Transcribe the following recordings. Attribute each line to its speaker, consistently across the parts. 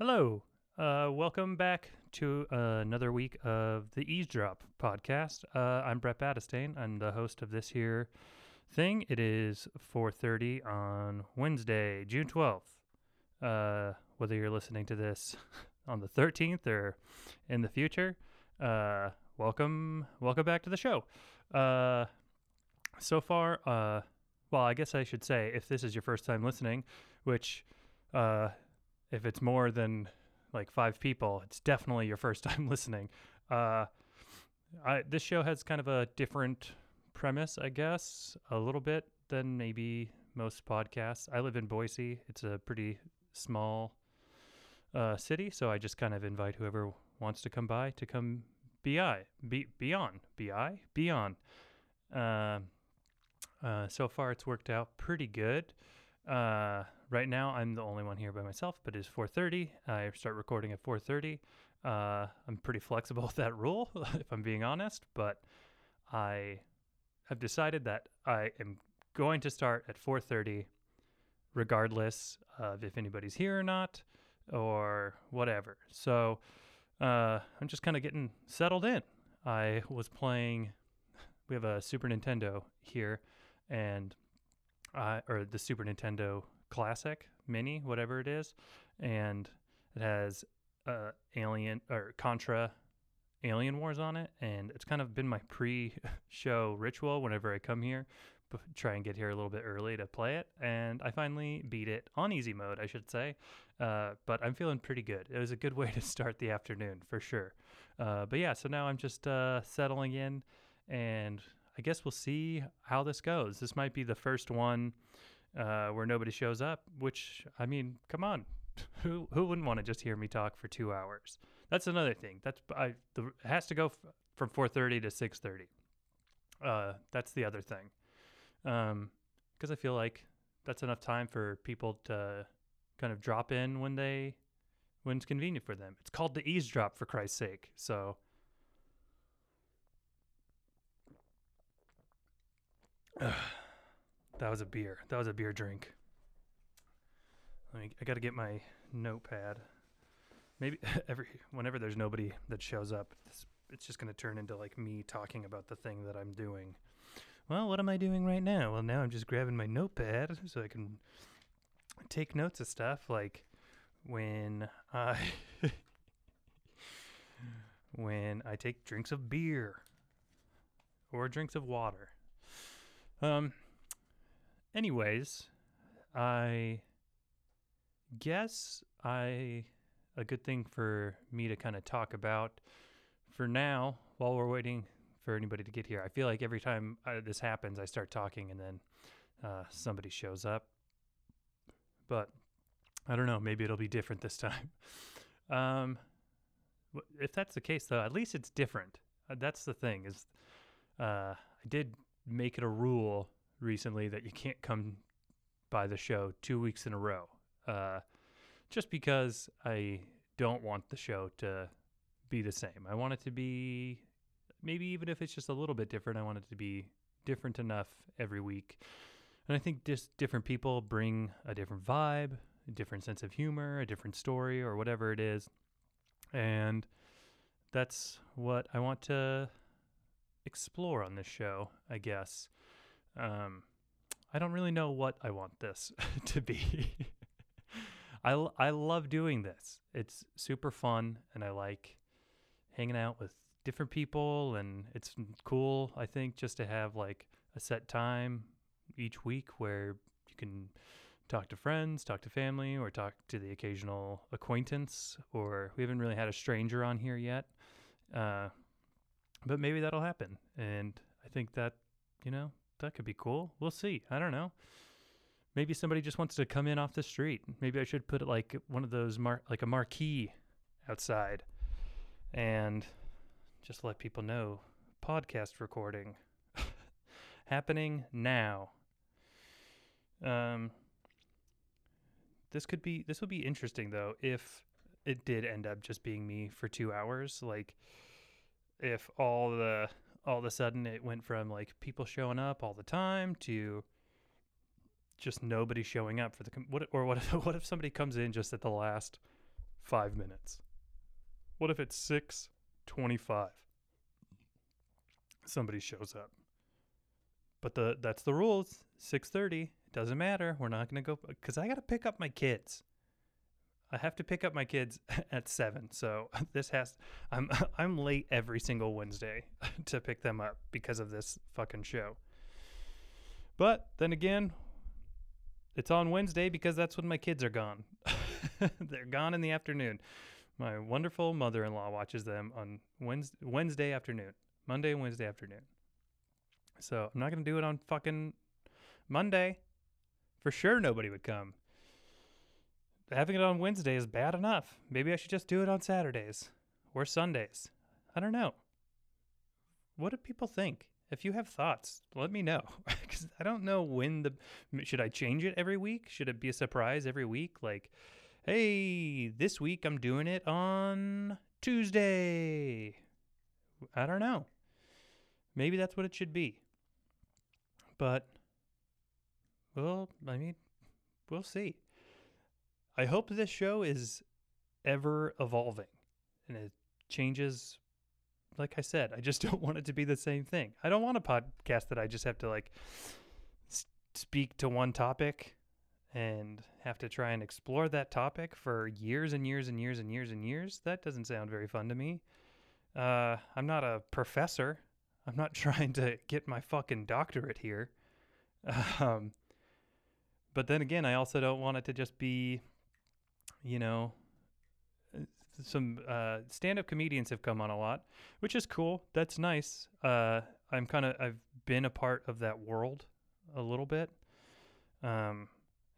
Speaker 1: Hello. Uh, welcome back to uh, another week of the EaseDrop podcast. Uh, I'm Brett Badostain. I'm the host of this here thing. It is 4:30 on Wednesday, June 12th. Uh, whether you're listening to this on the 13th or in the future, uh, welcome, welcome back to the show. Uh, so far, well, I guess I should say if this is your first time listening, which if it's more than like five people, it's definitely your first time listening. Uh, I, this show has kind of a different premise, I guess, a little bit than maybe most podcasts. I live in Boise. It's a pretty small uh, city, so I just kind of invite whoever wants to come by to come bi be be on bi be on. Uh, uh, so far, it's worked out pretty good. Uh, right now, I'm the only one here by myself, but it's 4:30. I start recording at 4:30. Uh, I'm pretty flexible with that rule, if I'm being honest, but I have decided that I am going to start at 4:30, regardless of if anybody's here or not, or whatever. So uh, I'm just kind of getting settled in. I was playing. We have a Super Nintendo here, and uh, or the Super Nintendo Classic Mini, whatever it is, and it has uh, Alien or Contra Alien Wars on it, and it's kind of been my pre-show ritual whenever I come here, try and get here a little bit early to play it, and I finally beat it on easy mode, I should say. Uh, but I'm feeling pretty good. It was a good way to start the afternoon for sure. Uh, but yeah, so now I'm just uh, settling in, and I guess we'll see how this goes. This might be the first one uh, where nobody shows up, which I mean, come on, who who wouldn't want to just hear me talk for two hours? That's another thing. That's I the, has to go f- from four thirty to six thirty. Uh, that's the other thing, because um, I feel like that's enough time for people to kind of drop in when they when it's convenient for them. It's called the eavesdrop for Christ's sake. So. that was a beer. That was a beer drink. Let me, I got to get my notepad. Maybe every whenever there's nobody that shows up, it's, it's just going to turn into like me talking about the thing that I'm doing. Well, what am I doing right now? Well, now I'm just grabbing my notepad so I can take notes of stuff like when I when I take drinks of beer or drinks of water. Um anyways, I guess I a good thing for me to kind of talk about for now while we're waiting for anybody to get here. I feel like every time uh, this happens, I start talking and then uh, somebody shows up. But I don't know. Maybe it'll be different this time. Um, if that's the case, though, at least it's different. Uh, that's the thing. Is uh, I did make it a rule recently that you can't come by the show two weeks in a row. Uh, just because I don't want the show to be the same. I want it to be maybe even if it's just a little bit different, I want it to be different enough every week. And I think just different people bring a different vibe, a different sense of humor, a different story, or whatever it is. And that's what I want to explore on this show, I guess. Um, I don't really know what I want this to be. I, I love doing this. It's super fun, and I like hanging out with different people, and it's cool, I think, just to have like a set time each week where you can talk to friends, talk to family, or talk to the occasional acquaintance. Or we haven't really had a stranger on here yet, uh, but maybe that'll happen. And I think that you know that could be cool. We'll see. I don't know. Maybe somebody just wants to come in off the street. Maybe I should put like one of those mar- like a marquee outside, and just let people know podcast recording happening now. Um, this could be this would be interesting though if it did end up just being me for two hours. Like if all the all of a sudden it went from like people showing up all the time to just nobody showing up for the com- what or what if what if somebody comes in just at the last five minutes? What if it's 625? Somebody shows up. But the that's the rules. 6:30 doesn't matter. We're not going to go cuz I got to pick up my kids. I have to pick up my kids at 7. So this has I'm I'm late every single Wednesday to pick them up because of this fucking show. But then again, it's on Wednesday because that's when my kids are gone. They're gone in the afternoon. My wonderful mother-in-law watches them on Wednesday, Wednesday afternoon, Monday and Wednesday afternoon. So I'm not gonna do it on fucking Monday. For sure, nobody would come. Having it on Wednesday is bad enough. Maybe I should just do it on Saturdays or Sundays. I don't know. What do people think? If you have thoughts, let me know. Because I don't know when the. Should I change it every week? Should it be a surprise every week? Like, hey, this week I'm doing it on Tuesday. I don't know. Maybe that's what it should be. But, well, I mean, we'll see. I hope this show is ever evolving and it changes. Like I said, I just don't want it to be the same thing. I don't want a podcast that I just have to like speak to one topic and have to try and explore that topic for years and years and years and years and years. That doesn't sound very fun to me. Uh, I'm not a professor. I'm not trying to get my fucking doctorate here. Um, but then again, I also don't want it to just be, you know, some uh, stand-up comedians have come on a lot, which is cool. That's nice. Uh, I'm kind of I've been a part of that world a little bit, um,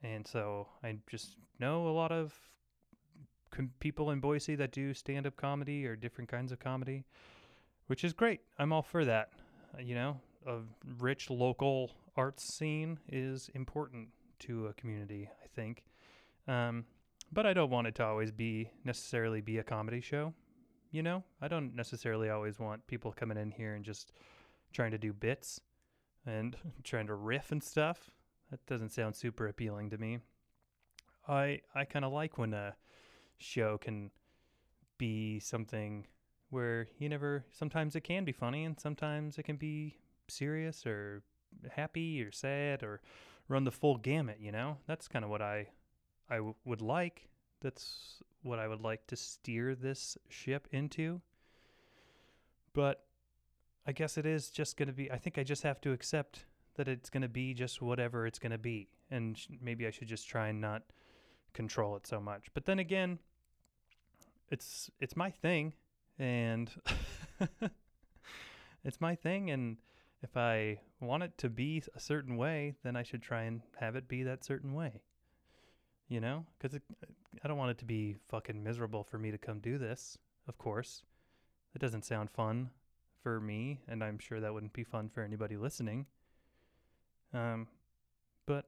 Speaker 1: and so I just know a lot of com- people in Boise that do stand-up comedy or different kinds of comedy, which is great. I'm all for that. You know, a rich local arts scene is important to a community. I think. Um, but I don't want it to always be necessarily be a comedy show. You know, I don't necessarily always want people coming in here and just trying to do bits and trying to riff and stuff. That doesn't sound super appealing to me. I I kind of like when a show can be something where you never sometimes it can be funny and sometimes it can be serious or happy or sad or run the full gamut, you know? That's kind of what I I w- would like. That's what I would like to steer this ship into. But I guess it is just going to be, I think I just have to accept that it's going to be just whatever it's going to be. And sh- maybe I should just try and not control it so much. But then again, it's it's my thing and it's my thing and if I want it to be a certain way, then I should try and have it be that certain way you know because i don't want it to be fucking miserable for me to come do this of course. It doesn't sound fun for me and i'm sure that wouldn't be fun for anybody listening. Um but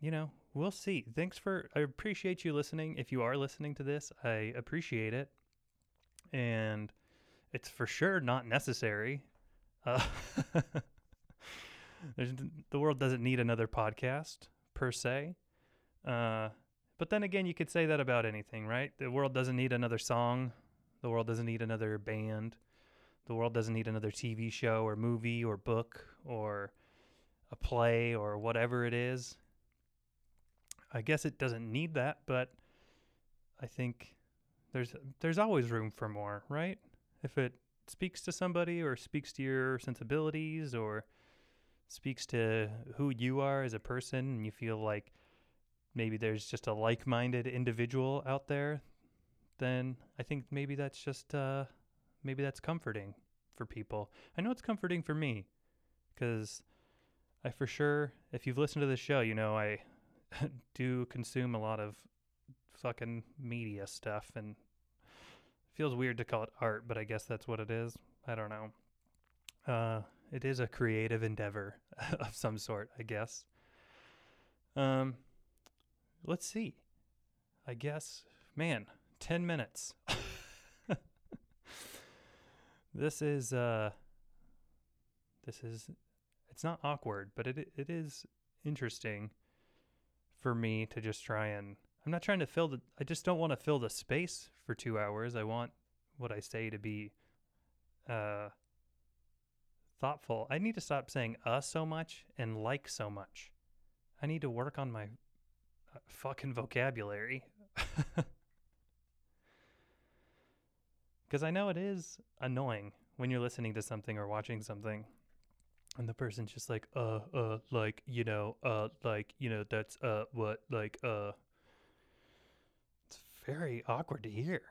Speaker 1: you know we'll see. Thanks for i appreciate you listening. If you are listening to this i appreciate it. And it's for sure not necessary. Uh, the world doesn't need another podcast per se. Uh, but then again, you could say that about anything, right? The world doesn't need another song. The world doesn't need another band. The world doesn't need another TV show or movie or book or a play or whatever it is. I guess it doesn't need that, but I think there's there's always room for more, right? If it speaks to somebody or speaks to your sensibilities or speaks to who you are as a person and you feel like maybe there's just a like-minded individual out there, then I think maybe that's just uh, maybe that's comforting for people. I know it's comforting for me because I for sure, if you've listened to the show, you know I do consume a lot of fucking media stuff and feels weird to call it art, but I guess that's what it is. I don't know. Uh, it is a creative endeavor of some sort, I guess. Um, let's see. I guess, man, 10 minutes. this is uh this is it's not awkward, but it it is interesting for me to just try and I'm not trying to fill the. I just don't want to fill the space for two hours. I want what I say to be uh, thoughtful. I need to stop saying "uh" so much and "like" so much. I need to work on my fucking vocabulary. Because I know it is annoying when you're listening to something or watching something and the person's just like, uh, uh, like, you know, uh, like, you know, that's, uh, what, like, uh. It's very awkward to hear.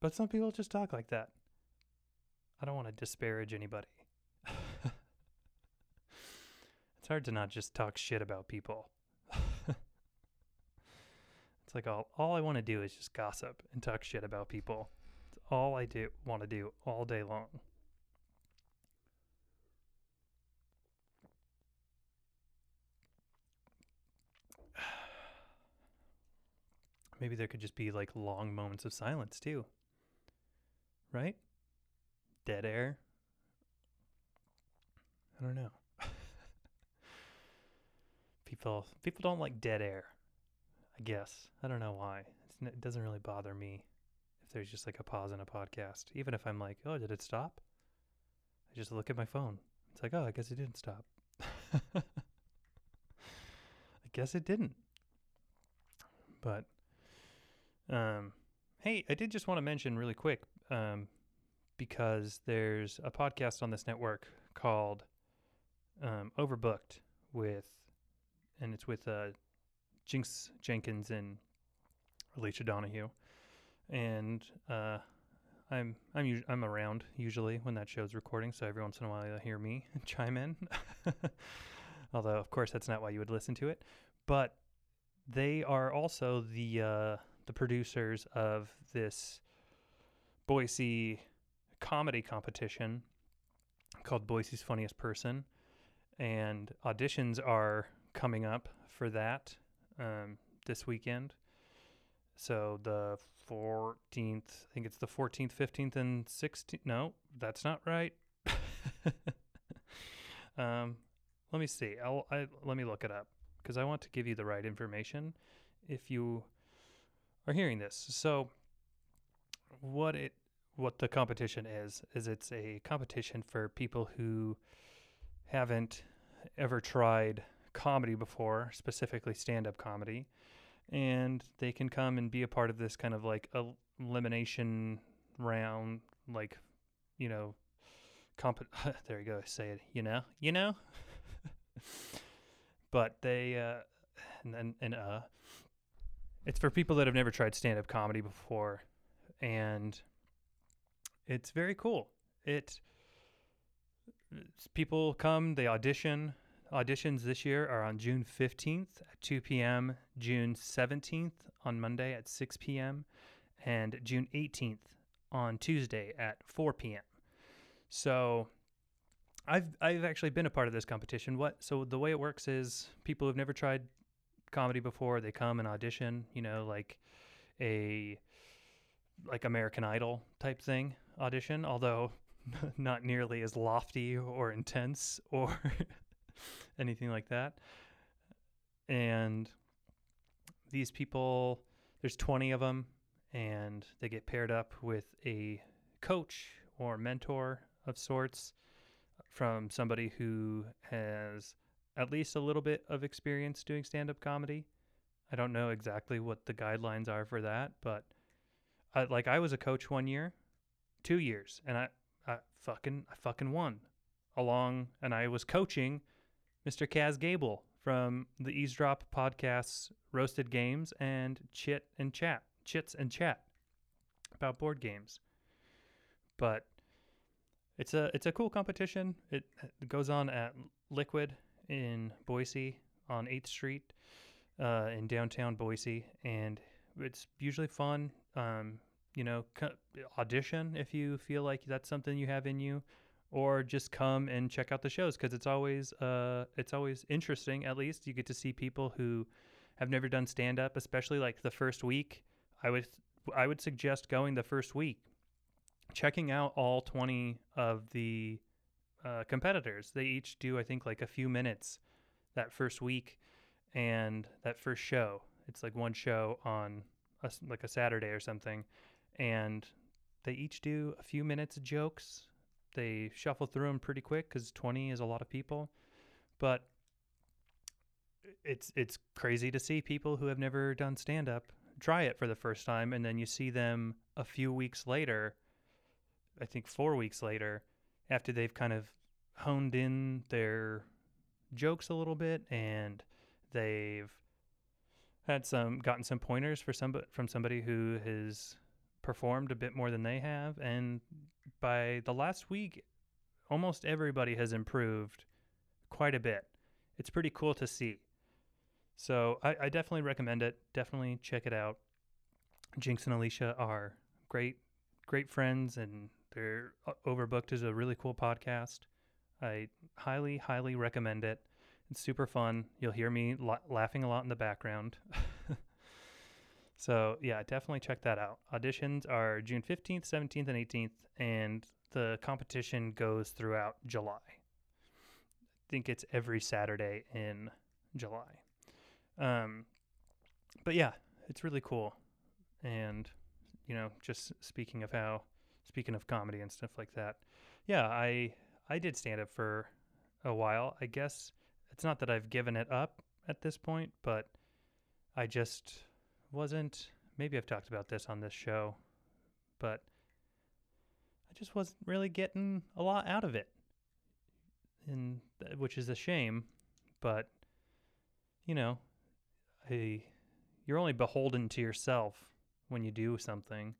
Speaker 1: But some people just talk like that. I don't want to disparage anybody. it's hard to not just talk shit about people. It's like all all I want to do is just gossip and talk shit about people. It's all I do want to do all day long. Maybe there could just be like long moments of silence too. Right? Dead air. I don't know. people people don't like dead air. I guess. I don't know why. It's, it doesn't really bother me if there's just like a pause in a podcast. Even if I'm like, "Oh, did it stop?" I just look at my phone. It's like, "Oh, I guess it didn't stop." I guess it didn't. But um, hey, I did just want to mention really quick um, because there's a podcast on this network called um, Overbooked with, and it's with uh, Jinx Jenkins and Alicia Donahue, and uh, I'm I'm I'm around usually when that show's recording, so every once in a while you'll hear me chime in. Although, of course, that's not why you would listen to it. But they are also the uh, the producers of this Boise comedy competition called Boise's Funniest Person, and auditions are coming up for that um, this weekend. So the 14th, I think it's the 14th, 15th, and 16th. No, that's not right. um, let me see. I'll I, let me look it up because I want to give you the right information. If you are hearing this, so what it what the competition is is it's a competition for people who haven't ever tried comedy before, specifically stand-up comedy, and they can come and be a part of this kind of like elimination round, like you know, comp. there you go. Say it. You know. You know. but they uh, and and, and uh, it's for people that have never tried stand-up comedy before, and it's very cool. It people come, they audition. Auditions this year are on June 15th at 2 p.m., June 17th on Monday at 6 p.m., and June 18th on Tuesday at 4 p.m. So I've I've actually been a part of this competition. What so the way it works is people who've never tried comedy before, they come and audition, you know, like a like American Idol type thing audition, although not nearly as lofty or intense or anything like that. And these people, there's 20 of them, and they get paired up with a coach or mentor of sorts from somebody who has at least a little bit of experience doing stand up comedy. I don't know exactly what the guidelines are for that, but I, like I was a coach one year, two years, and I, I fucking I fucking won along, and I was coaching Mr. Kaz Gable from the EaseDrop podcasts, Roasted Games, and Chit and Chat, Chits and Chat about board games. But it's a it's a cool competition. It, goes on at Liquid in Boise on 8th Street uh, in downtown Boise, and it's usually fun. Um, you know, audition if you feel like that's something you have in you, or just come and check out the shows because it's always uh, it's always interesting. At least you get to see people who have never done stand up, especially like the first week. I would I would suggest going the first week, checking out all 20 of the uh, competitors. They each do, I think, like a few minutes that first week and that first show. It's like one show on a like a Saturday or something, and they each do a few minutes of jokes. They shuffle through them pretty quick because 20 is a lot of people, but it's it's crazy to see people who have never done stand up try it for the first time and then you see them a few weeks later i think 4 weeks later after they've kind of honed in their jokes a little bit and they've had some gotten some pointers for some from somebody who has performed a bit more than they have and by the last week almost everybody has improved quite a bit it's pretty cool to see so I, I definitely recommend it. Definitely check it out. Jinx and Alicia are great, great friends, and they're uh, overbooked is a really cool podcast. I highly, highly recommend it. It's super fun. You'll hear me la- laughing a lot in the background. so yeah, definitely check that out. Auditions are June 15th, 17th, and 18th, and the competition goes throughout July. I think it's every Saturday in July. Um, but yeah, it's really cool. And, you know, just speaking of how, speaking of comedy and stuff like that, yeah, I, I did stand up for a while. I guess it's not that I've given it up at this point, but I just wasn't, maybe I've talked about this on this show, but I just wasn't really getting a lot out of it. And which is a shame, but you know, a you're only beholden to yourself when you do something.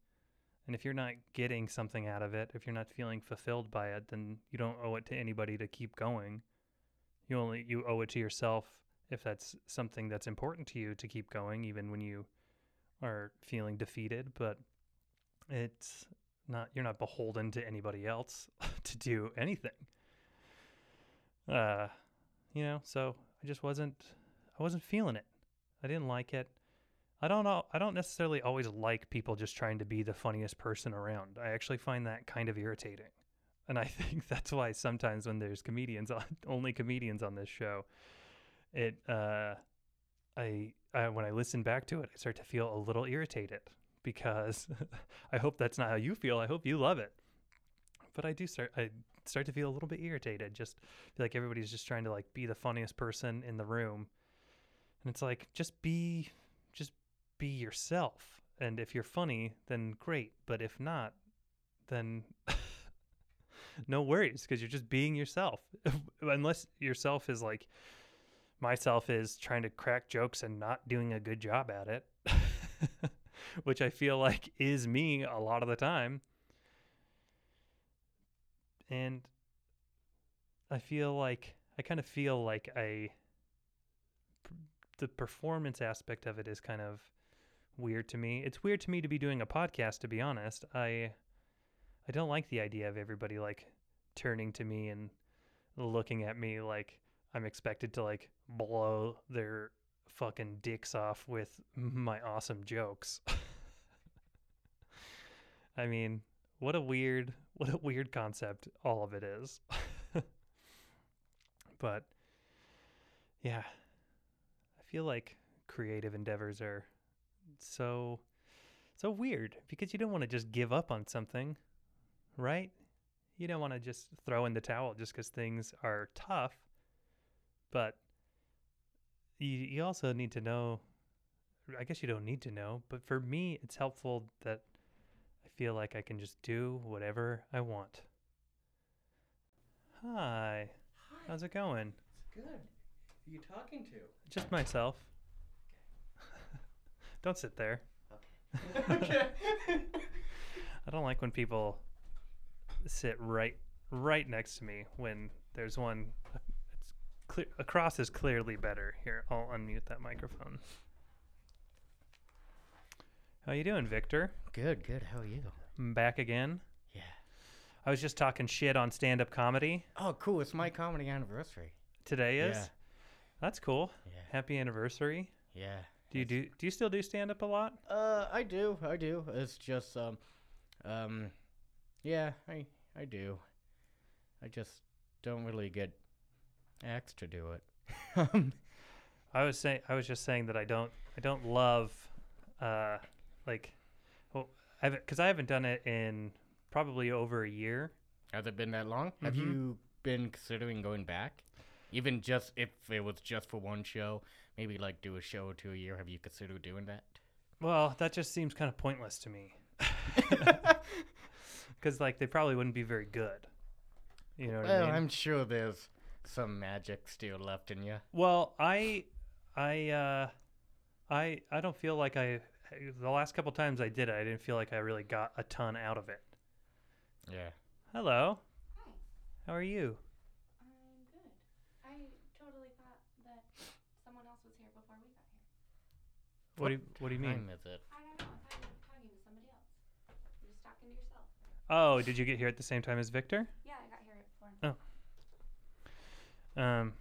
Speaker 1: And if you're not getting something out of it, if you're not feeling fulfilled by it, then you don't owe it to anybody to keep going. You only you owe it to yourself if that's something that's important to you to keep going even when you are feeling defeated, but it's not you're not beholden to anybody else to do anything. Uh you know, so I just wasn't I wasn't feeling it. I didn't like it. I don't know. I don't necessarily always like people just trying to be the funniest person around. I actually find that kind of irritating. And I think that's why sometimes when there's comedians on, only comedians on this show, it uh I, I when I listen back to it, I start to feel a little irritated because I hope that's not how you feel. I hope you love it. But I do start I start to feel a little bit irritated. Just feel like everybody's just trying to like be the funniest person in the room and it's like just be just be yourself. And if you're funny, then great. But if not, then no worries because you're just being yourself. Unless yourself is like myself is trying to crack jokes and not doing a good job at it, which I feel like is me a lot of the time. And I feel like I kind of feel like I the performance aspect of it is kind of weird to me. It's weird to me to be doing a podcast to be honest. I I don't like the idea of everybody like turning to me and looking at me like I'm expected to like blow their fucking dicks off with my awesome jokes. I mean, what a weird what a weird concept all of it is. but yeah, I feel like creative endeavors are so so weird because you don't want to just give up on something, right? You don't want to just throw in the towel just because things are tough. But you, you also need to know, I guess you don't need to know, but for me, it's helpful that I feel like I can just do whatever I want. Hi.
Speaker 2: Hi.
Speaker 1: How's it going?
Speaker 2: It's good. Who are you talking to?
Speaker 1: Just myself. Okay. don't sit there.
Speaker 2: Okay. okay.
Speaker 1: I don't like when people sit right right next to me when there's one clear across is clearly better. Here, I'll unmute that microphone. How you doing, Victor?
Speaker 2: Good, good. How are you?
Speaker 1: I'm back again.
Speaker 2: Yeah.
Speaker 1: I was just talking shit on stand-up comedy.
Speaker 2: Oh, cool. It's my comedy anniversary.
Speaker 1: Today is.
Speaker 2: Yeah.
Speaker 1: That's cool.
Speaker 2: Yeah.
Speaker 1: Happy anniversary.
Speaker 2: Yeah.
Speaker 1: Do you do do you still do stand-up a lot?
Speaker 2: Uh, I do. I do. It's just um, um, yeah. I I do. I just don't really get asked to do it. um,
Speaker 1: I was saying I was just saying that I don't I don't love uh like well I because I haven't done it in probably over a year.
Speaker 2: Has it been that long? Have
Speaker 1: Mhm.
Speaker 2: you been considering going back? Even just if it was just for one show, maybe like do a show or two a year. Have you considered doing that?
Speaker 1: Well, that just seems kind of pointless to me. Cuz like they probably wouldn't be very good. You know what
Speaker 2: well,
Speaker 1: I mean?
Speaker 2: I'm sure there's some magic still left in you.
Speaker 1: Well, I, I, uh, I, I don't feel like I. The last couple times I did it, I didn't feel like I really got a ton out of it.
Speaker 2: Yeah.
Speaker 1: Hello.
Speaker 3: Hi,
Speaker 1: How are you?
Speaker 3: I'm good. I totally thought that someone else was here before we got here.
Speaker 1: What do you, What do you mean?
Speaker 2: Time is it?
Speaker 3: I don't know. I thought you were talking to somebody else. You're just talking to yourself.
Speaker 1: Oh, did you get here at the same time as Victor?
Speaker 3: Yeah, I got here at four.
Speaker 1: Um,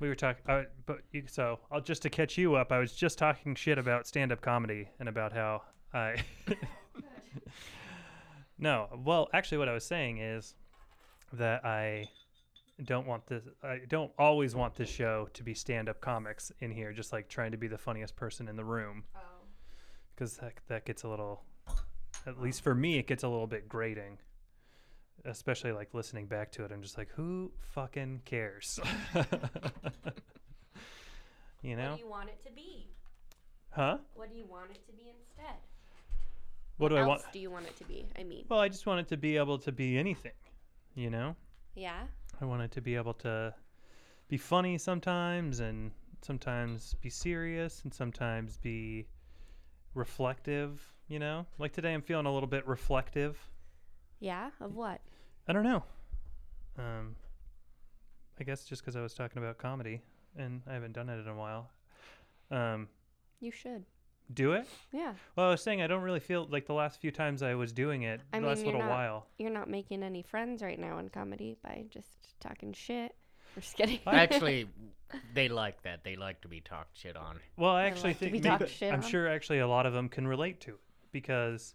Speaker 1: we were talking, uh, but you, so I'll just to catch you up. I was just talking shit about stand-up comedy and about how I. No, well, actually, what I was saying is that I don't want this. I don't always want this show to be stand-up comics in here, just like trying to be the funniest person in the room,
Speaker 3: Oh.
Speaker 1: because that that gets a little. At least for me, it gets a little bit grating. Especially like listening back to it, I'm just like, who fucking cares? you know?
Speaker 3: What do you want it to be?
Speaker 1: Huh?
Speaker 3: What do you want it to be instead?
Speaker 1: What do I want?
Speaker 3: do you want it to be? I mean,
Speaker 1: Well, I just want it to be able to be anything, you know?
Speaker 3: yeah.
Speaker 1: I want it to be able to be funny sometimes and sometimes be serious and sometimes be reflective, you know? Like today I'm feeling a little bit reflective.
Speaker 3: Yeah. Of what?
Speaker 1: I don't know. Um I guess just cuz I was talking about comedy and I haven't done it in a while. Um
Speaker 3: You should.
Speaker 1: do it?
Speaker 3: Yeah.
Speaker 1: Well, I was saying I don't really feel like the last few times I was doing it,
Speaker 3: I
Speaker 1: the
Speaker 3: mean,
Speaker 1: last little
Speaker 3: not-
Speaker 1: while.
Speaker 3: You're not making any friends right now in comedy by just talking shit. I'm just kidding.
Speaker 2: Actually, they like that. They like to be talked shit on.
Speaker 1: Well, I
Speaker 3: I
Speaker 1: actually
Speaker 3: like
Speaker 1: think maybe- I'm
Speaker 3: on.
Speaker 1: sure actually a lot of them can relate to it because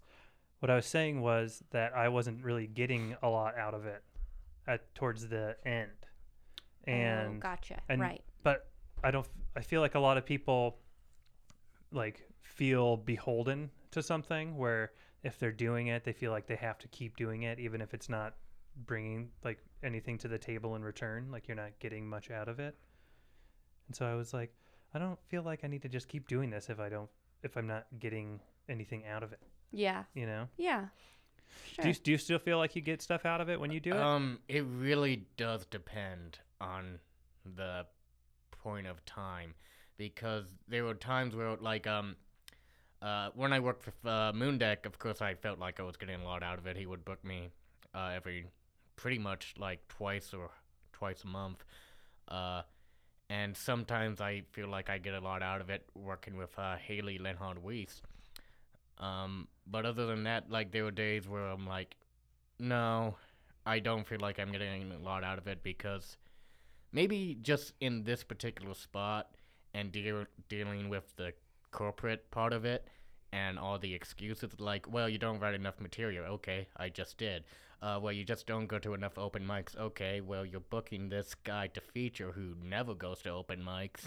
Speaker 1: what I was saying was that I wasn't really getting a lot out of it at towards the end,
Speaker 3: oh,
Speaker 1: and
Speaker 3: gotcha.
Speaker 1: and-
Speaker 3: right.
Speaker 1: but I don't. I feel like a lot of people like feel beholden to something where if they're doing it, they feel like they have to keep doing it, even if it's not bringing like anything to the table in return. Like you're not getting much out of it. And so I was like, I don't feel like I need to just keep doing this if I don't, if I'm not getting anything out of it.
Speaker 3: Yeah.
Speaker 1: You know?
Speaker 3: Yeah. Sure.
Speaker 1: Do you, do you still feel like you get stuff out of it when you do it?
Speaker 2: Um, it really does depend on the point of time because there were times where, like, um, uh, when I worked for uh, Moondeck, of course, I felt like I was getting a lot out of it. He would book me uh, every, pretty much like twice or twice a month. Uh, and sometimes I feel like I get a lot out of it working with uh, Haley Lenhard Weiss. Um, but other than that, like, there were days where I'm like, no, I don't feel like I'm getting a lot out of it because maybe just in this particular spot and deal, dealing with the corporate part of it and all the excuses like, well, you don't write enough material. Okay, I just did. Uh, well, you just don't go to enough open mics. Okay, well, you're booking this guy to feature who never goes to open mics.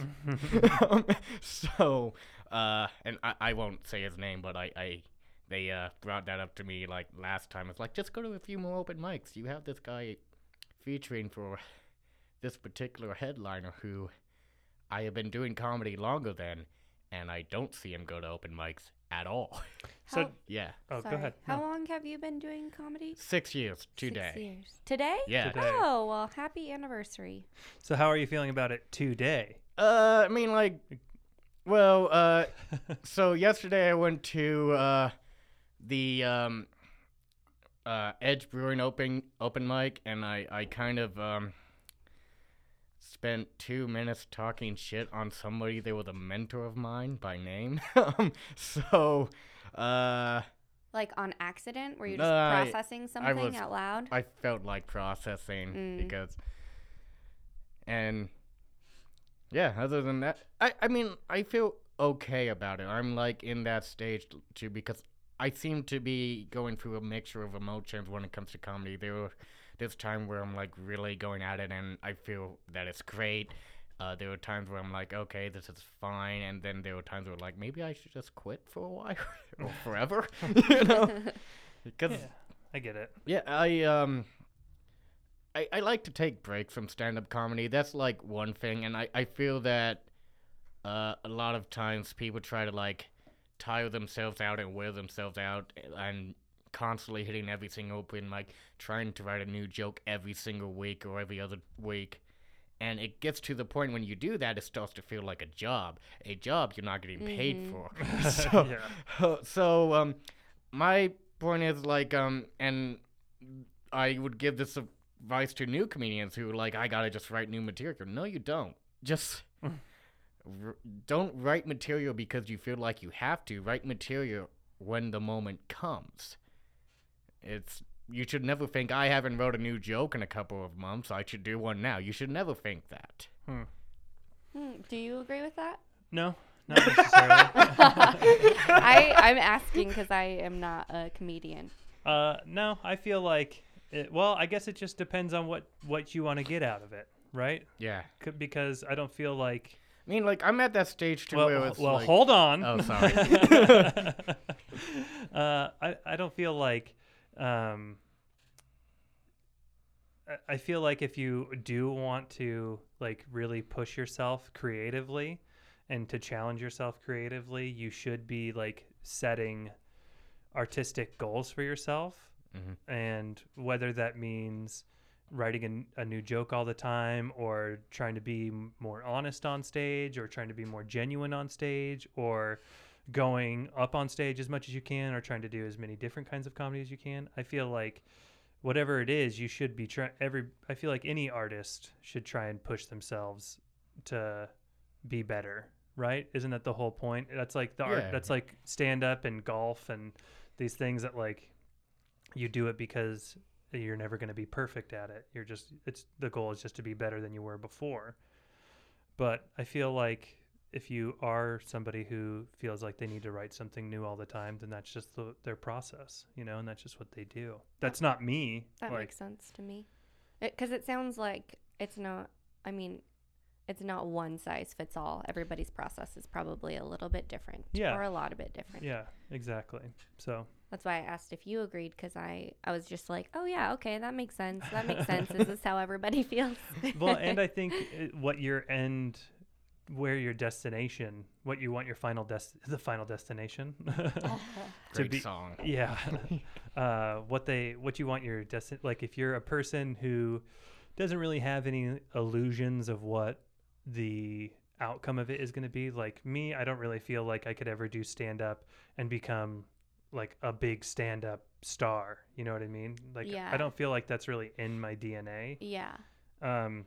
Speaker 2: um, so, uh, and I, I won't say his name, but I, I they uh, brought that up to me like last time. It's like just go to a few more open mics. You have this guy featuring for this particular headliner who I have been doing comedy longer than, and I don't see him go to open mics at all.
Speaker 1: so,
Speaker 3: How-
Speaker 2: yeah,
Speaker 1: oh,
Speaker 3: Sorry.
Speaker 1: go ahead.
Speaker 3: How
Speaker 1: No.
Speaker 3: long have you been doing comedy?
Speaker 2: six years
Speaker 3: Six
Speaker 2: today.
Speaker 3: years. Today?
Speaker 2: Yeah.
Speaker 1: Today.
Speaker 3: Oh well, happy anniversary.
Speaker 1: So, how are you feeling about it today?
Speaker 2: Uh, I mean, like, well, uh, so yesterday I went to uh, the um, uh, Edge Brewing open open mic, and I I kind of um, spent two minutes talking shit on somebody that was a mentor of mine by name. um, so, uh,
Speaker 3: Like on accident? Were you just
Speaker 2: I-
Speaker 3: processing something
Speaker 2: was-
Speaker 3: out loud?
Speaker 2: I felt like processing
Speaker 3: Mm.
Speaker 2: because, and yeah, other than that, I I mean I feel okay about it. I'm like in that stage too because I seem to be going through a mixture of emotions when it comes to comedy. There were this time where I'm like really going at it and I feel that it's great. Uh, there were times where I'm like, okay, this is fine, and then there were times where like maybe I should just quit for a while or forever, you know? Because
Speaker 1: Yeah, I get it.
Speaker 2: yeah, I um I, I like to take breaks from stand up comedy. That's like one thing and I, I feel that uh a lot of times people try to like tire themselves out and wear themselves out and constantly hitting every single open mic, trying to write a new joke every single week or every other week. And it gets to the point when you do that, it starts to feel like a job. A job you're not getting paid
Speaker 3: Mhm.
Speaker 2: for. so,
Speaker 1: yeah.
Speaker 2: so um, my point is like um, and I would give this advice to new comedians who are like, I gotta just write new material. No, you don't. Just r- don't write material because you feel like you have to. Write material when the moment comes. It's you should never think I haven't wrote a new joke in a couple of months. I should do one now. You should never think that.
Speaker 3: Hmm, do you agree with that?
Speaker 1: No, not necessarily.
Speaker 3: I I'm asking because I am not a comedian.
Speaker 1: uh, no, I feel like. It, well, I guess it just depends on what what you want to get out of it, right?
Speaker 2: Yeah.
Speaker 1: C- because I don't feel like.
Speaker 2: I mean, like I'm at that stage too
Speaker 1: Well,
Speaker 2: where it's
Speaker 1: well,
Speaker 2: like,
Speaker 1: hold on.
Speaker 2: Oh, sorry.
Speaker 1: uh, I I don't feel like. Um, I- feel like if you do want to like really push yourself creatively and to challenge yourself creatively, you should be like setting artistic goals for yourself.
Speaker 2: Mhm.
Speaker 1: And whether that means writing a new joke all the time or trying to be more honest on stage or trying to be more genuine on stage or going up on stage as much as you can or trying to do as many different kinds of comedy as you can. I feel like whatever it is, you should be trying every I feel like any artist should try and push themselves to be better, right? Isn't that the whole point? That's like the
Speaker 2: Yeah.
Speaker 1: art that's like stand up and golf and these things that like you do it because you're never going to be perfect at it. You're just it's the goal is just to be better than you were before. But I feel like if you are somebody who feels like they need to write something new all the time, then that's just the, their process, you know, and that's just what they do. That's not me.
Speaker 3: That
Speaker 1: like,
Speaker 3: makes sense to me. Because it, sounds like it's not, I mean, it's not one size fits all. Everybody's process is probably a little bit different.
Speaker 1: Yeah.
Speaker 3: Or a lot a bit different.
Speaker 1: yeah, exactly. So
Speaker 3: That's why I asked if you agreed because I, I was just like, oh, yeah, okay, that makes sense. That makes sense. Is this how everybody feels?
Speaker 1: well, and I think it, what your end, where your destination, what you want your final des- the final destination to
Speaker 2: Great
Speaker 1: be.
Speaker 2: song.
Speaker 1: Yeah, uh, what they what you want your destin like if you're a person who doesn't really have any illusions of what the outcome of it is going to be. Like me, I don't really feel like I could ever do stand up and become like a big stand up star. You know what I mean? Like
Speaker 3: Yeah.
Speaker 1: I don't feel like that's really in my DNA.
Speaker 3: yeah.
Speaker 1: Um,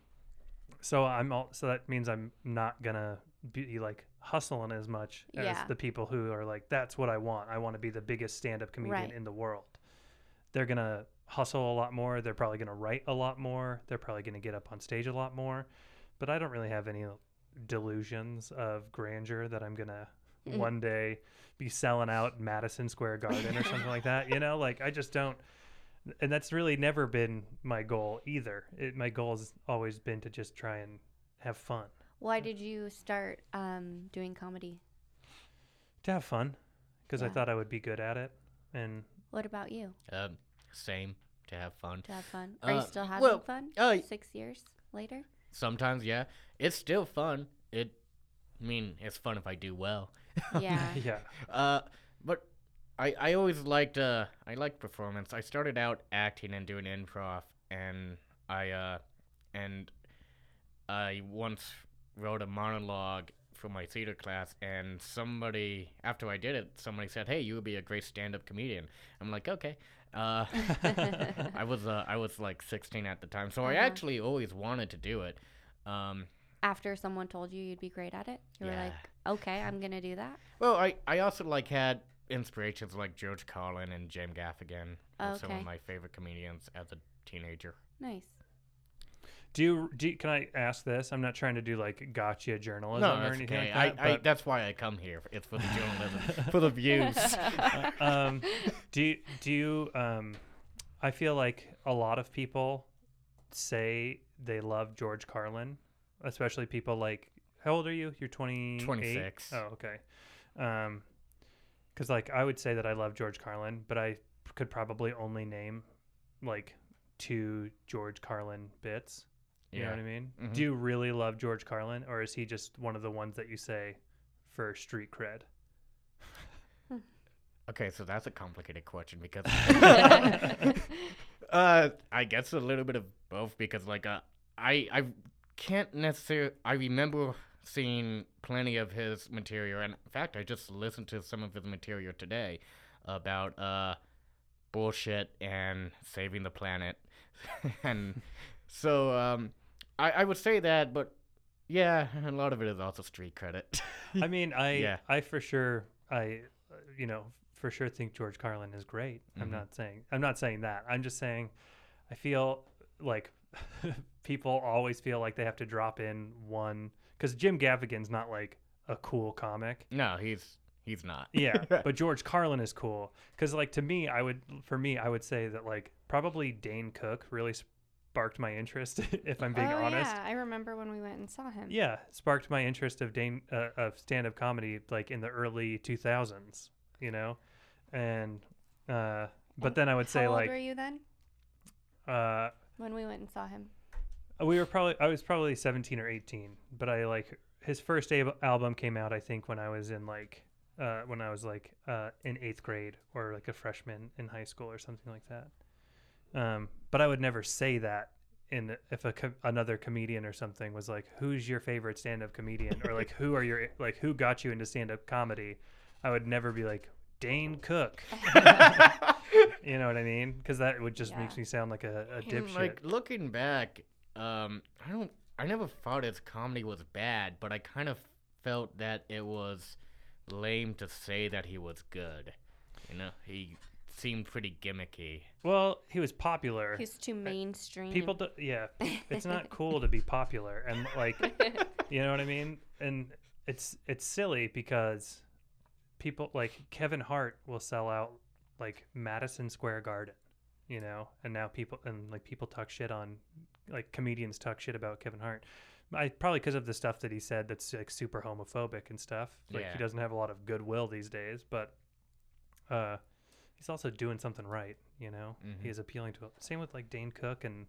Speaker 1: so I'm all, so that means I'm not gonna be like hustling as much as
Speaker 3: Yeah.
Speaker 1: the people who are like, that's what I want. I want to be the biggest stand-up comedian
Speaker 3: Right.
Speaker 1: in the world. They're gonna hustle a lot more. They're probably gonna write a lot more. They're probably gonna get up on stage a lot more. But I don't really have any delusions of grandeur that I'm gonna
Speaker 3: Mm.
Speaker 1: one day be selling out Madison Square Garden or something like that. You know, like I just don't and that's really never been my goal either. It, my goal has always been to just try and have fun,
Speaker 3: Why did you start um, doing comedy?
Speaker 1: to have fun, because I thought I would be good at it. And
Speaker 3: What about you?
Speaker 2: Um, same to have fun.
Speaker 3: To have fun? Are you
Speaker 2: Uh,
Speaker 3: still having
Speaker 2: well,
Speaker 3: fun?
Speaker 2: uh,
Speaker 3: Six years later?
Speaker 2: Sometimes, yeah, it's still fun. It, I mean, it's fun if I do well.
Speaker 3: Yeah.
Speaker 1: yeah,
Speaker 2: Uh, but I I always liked uh I liked performance. I started out acting and doing improv, and I uh and I once wrote a monologue for my theater class, and somebody after I did it, somebody said, "Hey, you would be a great stand-up comedian." I'm like, okay. Uh, I was uh, I was like 16 at the time, so I
Speaker 3: Uh-huh.
Speaker 2: actually always wanted to do it. Um,
Speaker 3: After someone told you you'd be great at it, you were like, okay, I'm going to do that.
Speaker 2: Well, I, I also like had inspirations like George Carlin and Jim Gaffigan, were some of my favorite comedians as a teenager.
Speaker 3: Nice.
Speaker 1: do you, do you- can I ask this? I'm not trying to do like gotcha journalism
Speaker 2: No,
Speaker 1: or anything
Speaker 2: okay.
Speaker 1: like that.
Speaker 2: I, I, that's why I come here. It's for the journalism, for the views.
Speaker 1: um, do you, do you um, I feel like a lot of people say they love George Carlin especially people like how old are you? You're 28?
Speaker 2: 26.
Speaker 1: Oh, okay. Um cuz like I would say that I love George Carlin, but I could probably only name like two George Carlin bits. You know what I mean?
Speaker 2: Mhm.
Speaker 1: Do you really love George Carlin or is he just one of the ones that you say for street cred?
Speaker 2: Okay, so that's a complicated question because uh I guess a little bit of both because like uh I I can't necessarily I remember seeing plenty of his material and in fact I just listened to some of his material today about uh bullshit and saving the planet and so um I I would say that but yeah a lot of it is also street credit
Speaker 1: I mean, I
Speaker 2: Yeah.
Speaker 1: I for sure I you know, for sure think George Carlin is great. I'm
Speaker 2: Mhm.
Speaker 1: not saying I'm not saying that. I'm just saying I feel like people always feel like they have to drop in one cuz Jim Gaffigan's not like a cool comic.
Speaker 2: no he's he's not
Speaker 1: Yeah, but George Carlin is cool cuz like to me I would for me I would say that like probably Dane Cook really sparked my interest if I'm being
Speaker 3: oh
Speaker 1: honest.
Speaker 3: yeah, I remember when we went and saw him.
Speaker 1: Yeah, sparked my interest of Dane uh, of stand up comedy like in the early 2000s, you know, and uh, but then I would say
Speaker 3: old
Speaker 1: like
Speaker 3: were you then
Speaker 1: uh,
Speaker 3: when we went and saw him?
Speaker 1: We were probably I was probably 17 or 18, but I like his first ab- album came out I think when I was in like uh, when I was like uh, in eighth grade or like a freshman in high school or something like that. Um, but I would never say that in if a co- another comedian or something was like, "Who's your favorite stand-up comedian?" or like, "Who are your like who got you into stand-up comedy?" I would never be like Dane Cook. you know what I mean? Because that would just makes me sound like a, a
Speaker 2: And,
Speaker 1: dipshit.
Speaker 2: like looking back, um, I don't. I never thought his comedy was bad, but I kind of felt that it was lame to say that he was good. You know, he seemed pretty gimmicky.
Speaker 1: well, he was popular.
Speaker 3: He's too mainstream.
Speaker 1: People, do, yeah, it's not cool to be popular, and like, you know what I mean. And it's it's silly because people like Kevin Hart will sell out like Madison Square Garden, you know, and now people and like people talk shit on like comedians talk shit about Kevin Hart. I probably because of the stuff that he said that's like super homophobic and stuff. Like
Speaker 2: Yeah.
Speaker 1: he doesn't have a lot of goodwill these days, but uh he's also doing something right, you know.
Speaker 2: Mhm.
Speaker 1: He is appealing to same with like Dane Cook and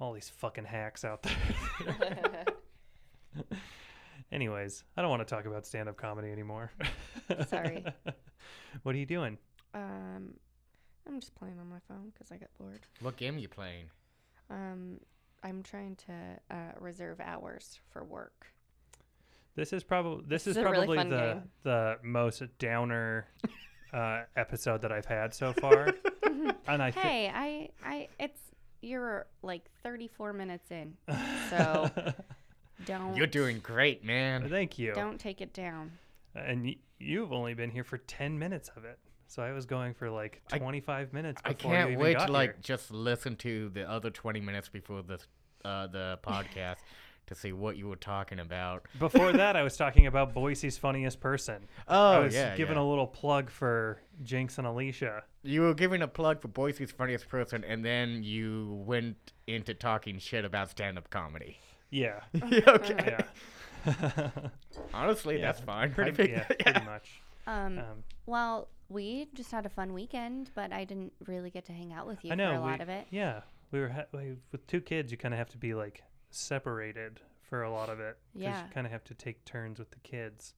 Speaker 1: all these fucking hacks out there. Anyways, I don't want to talk about stand-up comedy anymore.
Speaker 3: Sorry.
Speaker 1: what are you doing?
Speaker 3: um, I'm just playing on my phone because I got bored.
Speaker 2: What game are you playing?
Speaker 3: Um, I'm trying to uh, reserve hours for work.
Speaker 1: This is probably this
Speaker 3: This
Speaker 1: is
Speaker 3: is a really
Speaker 1: probably the
Speaker 3: game.
Speaker 1: the most downer uh, episode that I've had so far, and I thi-
Speaker 3: hey, I, I, it's you're like 34 minutes in, so don't.
Speaker 2: You're doing great, man.
Speaker 1: Thank you.
Speaker 3: Don't take it down.
Speaker 1: And y- you've only been here for ten minutes of it, so I was going for like
Speaker 2: I-
Speaker 1: twenty-five minutes.
Speaker 2: I
Speaker 1: Before you
Speaker 2: can't
Speaker 1: even
Speaker 2: wait
Speaker 1: got
Speaker 2: to like
Speaker 1: here.
Speaker 2: just listen to the other 20 minutes before this uh, the podcast to see what you were talking about.
Speaker 1: Before that, I was talking about Boise's funniest person.
Speaker 2: Oh
Speaker 1: I was
Speaker 2: yeah,
Speaker 1: giving
Speaker 2: yeah.
Speaker 1: a little plug for Jinx and Alicia.
Speaker 2: You were giving a plug for Boise's funniest person, and then you went into talking shit about stand-up comedy.
Speaker 1: Yeah,
Speaker 2: yeah, okay.
Speaker 1: yeah.
Speaker 2: Honestly,
Speaker 1: Yeah,
Speaker 2: that's fine. I
Speaker 1: pretty,
Speaker 2: think-
Speaker 1: yeah, pretty much.
Speaker 3: Um,
Speaker 1: Um,
Speaker 3: well, we just had a fun weekend, but I didn't really get to hang out with you
Speaker 1: I know
Speaker 3: for a
Speaker 1: we,
Speaker 3: lot of it.
Speaker 1: Yeah, we were ha- we, with two kids. You kind of have to be like separated for a lot of it. 'cause
Speaker 3: Yeah.
Speaker 1: you kind of have to take turns with the kids,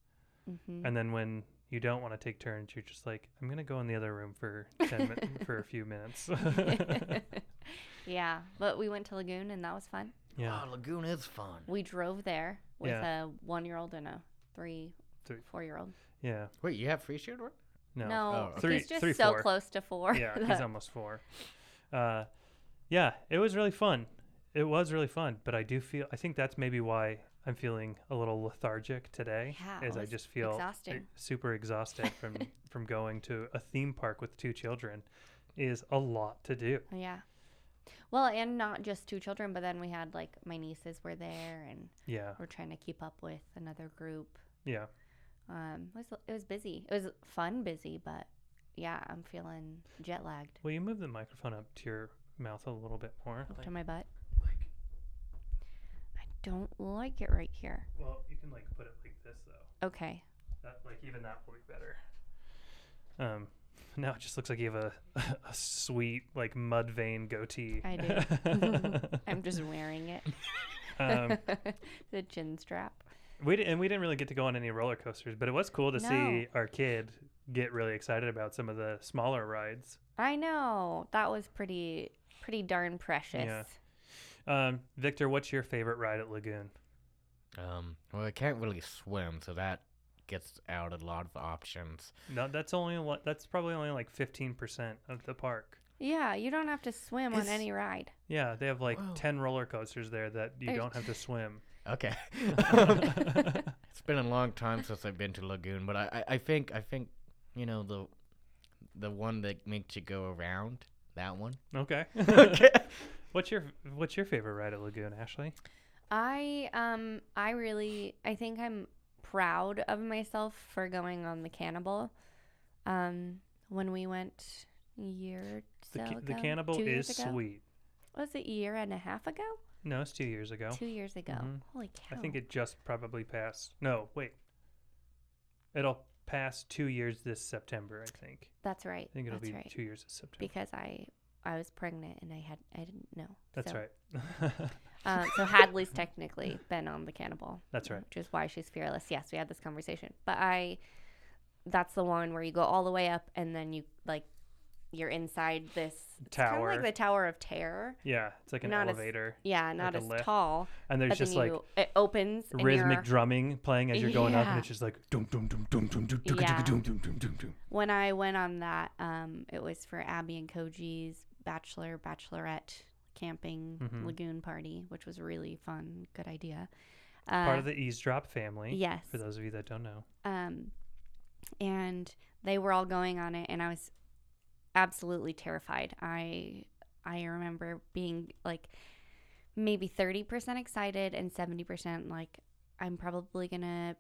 Speaker 3: hmm
Speaker 1: and then when you don't want to take turns, you're just like, I'm gonna go in the other room for ten min- for a few minutes.
Speaker 3: yeah, but we went to Lagoon and that was fun.
Speaker 1: yeah,
Speaker 2: Oh, Lagoon is fun.
Speaker 3: We drove there with
Speaker 1: Yeah.
Speaker 3: a one-year-old and a three,
Speaker 1: Three.
Speaker 3: four-year-old.
Speaker 1: yeah.
Speaker 2: Wait, you have free shield work?
Speaker 1: No,
Speaker 3: No,
Speaker 2: Oh.
Speaker 1: Three-
Speaker 3: he's just
Speaker 1: three,
Speaker 3: so
Speaker 1: four.
Speaker 3: close to four.
Speaker 1: yeah, he's almost four. Uh, yeah, it was really fun. It was really fun, but I do feel I think that's maybe why I'm feeling a little lethargic today.
Speaker 3: Yeah,
Speaker 1: is I just feel e-
Speaker 3: exhausting.
Speaker 1: super exhausted from from going to a theme park with two children. Is a lot to do.
Speaker 3: yeah. Well, and not just two children, but then we had like my nieces were there, and
Speaker 1: Yeah,
Speaker 3: we're trying to keep up with another group.
Speaker 1: yeah.
Speaker 3: Um, it was it was busy. It was fun, busy, but yeah, I'm feeling jet lagged
Speaker 1: Will you move the microphone up to your mouth a little bit more?
Speaker 3: up to my butt. Like, I don't like it right here.
Speaker 1: Well, you can like put it like this though.
Speaker 3: Okay.
Speaker 1: That like even that will be better. Um, now it just looks like you have a a sweet like mud vein goatee.
Speaker 3: I do. I'm just wearing it.
Speaker 1: um,
Speaker 3: the chin strap.
Speaker 1: We di- and we didn't really get to go on any roller coasters, but it was cool to
Speaker 3: No.
Speaker 1: see our kid get really excited about some of the smaller rides.
Speaker 3: I know. That was pretty pretty darn precious. Yeah.
Speaker 1: Um, Victor, what's your favorite ride at Lagoon?
Speaker 2: Um, well, I can't really swim, so that gets out a lot of options.
Speaker 1: No, that's only li- that's probably only like fifteen percent of the park.
Speaker 3: Yeah, you don't have to swim on
Speaker 2: It's-
Speaker 3: any ride.
Speaker 1: Yeah, they have like
Speaker 2: Whoa.
Speaker 1: ten roller coasters there that you
Speaker 3: There's-
Speaker 1: don't have to swim.
Speaker 2: Okay. it's been a long time since I've been to Lagoon, but I, I, I think I think you know the the one that makes you go around that one.
Speaker 1: Okay.
Speaker 2: Okay.
Speaker 1: what's your what's your favorite ride at Lagoon, Ashley?
Speaker 3: I um I really I think I'm proud of myself for going on the cannibal. Um when we went a year
Speaker 1: The,
Speaker 3: so
Speaker 1: ca- the cannibal
Speaker 3: two
Speaker 1: is
Speaker 3: ago?
Speaker 1: sweet.
Speaker 3: Was it a year and a half ago?
Speaker 1: No, it's two years ago.
Speaker 3: Two years ago.
Speaker 1: Mhm.
Speaker 3: Holy cow.
Speaker 1: I think it just probably passed. No, wait. It'll pass two years this September. I think.
Speaker 3: That's right.
Speaker 1: I think it'll
Speaker 3: That's
Speaker 1: be
Speaker 3: right.
Speaker 1: two years this September.
Speaker 3: Because I I was pregnant and I had I didn't know.
Speaker 1: That's
Speaker 3: So,
Speaker 1: right.
Speaker 3: Um, so Hadley's technically been on the cannibal.
Speaker 1: That's right.
Speaker 3: Which is why she's fearless. Yes, we had this conversation. But I, that's the one where you go all the way up and then you like, you're inside this kind of
Speaker 1: Tower.
Speaker 3: like the Tower of Terror.
Speaker 1: yeah, it's like an
Speaker 3: Not as-
Speaker 1: elevator,
Speaker 3: Yeah, not
Speaker 1: a
Speaker 3: as
Speaker 1: lift.
Speaker 3: tall.
Speaker 1: and there's just like
Speaker 3: you, it opens
Speaker 1: rhythmic drumming playing as you're going up, and it's just like dum dum dum dum dum dum dum dum dum dum dum
Speaker 3: when I went on that, um, it was for Abby and Koji's bachelor bachelorette camping
Speaker 1: Mhm.
Speaker 3: lagoon party, which was really fun. Good idea. Uh,
Speaker 1: Part of the EaseDrop family.
Speaker 3: yes.
Speaker 1: For those of you that don't know.
Speaker 3: Um, and they were all going on it, and I was absolutely terrified. I I remember being like maybe thirty percent excited and seventy percent like I'm probably gonna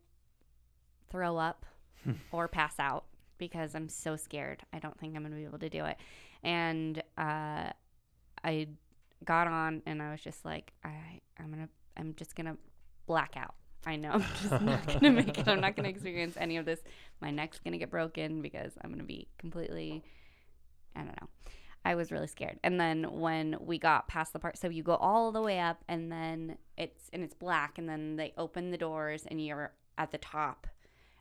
Speaker 3: throw up or pass out because I'm so scared. I don't think I'm gonna be able to do it. And uh, I got on, and I was just like, I I'm gonna I'm just gonna black out. I know I'm just not gonna make it. I'm not gonna experience any of this. My neck's gonna get broken because I'm gonna be completely. I don't know. I was really scared. And then when we got past the part, so you go all the way up, and then it's and it's black, and then they open the doors, and you're at the top,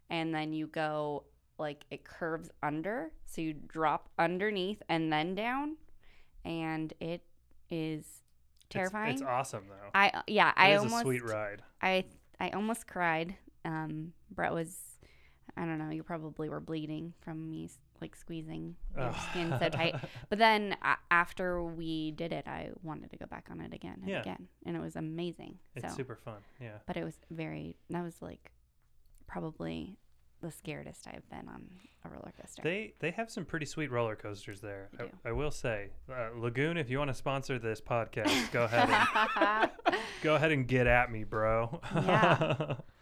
Speaker 3: and then you go like it curves under, so you drop underneath and then down, and it is
Speaker 1: It's-
Speaker 3: terrifying.
Speaker 1: It's, awesome though.
Speaker 3: I yeah,
Speaker 1: It
Speaker 3: I
Speaker 1: is
Speaker 3: almost
Speaker 1: a sweet ride.
Speaker 3: I I almost cried. Um, Brett was, I don't know, you probably were bleeding from me like squeezing your skin so tight. But then a after we did it, I wanted to go back on it again and
Speaker 1: Yeah.
Speaker 3: again, and it was amazing.
Speaker 1: It's
Speaker 3: so,
Speaker 1: super fun. Yeah.
Speaker 3: but it was very. That was like probably the scaredest I've been on a roller coaster.
Speaker 1: They they have some pretty sweet roller coasters there. I. I will say, uh, Lagoon. If you want to sponsor this podcast, go ahead. And, go ahead and get at me, bro.
Speaker 3: Yeah.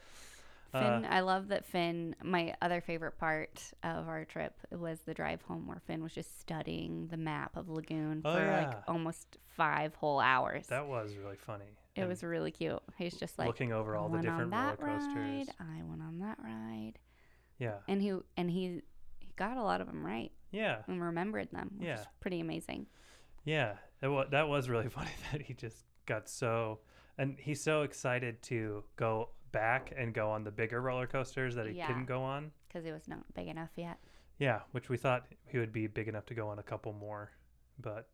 Speaker 1: Uh,
Speaker 3: Finn, I love that Finn. My other favorite part of our trip was the drive home, where Finn was just studying the map of Lagoon
Speaker 1: Oh,
Speaker 3: for
Speaker 1: yeah.
Speaker 3: like almost five whole hours.
Speaker 1: that was really funny.
Speaker 3: it
Speaker 1: And
Speaker 3: was really cute. He's just like
Speaker 1: looking over all the different roller coasters.
Speaker 3: ride. I went on that ride,
Speaker 1: Yeah.
Speaker 3: and he and he he got a lot of them right
Speaker 1: Yeah.
Speaker 3: and remembered them, which
Speaker 1: Yeah.
Speaker 3: is pretty amazing.
Speaker 1: Yeah, that was, that was really funny that he just got so and he's so excited to go back and go on the bigger roller coasters that he
Speaker 3: Yeah.
Speaker 1: couldn't go on.
Speaker 3: Because it was not big enough yet.
Speaker 1: Yeah, which we thought he would be big enough to go on a couple more, but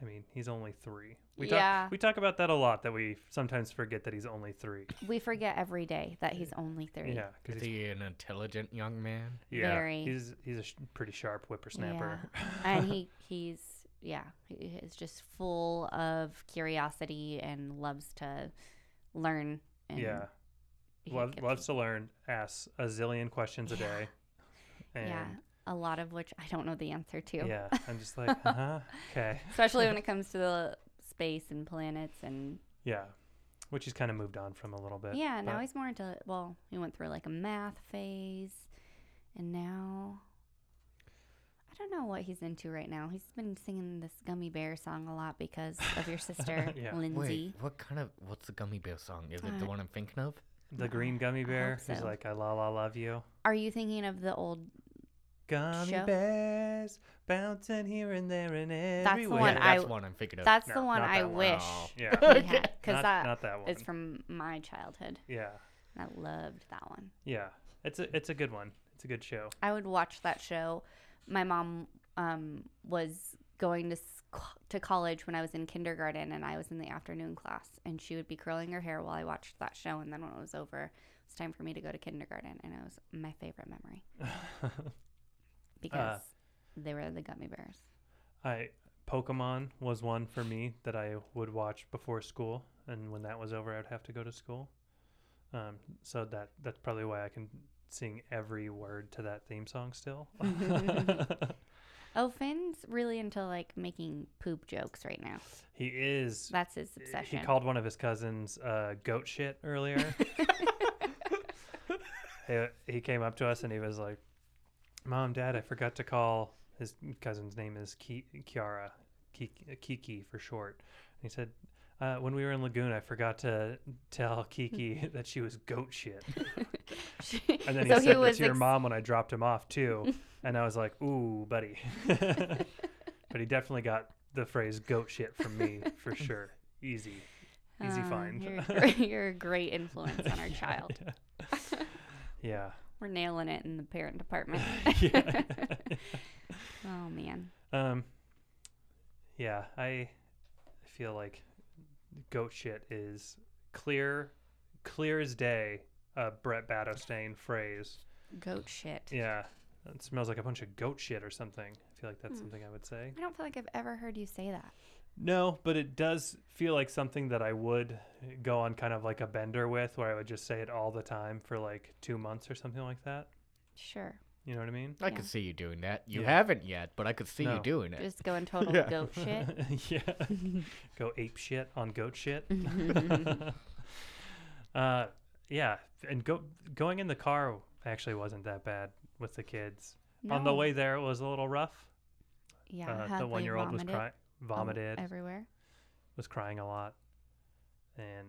Speaker 1: I mean, he's only 3. We
Speaker 3: Yeah.
Speaker 1: talk we talk about that a lot that we sometimes forget that he's only 3.
Speaker 3: We forget every day that he's only three.
Speaker 1: Yeah, cuz he's
Speaker 2: he an intelligent young man?
Speaker 1: yeah,
Speaker 3: very-
Speaker 1: he's he's a sh- pretty sharp whippersnapper. Yeah.
Speaker 3: and he he's yeah he is just full of curiosity and loves to learn and
Speaker 1: yeah.
Speaker 3: He
Speaker 1: Love, loves to learn, asks a zillion questions a
Speaker 3: Yeah.
Speaker 1: day. And
Speaker 3: yeah a lot of which i don't know the answer to
Speaker 1: Yeah, I'm just like, uh-huh, okay.
Speaker 3: especially when it comes to the space and planets and
Speaker 1: Yeah, which he's kind of moved on from a little bit.
Speaker 3: yeah now he's more into well he went through like a math phase and now i don't know what he's into right now. He's been singing this Gummy Bear song a lot because of your sister,
Speaker 1: Yeah.
Speaker 3: Lindsay.
Speaker 2: Wait, what kind of what's the gummy bear song? Is it
Speaker 3: Uh,
Speaker 2: the one I'm thinking of?
Speaker 1: The green gummy bear who's
Speaker 3: so.
Speaker 1: like, I la la love you.
Speaker 3: Are you thinking of the old?
Speaker 1: Gummy
Speaker 3: Show?
Speaker 1: bears bouncing here and there and
Speaker 3: the
Speaker 1: everywhere.
Speaker 3: one
Speaker 2: yeah,
Speaker 3: I-
Speaker 2: that's one I'm thinking of.
Speaker 3: That's
Speaker 1: No,
Speaker 3: the one
Speaker 1: not
Speaker 3: I
Speaker 1: one.
Speaker 3: wish
Speaker 2: Oh.
Speaker 1: Yeah.
Speaker 3: we because
Speaker 1: not,
Speaker 3: that
Speaker 1: not that one.
Speaker 3: is from my childhood.
Speaker 1: yeah.
Speaker 3: I loved that one.
Speaker 1: Yeah. It's a it's a good one. It's a good show.
Speaker 3: I would watch that show. My mom um, was going to sc- to college when I was in kindergarten, and I was in the afternoon class, and she would be curling her hair while I watched that show. And then when it was over, it was time for me to go to kindergarten, and it was my favorite memory because they were the gummy bears.
Speaker 1: I Pokemon was one for me that I would watch before school, and when that was over, I'd have to go to school. Um, so that that's probably why I can sing every word to that theme song still.
Speaker 3: Oh, Finn's really into like making poop jokes right now.
Speaker 1: he is.
Speaker 3: That's his obsession.
Speaker 1: He called one of his cousins uh, goat shit earlier. he, he came up to us and he was like, "Mom, Dad, I forgot to call." His cousin's name is Ki- Kiara, Kiki, Kiki for short. And he said, uh, "When we were in Lagoon, I forgot to tell Kiki that she was goat shit." And then he
Speaker 3: so
Speaker 1: said
Speaker 3: he
Speaker 1: that to your
Speaker 3: ex-
Speaker 1: mom when I dropped him off too. and I was like, "Ooh, buddy." but he definitely got the phrase "goat shit" from me for sure. Easy, easy
Speaker 3: Uh,
Speaker 1: find.
Speaker 3: You're, a you're a great influence on our child.
Speaker 1: yeah.
Speaker 3: We're nailing it in the parent department.
Speaker 1: yeah.
Speaker 3: oh man.
Speaker 1: um. Yeah, I feel like goat shit is clear, clear as day. A Brett Badostain phrase.
Speaker 3: Goat shit.
Speaker 1: Yeah, it smells like a bunch of goat shit or something. I feel like that's
Speaker 3: Hmm.
Speaker 1: something I would say.
Speaker 3: I don't feel like I've ever heard you say that.
Speaker 1: No, but it does feel like something that I would go on kind of like a bender with, where I would just say it all the time for like two months or something like that.
Speaker 3: Sure.
Speaker 1: You know what I mean?
Speaker 2: I
Speaker 3: Yeah.
Speaker 2: could see you doing that. You
Speaker 1: Yeah.
Speaker 2: haven't yet, but I could see
Speaker 1: No.
Speaker 2: you doing it.
Speaker 3: Just going total
Speaker 2: Yeah.
Speaker 3: goat shit.
Speaker 1: yeah. Go ape shit on goat shit. uh, yeah, and go going in the car actually wasn't that bad with the kids. On the
Speaker 3: No.
Speaker 1: way there, it was a little rough.
Speaker 3: Yeah.
Speaker 1: uh, the
Speaker 3: they
Speaker 1: one year old was
Speaker 3: vomited
Speaker 1: crying,
Speaker 3: all
Speaker 1: vomited,
Speaker 3: everywhere.
Speaker 1: was crying a lot, and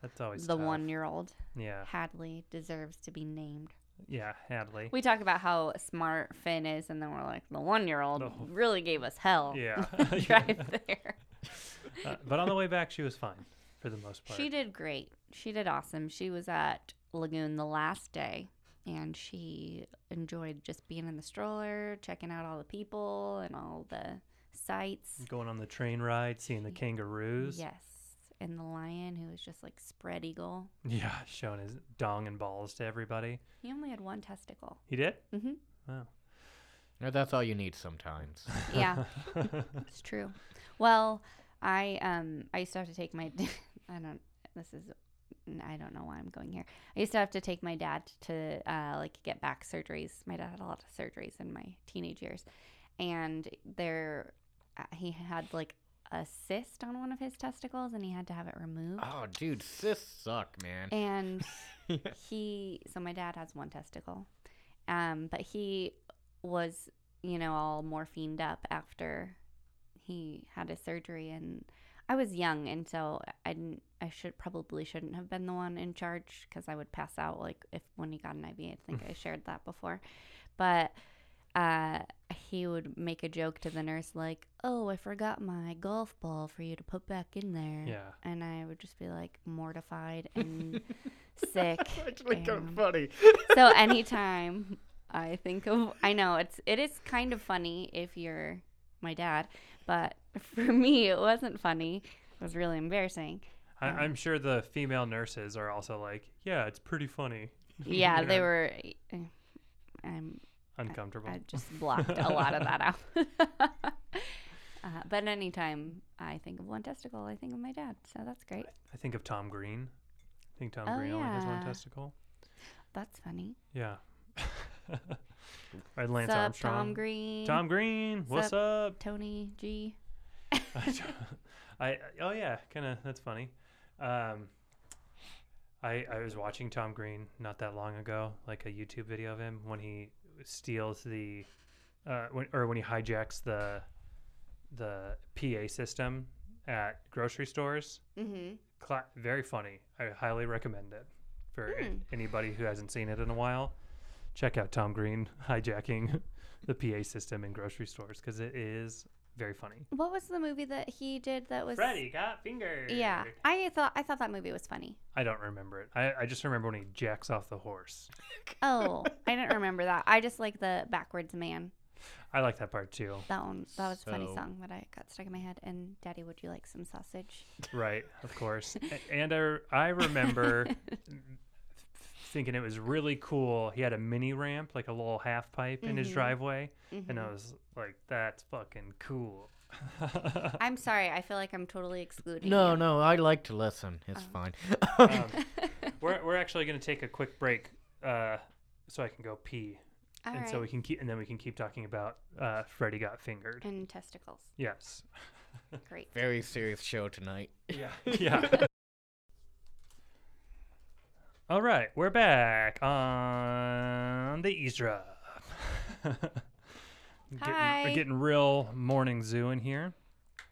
Speaker 1: that's always
Speaker 3: The
Speaker 1: tough.
Speaker 3: one year old
Speaker 1: Yeah,
Speaker 3: Hadley deserves to be named.
Speaker 1: Yeah, Hadley.
Speaker 3: We talk about how smart Finn is, and then we're like, the one year old
Speaker 1: No.
Speaker 3: really gave us hell.
Speaker 1: Yeah.
Speaker 3: Drive there.
Speaker 1: Uh, but on the way back, she was fine for the most part.
Speaker 3: She did great. She did awesome. She was at Lagoon the last day and she enjoyed just being in the stroller, checking out all the people and all the sights.
Speaker 1: Going on the train ride, seeing the kangaroos.
Speaker 3: Yes. And the lion who was just like spread eagle.
Speaker 1: Yeah, showing his dong and balls to everybody.
Speaker 3: He only had one testicle.
Speaker 1: He did?
Speaker 3: hmm
Speaker 1: Wow.
Speaker 2: No, that's all you need sometimes.
Speaker 3: Yeah, it's true. Well, I um I used to have to take my I don't this is I don't know why I'm going here. I used to have to take my dad to uh, like get back surgeries. My dad had a lot of surgeries in my teenage years, and there uh, he had like a cyst on one of his testicles, and he had to have it removed.
Speaker 2: oh, dude, cysts suck, man.
Speaker 3: And
Speaker 2: Yeah.
Speaker 3: he so my dad has one testicle um but he was you know all morphined up after he had his surgery and i was young and so i didn't i should probably shouldn't have been the one in charge because i would pass out like if when he got an iv i think i shared that before but uh he would make a joke to the nurse like oh i forgot my golf ball for you to put back in there
Speaker 1: yeah.
Speaker 3: and I would just be like mortified and sick.
Speaker 2: Actually, kind of funny.
Speaker 3: So anytime I think of, I know it's it is kind of funny if you're my dad, but for me it wasn't funny. It was really embarrassing.
Speaker 1: I,
Speaker 3: Um,
Speaker 1: I'm sure the female nurses are also like, yeah, it's pretty funny.
Speaker 3: Yeah, they were. I'm
Speaker 1: uncomfortable.
Speaker 3: I just blocked a lot of that out. uh, but anytime I think of one testicle, I think of my dad. So that's great.
Speaker 1: I think of Tom Green. I think Tom
Speaker 3: Oh,
Speaker 1: Green only has one testicle.
Speaker 3: That's funny.
Speaker 1: Yeah. right, Lance
Speaker 3: Sup,
Speaker 1: Armstrong.
Speaker 3: Tom Green.
Speaker 1: Tom Green, what's up?
Speaker 3: Tony G.
Speaker 1: I oh yeah, kind of that's funny. Um, I I was watching Tom Green not that long ago, like a YouTube video of him when he steals the uh, when, or when he hijacks the the PA system at grocery stores.
Speaker 3: Mm-hmm.
Speaker 1: Cla- very funny. I highly recommend it for a-
Speaker 3: Hmm.
Speaker 1: anybody who hasn't seen it in a while. Check out Tom Green hijacking the PA system in grocery stores because it is very funny.
Speaker 3: What was the movie that he did that was?
Speaker 1: Freddy got fingered.
Speaker 3: Yeah, I thought I thought that movie was funny.
Speaker 1: I don't remember it. I, I just remember when he jacks off the horse.
Speaker 3: Oh, I didn't remember that. I just like the backwards man.
Speaker 1: I like that part too.
Speaker 3: That one. That was a funny song that I got stuck in my head. And Daddy, would you like some sausage?
Speaker 1: Right, of course. And I, I remember thinking it was really cool. He had a mini ramp, like a little half pipe in his
Speaker 3: Mhm.
Speaker 1: driveway. And I
Speaker 3: Mhm.
Speaker 1: was like, that's fucking cool.
Speaker 3: I'm sorry. I feel like I'm totally excluding.
Speaker 2: No,
Speaker 3: you.
Speaker 2: no, I like to listen. It's
Speaker 3: Oh.
Speaker 2: fine.
Speaker 1: um, we're, we're actually going to take a quick break uh, so I can go pee.
Speaker 3: All
Speaker 1: and
Speaker 3: right.
Speaker 1: so we can keep, and then we can keep talking about uh, Freddy got fingered.
Speaker 3: and testicles.
Speaker 1: Yes.
Speaker 3: Great.
Speaker 2: Very serious show tonight.
Speaker 1: Yeah. Yeah. All right, we're back on the EaseDrop. getting,
Speaker 3: Hi.
Speaker 1: We're getting real morning zoo in here.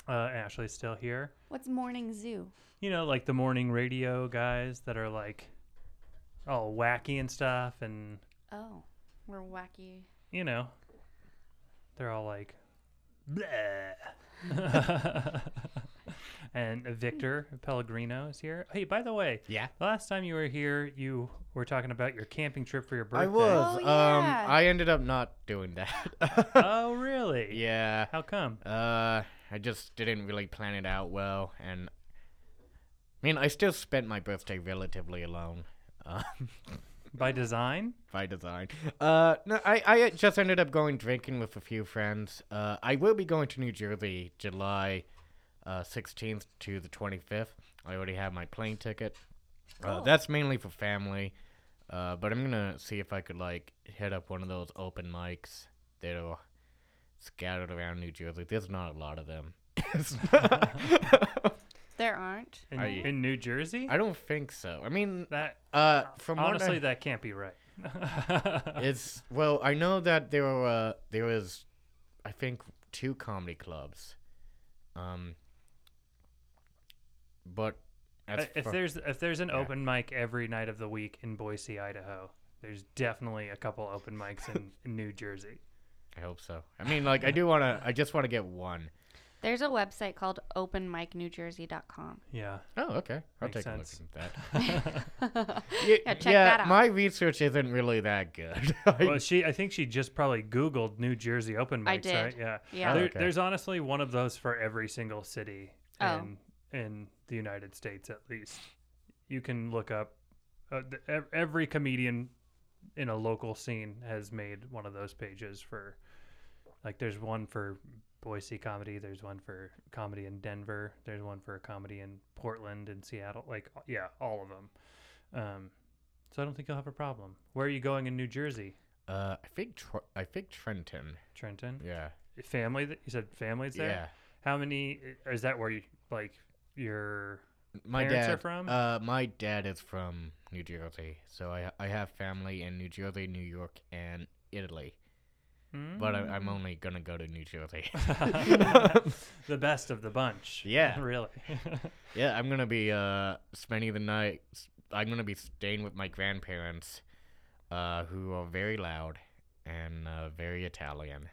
Speaker 1: Uh, Ashley's still here.
Speaker 3: What's morning zoo?
Speaker 1: You know, like the morning radio guys that are like all wacky and stuff, and
Speaker 3: Oh, we're wacky.
Speaker 1: you know, they're all like, bleh. and Victor Pellegrino is here. Hey, by the way,
Speaker 2: Yeah.
Speaker 1: the last time you were here, you were talking about your camping trip for your birthday.
Speaker 2: I was.
Speaker 3: Oh,
Speaker 2: Um,
Speaker 3: yeah.
Speaker 2: I ended up not doing that.
Speaker 1: Oh, really?
Speaker 2: yeah.
Speaker 1: How come?
Speaker 2: Uh, I just didn't really plan it out well, and I mean, I still spent my birthday relatively alone. Um,
Speaker 1: By design?
Speaker 2: by design. Uh, no, I, I just ended up going drinking with a few friends. Uh, I will be going to New Jersey July uh, 16th to the 25th. I already have my plane ticket. Uh,
Speaker 3: Cool.
Speaker 2: that's mainly for family. Uh, but I'm gonna see if I could like hit up one of those open mics that are scattered around New Jersey. There's not a lot of them.
Speaker 3: There aren't.
Speaker 1: In,
Speaker 2: Are you-
Speaker 1: in New Jersey?
Speaker 2: I don't think so. I mean,
Speaker 1: that
Speaker 2: uh, from what I-
Speaker 1: honestly, that can't be right.
Speaker 2: It's well, I know that there were uh, there was, I think, two comedy clubs. Um, but
Speaker 1: Uh, if
Speaker 2: far-
Speaker 1: there's if there's an
Speaker 2: Yeah.
Speaker 1: open mic every night of the week in Boise, Idaho, there's definitely a couple open mics in, in New Jersey.
Speaker 2: I hope so. I mean, like, I do want to. I just want to get one.
Speaker 3: There's a website called openmicnewjersey.com.
Speaker 1: Yeah.
Speaker 2: Oh, okay. I'll
Speaker 1: Makes
Speaker 2: take a look at that.
Speaker 3: yeah,
Speaker 2: yeah,
Speaker 3: check
Speaker 2: yeah,
Speaker 3: that out.
Speaker 2: my research isn't really that good.
Speaker 1: Well, she I think she just probably Googled New Jersey open mics,
Speaker 3: I did.
Speaker 1: right? Yeah.
Speaker 3: yeah.
Speaker 2: Oh,
Speaker 1: There. There's honestly one of those for every single city
Speaker 3: Oh.
Speaker 1: in in the United States, at least. You can look up uh, th- ev- every comedian in a local scene has made one of those pages for. Like, there's one for Boise comedy. There's one for comedy in Denver. There's one for comedy in Portland and Seattle. Like, yeah, all of them. Um, so I don't think you'll have a problem. Where are you going in New Jersey?
Speaker 2: uh, I think Tr- I think Trenton.
Speaker 1: Trenton.
Speaker 2: Yeah.
Speaker 1: Family? That you said families there.
Speaker 2: Yeah.
Speaker 1: How many? Is that where you like your?
Speaker 2: My
Speaker 1: Parents
Speaker 2: dad
Speaker 1: are from?
Speaker 2: Uh, my dad is from New Jersey, so I I have family in New Jersey, New York, and Italy. But I, I'm
Speaker 1: Mm.
Speaker 2: only gonna go to New Jersey.
Speaker 1: the best of the bunch.
Speaker 2: Yeah.
Speaker 1: really.
Speaker 2: yeah, I'm gonna be uh spending the night. I'm gonna be staying with my grandparents, uh, who are very loud and uh, very Italian.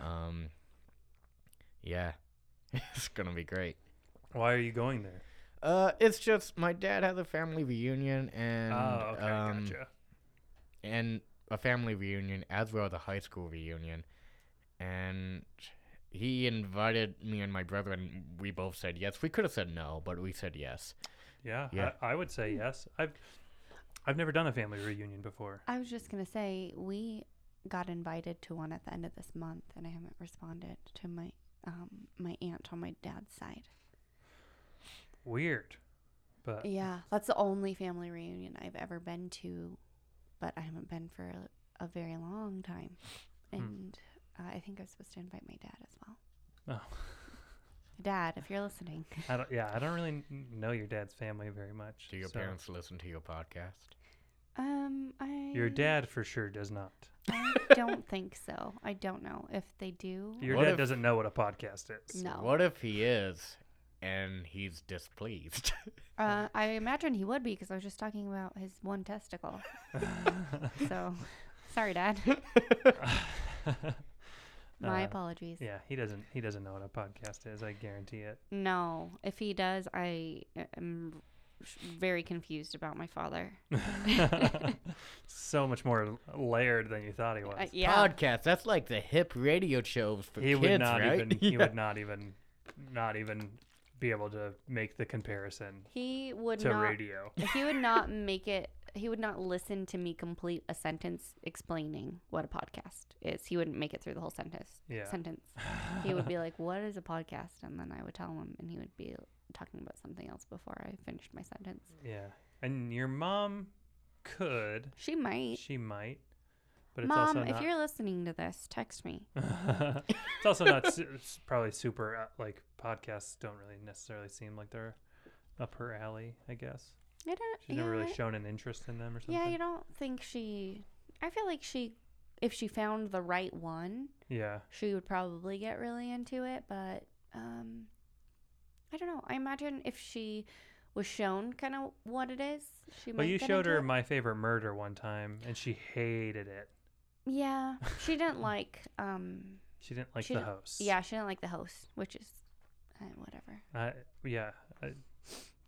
Speaker 2: Um, yeah, it's gonna be great.
Speaker 1: Why are you going there?
Speaker 2: Uh, it's just my dad has a family reunion and
Speaker 1: oh, okay,
Speaker 2: um,
Speaker 1: gotcha.
Speaker 2: and a family reunion as well as a high school reunion, and he invited me and my brother, and we both said yes. We could have said no, but we said yes.
Speaker 1: Yeah,
Speaker 2: yeah.
Speaker 1: I, I would say yes. I've I've never done a family reunion before.
Speaker 3: I was just gonna say we got invited to one at the end of this month, and I haven't responded to my um, my aunt on my dad's side.
Speaker 1: Weird, but
Speaker 3: Yeah, that's the only family reunion I've ever been to, but I haven't been for a, a very long time.
Speaker 1: Hmm.
Speaker 3: And uh, I think I was supposed to invite my dad as well.
Speaker 1: Oh.
Speaker 3: Dad, if you're listening,
Speaker 1: I don't. Yeah, I don't really know your dad's family very much.
Speaker 2: Do your
Speaker 1: so-
Speaker 2: parents listen to your podcast?
Speaker 3: um, I
Speaker 1: Your dad for sure does not.
Speaker 3: I, don't think so. I don't know if they do.
Speaker 1: Your
Speaker 2: What
Speaker 1: dad
Speaker 2: if-
Speaker 1: doesn't know what a podcast is.
Speaker 3: No.
Speaker 2: What if he is, and he's displeased?
Speaker 3: Uh, I imagine he would be because I was just talking about his one testicle. so, sorry, Dad. My
Speaker 1: Uh,
Speaker 3: apologies.
Speaker 1: Yeah, he doesn't. He doesn't know what a podcast is. I guarantee it.
Speaker 3: No, if he does, I am sh- very confused about my father.
Speaker 1: so much more layered than you thought he was.
Speaker 3: Uh, yeah.
Speaker 2: Podcast. That's like the hip radio shows for
Speaker 1: he
Speaker 2: kids,
Speaker 1: would not
Speaker 2: right?
Speaker 1: even. He
Speaker 2: Yeah.
Speaker 1: would not even. Not even be able to make the comparison
Speaker 3: He would not
Speaker 1: to
Speaker 3: not.
Speaker 1: radio.
Speaker 3: He would not make it. He would not listen to me complete a sentence explaining what a podcast is. He wouldn't make it through the whole sentence.
Speaker 1: Yeah.
Speaker 3: Sentence. He would be like, "What is a podcast?" And then I would tell him, and he would be talking about something else before I finished my sentence.
Speaker 1: Yeah, and your mom could.
Speaker 3: She might.
Speaker 1: She might, but it's
Speaker 3: Mom, if
Speaker 1: not.
Speaker 3: you're listening to this, text me.
Speaker 1: it's also not su- it's probably super uh, like podcasts don't really necessarily seem like they're up her alley. I guess
Speaker 3: I don't.
Speaker 1: she's
Speaker 3: yeah,
Speaker 1: never really shown an interest in them or something.
Speaker 3: Yeah, you don't think she. I feel like she, if she found the right one,
Speaker 1: Yeah.
Speaker 3: she would probably get really into it. But um, I don't know. I imagine if she was shown kind of what it is, she
Speaker 1: Well, you showed her
Speaker 3: it.
Speaker 1: my favorite murder one time, and she hated it.
Speaker 3: Yeah, she didn't like. Um,
Speaker 1: She didn't like
Speaker 3: She
Speaker 1: the
Speaker 3: didn't-
Speaker 1: host.
Speaker 3: yeah, she didn't like the host, which is uh, whatever.
Speaker 1: Uh, yeah. Uh,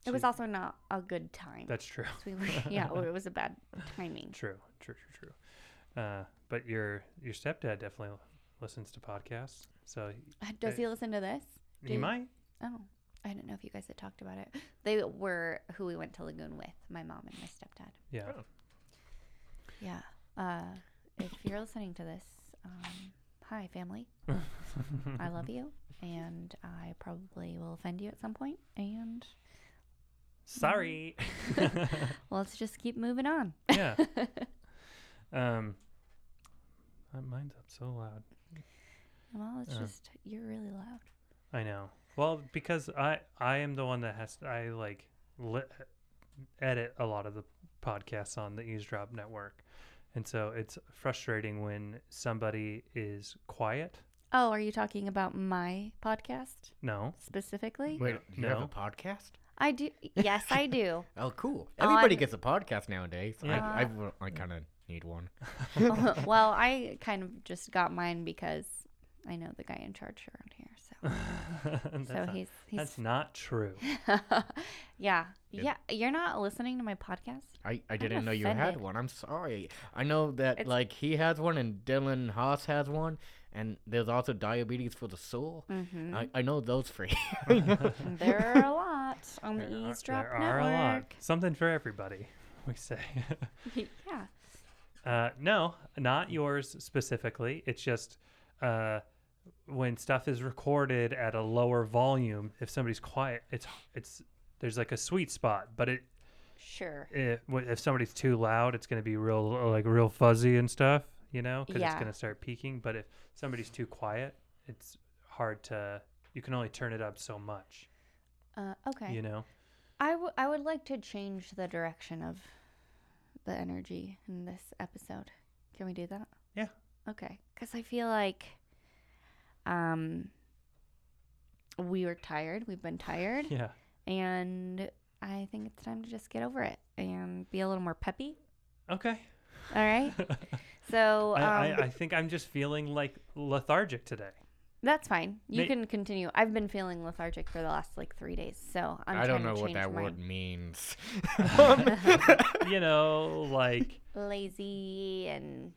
Speaker 3: It was also not a good time.
Speaker 1: That's true.
Speaker 3: So we were, yeah, or it was a bad timing.
Speaker 1: True. True. True. True. Uh, but your your stepdad definitely listens to podcasts, so
Speaker 3: Uh, Does he listen to this?
Speaker 1: he
Speaker 3: Do-
Speaker 1: might.
Speaker 3: Oh, I didn't know if you guys had talked about it. They were who we went to Lagoon with, my mom and my stepdad.
Speaker 1: Yeah.
Speaker 2: Oh.
Speaker 3: Yeah. Uh, if you're listening to this, um, hi family. I love you, and I probably will offend you at some point. And
Speaker 1: Sorry.
Speaker 3: Well, let's just keep moving on.
Speaker 1: yeah. Um. Mine's up so loud.
Speaker 3: Well, it's
Speaker 1: Uh.
Speaker 3: just you're really loud.
Speaker 1: I know. Well, because I I am the one that has to, I like li- edit a lot of the podcasts on the EaseDrop network, and so it's frustrating when somebody is quiet.
Speaker 3: Oh, are you talking about my podcast
Speaker 1: No.
Speaker 3: specifically?
Speaker 2: Wait, do you have
Speaker 1: No.
Speaker 2: a podcast?
Speaker 3: I do. Yes, I do.
Speaker 2: Oh, cool. Everybody
Speaker 3: On-
Speaker 2: gets a podcast nowadays.
Speaker 1: Yeah.
Speaker 2: I, I, w- I kind of need one.
Speaker 3: well, I kind of just got mine because I know the guy in charge around here. So,
Speaker 1: that's,
Speaker 3: so
Speaker 1: not,
Speaker 3: he's he's
Speaker 1: that's not true.
Speaker 3: yeah,
Speaker 2: Yeah.
Speaker 3: yeah. You're not listening to my podcast.
Speaker 2: I, I didn't know you had one. I'm sorry. I know that
Speaker 3: It's-
Speaker 2: like he has one and Dylan Haas has one, and there's also diabetes for the soul.
Speaker 3: Mm-hmm.
Speaker 2: I, I know those three.
Speaker 3: there are a lot on the
Speaker 1: are-
Speaker 3: EaseDrop
Speaker 1: there are a lot.
Speaker 3: Network.
Speaker 1: Something for everybody. We say.
Speaker 3: yeah.
Speaker 1: Uh, no, not yours specifically. It's just uh, when stuff is recorded at a lower volume. If somebody's quiet, it's it's there's like a sweet spot. But it
Speaker 3: Sure.
Speaker 1: if, if somebody's too loud, it's gonna be real like real fuzzy and stuff. You know, because it's gonna start peaking. But if somebody's too quiet, it's hard to. You can only turn it up so much.
Speaker 3: Uh, okay.
Speaker 1: You know.
Speaker 3: I, w- I would like to change the direction of the energy in this episode. Can we do that?
Speaker 1: Yeah.
Speaker 3: Okay. Because I feel like um, we were tired. We've been tired.
Speaker 1: Yeah.
Speaker 3: And I think it's time to just get over it and be a little more peppy.
Speaker 1: Okay.
Speaker 3: All right. so um,
Speaker 1: I, I, I think I'm just feeling like lethargic today.
Speaker 3: that's fine. You
Speaker 1: May-
Speaker 3: can continue. I've been feeling lethargic for the last like three days. So I'm
Speaker 2: I don't know
Speaker 3: to
Speaker 2: what that
Speaker 3: mine.
Speaker 2: word means.
Speaker 1: you know, like
Speaker 3: Lazy and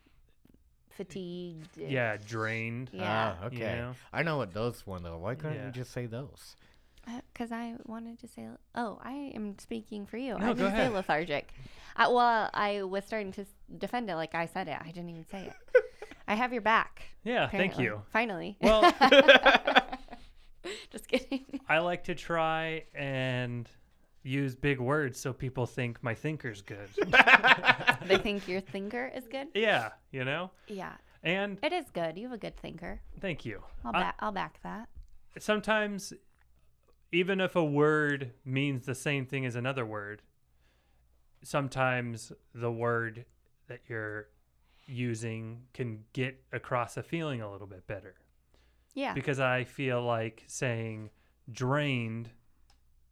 Speaker 3: fatigued.
Speaker 1: yeah, drained.
Speaker 3: Yeah.
Speaker 2: Ah, okay.
Speaker 1: You know?
Speaker 2: I know what those ones are. Why couldn't
Speaker 1: Yeah.
Speaker 2: you just say those?
Speaker 3: Because I wanted to say, oh, I am speaking for you.
Speaker 1: No,
Speaker 3: I
Speaker 1: go
Speaker 3: didn't say
Speaker 1: ahead.
Speaker 3: lethargic. I, well, I was starting to defend it like I said it. I didn't even say it. I have your back.
Speaker 1: Yeah, thank you.
Speaker 3: Finally.
Speaker 1: Well,
Speaker 3: just kidding.
Speaker 1: I like to try and use big words so people think my thinker's good.
Speaker 3: they think your thinker is good.
Speaker 1: yeah, you know?
Speaker 3: Yeah,
Speaker 1: And
Speaker 3: it is good. You have a good thinker.
Speaker 1: thank you.
Speaker 3: I'll
Speaker 1: I,
Speaker 3: I'll back that.
Speaker 1: sometimes even if a word means the same thing as another word, sometimes the word that you're using can get across a feeling a little bit better
Speaker 3: Yeah.
Speaker 1: because I feel like saying drained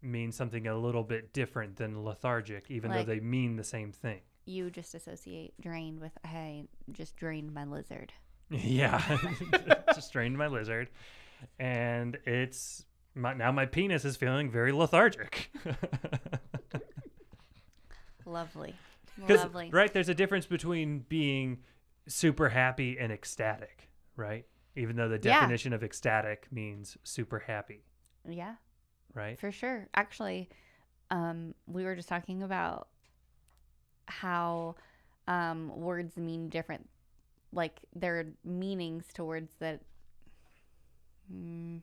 Speaker 1: means something a little bit different than lethargic, even
Speaker 3: Like-
Speaker 1: though they mean the same thing.
Speaker 3: you just associate drained with hey, just drained my lizard.
Speaker 1: yeah, just drained my lizard, and it's my, now my penis is feeling very lethargic.
Speaker 3: Lovely. Lovely.
Speaker 1: right? There's a difference between being super happy and ecstatic, right? Even though the
Speaker 3: Yeah.
Speaker 1: definition of ecstatic means super happy,
Speaker 3: Yeah,
Speaker 1: right?
Speaker 3: for sure. Actually, um, we were just talking about how um, words mean different, like there are meanings to words that. Mm,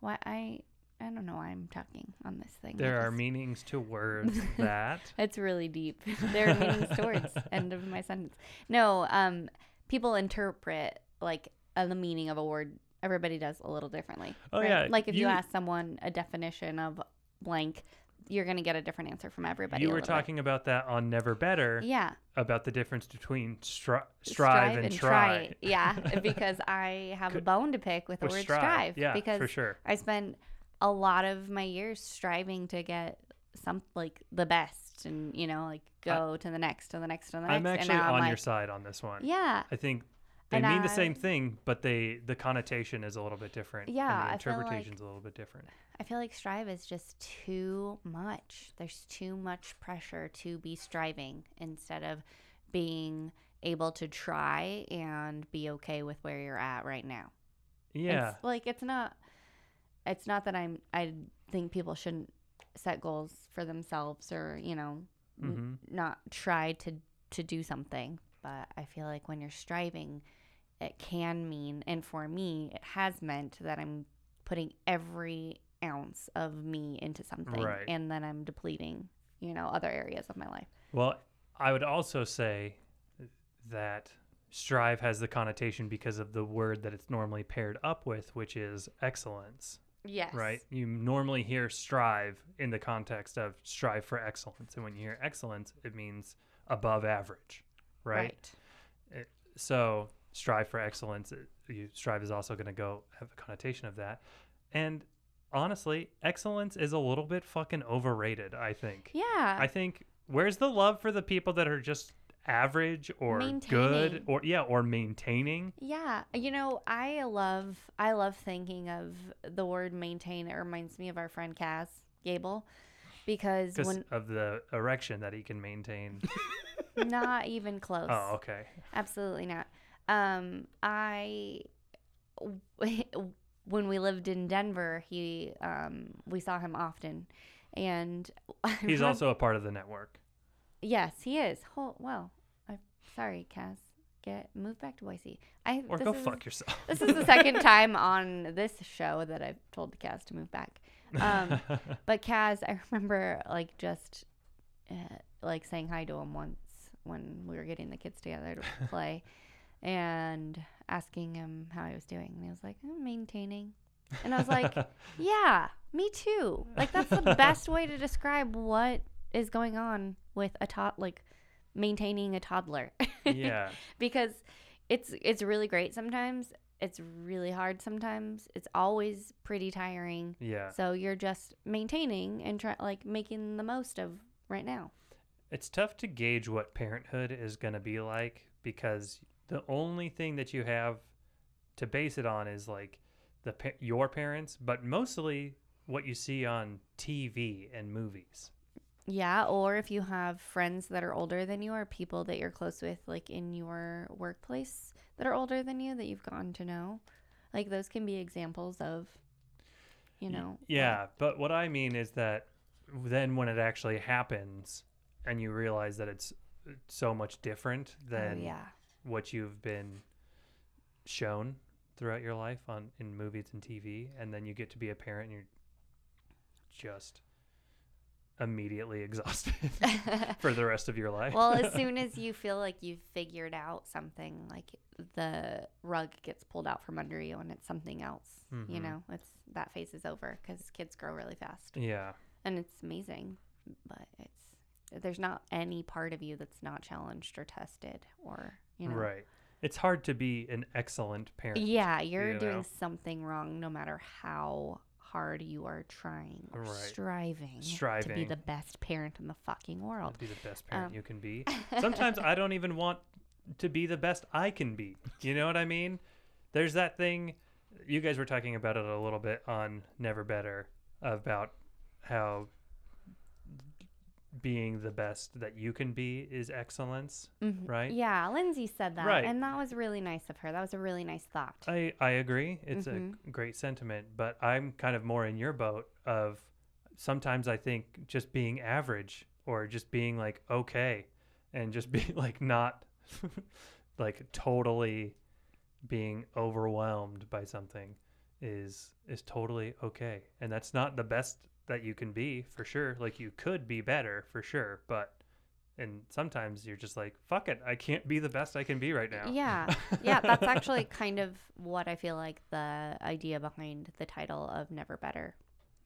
Speaker 3: why I I don't know why I'm talking on this thing.
Speaker 1: There are meanings to words that.
Speaker 3: It's really deep. there are meanings to words. End of my sentence. No, um, people interpret like uh, the meaning of a word. Everybody does a little differently.
Speaker 1: Oh,
Speaker 3: right?
Speaker 1: yeah,
Speaker 3: Like if you,
Speaker 1: you-
Speaker 3: ask someone a definition of blank, you're gonna get a different answer from everybody.
Speaker 1: you were
Speaker 3: little bit.
Speaker 1: talking about that on Never Better
Speaker 3: Yeah,
Speaker 1: about the difference between stri- strive, and, try.
Speaker 3: Yeah, because I have a bone to pick with the word
Speaker 1: strive.
Speaker 3: strive.
Speaker 1: Yeah,
Speaker 3: because
Speaker 1: for sure.
Speaker 3: I spent a lot of my years striving to get some like the best, and you know, like go to the next, to the next, to the next.
Speaker 1: I'm
Speaker 3: and
Speaker 1: actually
Speaker 3: now I'm
Speaker 1: on
Speaker 3: like,
Speaker 1: your side on this one.
Speaker 3: Yeah,
Speaker 1: I think they
Speaker 3: And
Speaker 1: mean the same thing, but they the connotation is a little bit different.
Speaker 3: Yeah,
Speaker 1: and the
Speaker 3: I feel like-
Speaker 1: interpretation's a little bit different.
Speaker 3: I feel like strive is just too much. There's too much pressure to be striving instead of being able to try and be okay with where you're at right now.
Speaker 1: Yeah,
Speaker 3: It's like it's not it's not that I'm I think people shouldn't set goals for themselves or, you know,
Speaker 1: Mhm.
Speaker 3: not try to to do something, but I feel like when you're striving it can mean and for me it has meant that I'm putting every ounce of me into something
Speaker 1: Right.
Speaker 3: and then I'm depleting, you know, other areas of my life.
Speaker 1: Well, I would also say that strive has the connotation because of the word that it's normally paired up with, which is excellence,
Speaker 3: Yes.
Speaker 1: right? You normally hear strive in the context of strive for excellence. And when you hear excellence, it means above average, right? Eh, so strive for excellence. it- You strive is also going to go have a connotation of that. And honestly, excellence is a little bit fucking overrated, I think.
Speaker 3: Yeah.
Speaker 1: I think where's the love for the people that are just average or good or yeah or maintaining
Speaker 3: Yeah, you know, I love I love thinking of the word maintain. It reminds me of our friend Kaz Gable because
Speaker 1: because
Speaker 3: when
Speaker 1: of the erection that he can maintain.
Speaker 3: not even close.
Speaker 1: oh, okay.
Speaker 3: Absolutely not. Um, I when we lived in Denver, he um we saw him often, and
Speaker 1: He's also a part of the network.
Speaker 3: yes, he is. Oh, well, I'm sorry, Kaz. Get move back to Boise. I
Speaker 1: Or
Speaker 3: this
Speaker 1: go
Speaker 3: is-
Speaker 1: fuck yourself.
Speaker 3: This is the second time on this show that I've told the Kaz to move back. Um, but Kaz, I remember like just uh, like saying hi to him once when we were getting the kids together to play, and asking him how he was doing, and he was like, "I'm maintaining," and I was like, "Yeah, me too." Like that's the best way to describe what is going on with a tot like maintaining a toddler.
Speaker 1: yeah.
Speaker 3: because it's it's really great sometimes it's really hard sometimes it's always pretty tiring
Speaker 1: Yeah.
Speaker 3: so you're just maintaining and try like making the most of right now
Speaker 1: It's tough to gauge what parenthood is going to be like because the only thing that you have to base it on is like the your parents, but mostly what you see on TV and movies.
Speaker 3: yeah or if you have friends that are older than you or people that you're close with like in your workplace that are older than you that you've gotten to know like those can be examples of you know
Speaker 1: Yeah, but what I mean is that then when it actually happens and you realize that it's uh, so much different
Speaker 3: oh,
Speaker 1: than
Speaker 3: yeah
Speaker 1: what you've been shown throughout your life on in movies and TV and then you get to be a parent and you're just immediately exhausted for the rest of your life.
Speaker 3: well, as soon as you feel like you've figured out something, like the rug gets pulled out from under you and it's something else, you
Speaker 1: Mhm.
Speaker 3: know, it's that phase is over because kids grow really fast
Speaker 1: yeah.
Speaker 3: and it's amazing, but it's there's not any part of you that's not challenged or tested or You know?
Speaker 1: Right. It's hard to be an excellent parent.
Speaker 3: Yeah, you're
Speaker 1: you
Speaker 3: doing
Speaker 1: know?
Speaker 3: something wrong no matter how hard you are trying or
Speaker 1: Right.
Speaker 3: striving, to be the best parent in the fucking world.
Speaker 1: To be the best parent
Speaker 3: Um,
Speaker 1: you can be. Sometimes I don't even want to be the best I can be. You know what I mean? There's that thing you guys were talking about it a little bit on Never Better about how being the best that you can be is excellence,
Speaker 3: Mhm.
Speaker 1: right?
Speaker 3: Yeah, Lindsay said that,
Speaker 1: Right.
Speaker 3: and that was really nice of her. That was a really nice thought.
Speaker 1: I, I agree. It's
Speaker 3: Mhm.
Speaker 1: a great sentiment, but I'm kind of more in your boat of sometimes I think just being average or just being like okay and just being like not like totally being overwhelmed by something is is totally okay. And that's not the best that you can be for sure. Like you could be better for sure, but and sometimes you're just like fuck it, I can't be the best I can be right now.
Speaker 3: Yeah, yeah, that's actually kind of what I feel like the idea behind the title of Never Better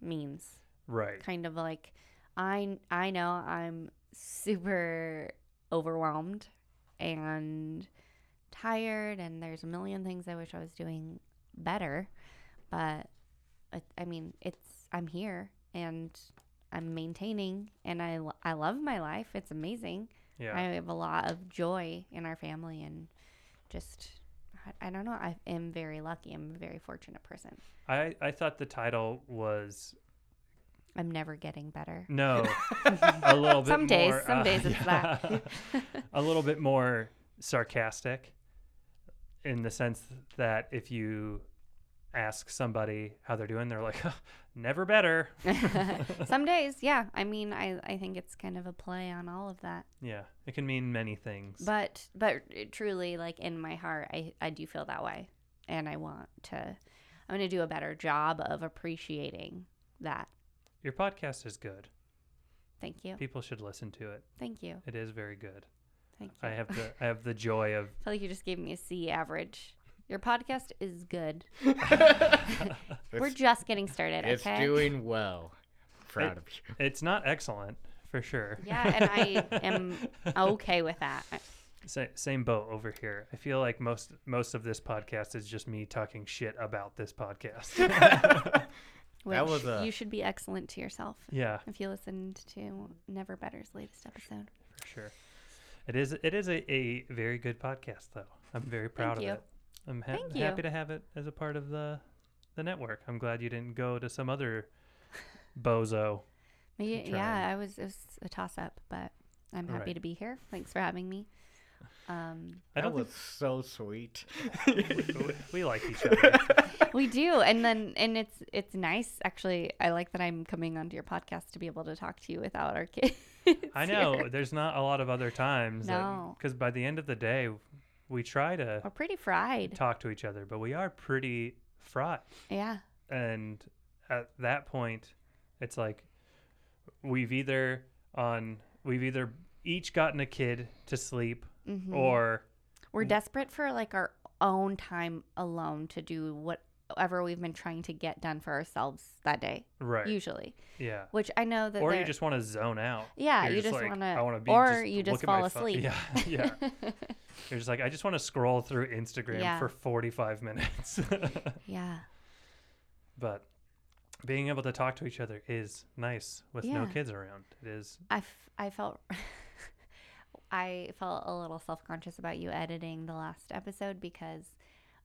Speaker 3: means.
Speaker 1: right.
Speaker 3: Kind of like I I know I'm super overwhelmed and tired and there's a million things I wish I was doing better, but I mean, it's I'm here and I'm maintaining and I I love my life. It's amazing.
Speaker 1: Yeah.
Speaker 3: I have a lot of joy in our family and just I, I don't know. I am very lucky. I'm a very fortunate person.
Speaker 1: I, I thought the title was
Speaker 3: I'm never getting better.
Speaker 1: no a little bit
Speaker 3: Some days-
Speaker 1: more,
Speaker 3: some
Speaker 1: uh,
Speaker 3: days it's that.
Speaker 1: a little bit more sarcastic in the sense that if you ask somebody how they're doing they're like never better
Speaker 3: Some days, yeah. I mean, I I think it's kind of a play on all of that.
Speaker 1: yeah it can mean many things
Speaker 3: But but eh, truly like in my heart, I I do feel that way. And I want to I'm going to do a better job of appreciating that.
Speaker 1: your podcast is good
Speaker 3: Thank you.
Speaker 1: people should listen to it
Speaker 3: Thank you.
Speaker 1: it is very good
Speaker 3: Thank you.
Speaker 1: i have the i have the joy of
Speaker 3: I feel like you just gave me a C average. Your podcast is good. We're
Speaker 2: It's,
Speaker 3: just getting started,
Speaker 2: it's
Speaker 3: okay?
Speaker 2: doing well. Proud of you.
Speaker 1: it's not excellent for sure
Speaker 3: yeah, and I am okay with that.
Speaker 1: Sa- same boat over here. I feel like most most of this podcast is just me talking shit about this podcast.
Speaker 3: Which
Speaker 2: was a-
Speaker 3: you should be excellent to yourself
Speaker 1: yeah,
Speaker 3: if you listened to Never Better's latest episode.
Speaker 1: for sure. It is it is a, a very good podcast though. I'm very proud
Speaker 3: you.
Speaker 1: of it. I'm ha-
Speaker 3: Thank you.
Speaker 1: happy to have it as a part of the the network. I'm glad you didn't go to some other bozo.
Speaker 3: Maybe, yeah, I was it was a toss up, but I'm happy
Speaker 1: Right.
Speaker 3: to be here. Thanks for having me. Um,
Speaker 1: I
Speaker 2: That
Speaker 1: don't
Speaker 2: was so sweet.
Speaker 1: think we, we like each other.
Speaker 3: we do, and then and it's it's nice actually. I like that I'm coming onto your podcast to be able to talk to you without our kids.
Speaker 1: I know
Speaker 3: here.
Speaker 1: there's not a lot of other times.
Speaker 3: No.
Speaker 1: Because by the end of the day, we try to
Speaker 3: We're pretty fried.
Speaker 1: talk to each other, but we are pretty fraught.
Speaker 3: Yeah.
Speaker 1: and at that point it's like we've either on we've either each gotten a kid to sleep
Speaker 3: Mhm.
Speaker 1: or
Speaker 3: We're desperate for like our own time alone to do whatever we've been trying to get done for ourselves that day.
Speaker 1: right
Speaker 3: Usually,
Speaker 1: yeah
Speaker 3: which I know that.
Speaker 1: or you just want to zone out
Speaker 3: Yeah,
Speaker 1: You're
Speaker 3: you just
Speaker 1: like,
Speaker 3: wanna-
Speaker 1: I want to be
Speaker 3: or
Speaker 1: just
Speaker 3: you just fall
Speaker 1: phone."
Speaker 3: asleep.
Speaker 1: yeah yeah you're just like i just want to scroll through instagram
Speaker 3: Yeah.
Speaker 1: for 45 minutes
Speaker 3: yeah.
Speaker 1: but being able to talk to each other is nice with no kids around it is
Speaker 3: I, f- I felt I felt a little self conscious about you editing the last episode because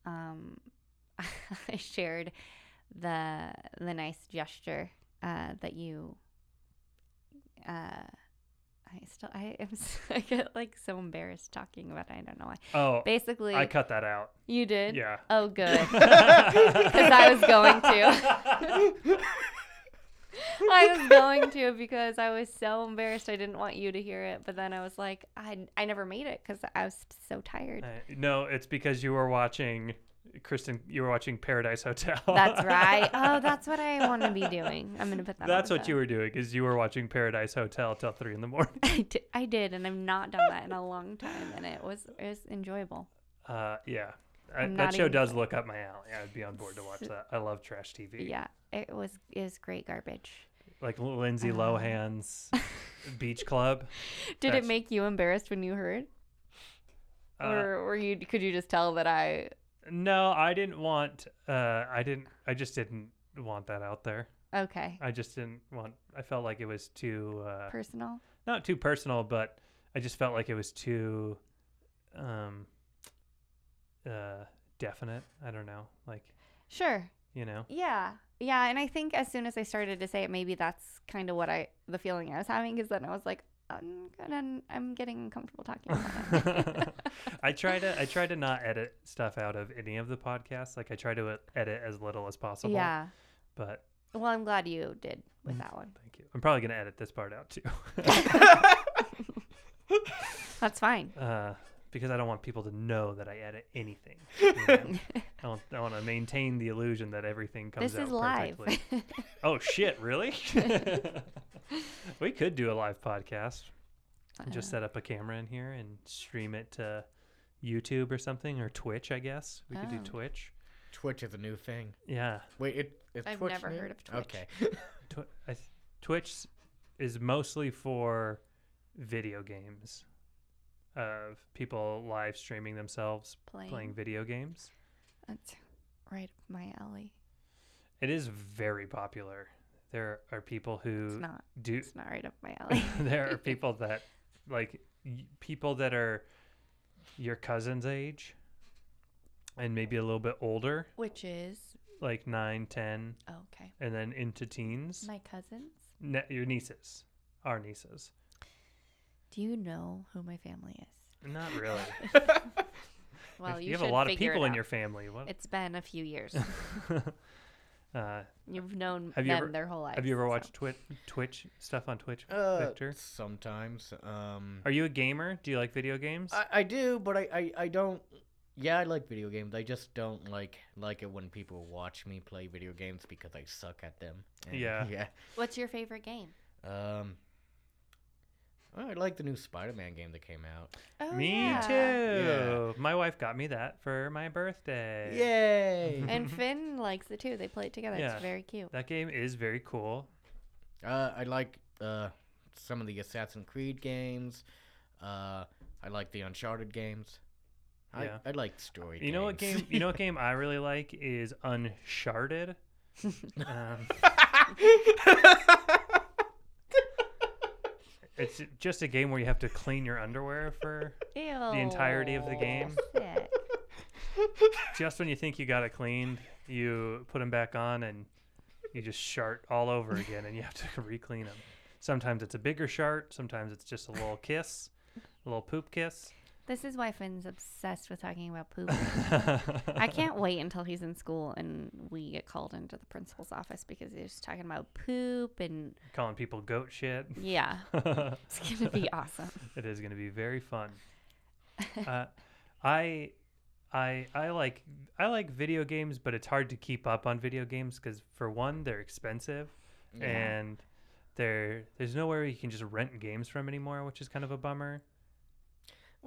Speaker 3: um, I shared the the nice gesture uh, that you. Uh, I still I am I get like so embarrassed talking about it. I don't know why.
Speaker 1: oh
Speaker 3: Basically,
Speaker 1: i cut that out
Speaker 3: you did.
Speaker 1: yeah
Speaker 3: Oh, good. Because I was going to. I was going to because I was so embarrassed. I didn't want you to hear it, but then I was like, I I never made it because I was so tired.
Speaker 1: Uh, no, it's because you were watching Kristen. You were watching Paradise Hotel.
Speaker 3: That's right. Oh, that's what I want to be doing. I'm gonna put that.
Speaker 1: That's what you were doing, is you were watching Paradise Hotel till three in the morning.
Speaker 3: I did, I did, and I've not done that in a long time, and it was it was enjoyable.
Speaker 1: Uh, yeah, I, that show does look up my alley. I'd be on board to watch that. I love trash TV.
Speaker 3: Yeah, it was it was great garbage.
Speaker 1: like Lindsay
Speaker 3: Uh.
Speaker 1: Lohan's Beach Club.
Speaker 3: Did
Speaker 1: That's-
Speaker 3: it make you embarrassed when you heard?
Speaker 1: Uh,
Speaker 3: or were you? Could you just tell that I?
Speaker 1: No, I didn't want. Uh, I didn't. I just didn't want that out there.
Speaker 3: Okay,
Speaker 1: I just didn't want. I felt like it was too. Uh,
Speaker 3: personal.
Speaker 1: not too personal, but I just felt like it was too. Um. Uh, definite. I don't know. Like
Speaker 3: Sure.
Speaker 1: you know.
Speaker 3: Yeah. Yeah, and I think as soon as I started to say it, maybe that's kind of what I the feeling I was having is then I was like, I'm gonna, I'm getting uncomfortable talking about it.
Speaker 1: I try to I try to not edit stuff out of any of the podcasts. Like I try to uh, edit as little as possible.
Speaker 3: yeah.
Speaker 1: But
Speaker 3: Well, I'm glad you did with
Speaker 1: Mm.
Speaker 3: that one.
Speaker 1: thank you. I'm probably gonna edit this part out too,
Speaker 3: That's fine.
Speaker 1: uh, because I don't want people to know that I edit anything. you know? I want I want to maintain the illusion that everything comes out.
Speaker 3: this
Speaker 1: out
Speaker 3: is live.
Speaker 1: perfectly. oh shit! Really? we could do a live podcast. and Just set up a camera in here and stream it to YouTube or something or Twitch. I guess we could do
Speaker 3: Oh.
Speaker 1: Twitch.
Speaker 2: Twitch is a new thing.
Speaker 1: Yeah.
Speaker 2: Wait, it is
Speaker 3: I've
Speaker 2: Twitch
Speaker 3: never
Speaker 2: new?
Speaker 3: heard of Twitch.
Speaker 2: Okay.
Speaker 1: Tw- I th- Twitch is mostly for video games of people live streaming themselves
Speaker 3: playing.
Speaker 1: playing video games.
Speaker 3: That's right up my alley.
Speaker 1: It is very popular. There are people
Speaker 3: It's
Speaker 1: who
Speaker 3: not.
Speaker 1: do
Speaker 3: It's not right up my alley.
Speaker 1: there are people that like people that are your cousin's age and maybe a little bit older,
Speaker 3: Which is
Speaker 1: like nine, ten.
Speaker 3: oh, okay.
Speaker 1: and then into teens.
Speaker 3: My cousins.
Speaker 1: Ne- your nieces. Our nieces.
Speaker 3: Do you know who my family is?
Speaker 1: Not really.
Speaker 3: Well, you,
Speaker 1: you, have a lot of people in
Speaker 3: out.
Speaker 1: your family. What?
Speaker 3: It's been a few years.
Speaker 1: uh,
Speaker 3: You've known
Speaker 1: Have you
Speaker 3: them
Speaker 1: ever-
Speaker 3: their whole lives.
Speaker 1: have you ever
Speaker 3: so-
Speaker 1: watched Twitch, Twitch stuff on Twitch,
Speaker 2: Uh,
Speaker 1: Victor?
Speaker 2: Sometimes. Um,
Speaker 1: Are you a gamer? Do you like video games?
Speaker 2: I, I do, but I, I, I don't. Yeah, I like video games. I just don't like like it when people watch me play video games because I suck at them. And,
Speaker 1: Yeah.
Speaker 2: Yeah.
Speaker 3: What's your favorite game?
Speaker 2: Um. I like the new Spider-Man game that came out.
Speaker 3: Oh,
Speaker 1: me
Speaker 3: yeah.
Speaker 1: too. My wife got me that for my birthday.
Speaker 2: Yay!
Speaker 3: And Finn likes it too. They play it together.
Speaker 1: Yeah.
Speaker 3: It's very cute.
Speaker 1: That game is very cool.
Speaker 2: uh, I like uh some of the Assassin's Creed games. Uh, I like the Uncharted games. I,
Speaker 1: Yeah.
Speaker 2: I like story.
Speaker 1: You know what game? You know what game I really like is Uncharted. um, it's just a game where you have to clean your underwear for
Speaker 3: Ew.
Speaker 1: the entirety of the game.
Speaker 3: Sick.
Speaker 1: just when you think you got it cleaned, you put them back on and you just shart all over again, and you have to re-clean them. Sometimes it's a bigger shart. Sometimes it's just a little kiss, a little poop kiss.
Speaker 3: This is why Finn's obsessed with talking about poop. I can't wait until he's in school and we get called into the principal's office because he's talking about poop and
Speaker 1: Calling people goat shit.
Speaker 3: yeah, it's gonna be awesome.
Speaker 1: it is going to be very fun. uh, I, I, I like I like video games, but it's hard to keep up on video games because for one, they're expensive,
Speaker 2: Yeah.
Speaker 1: and there there's nowhere you can just rent games from anymore, which is kind of a bummer.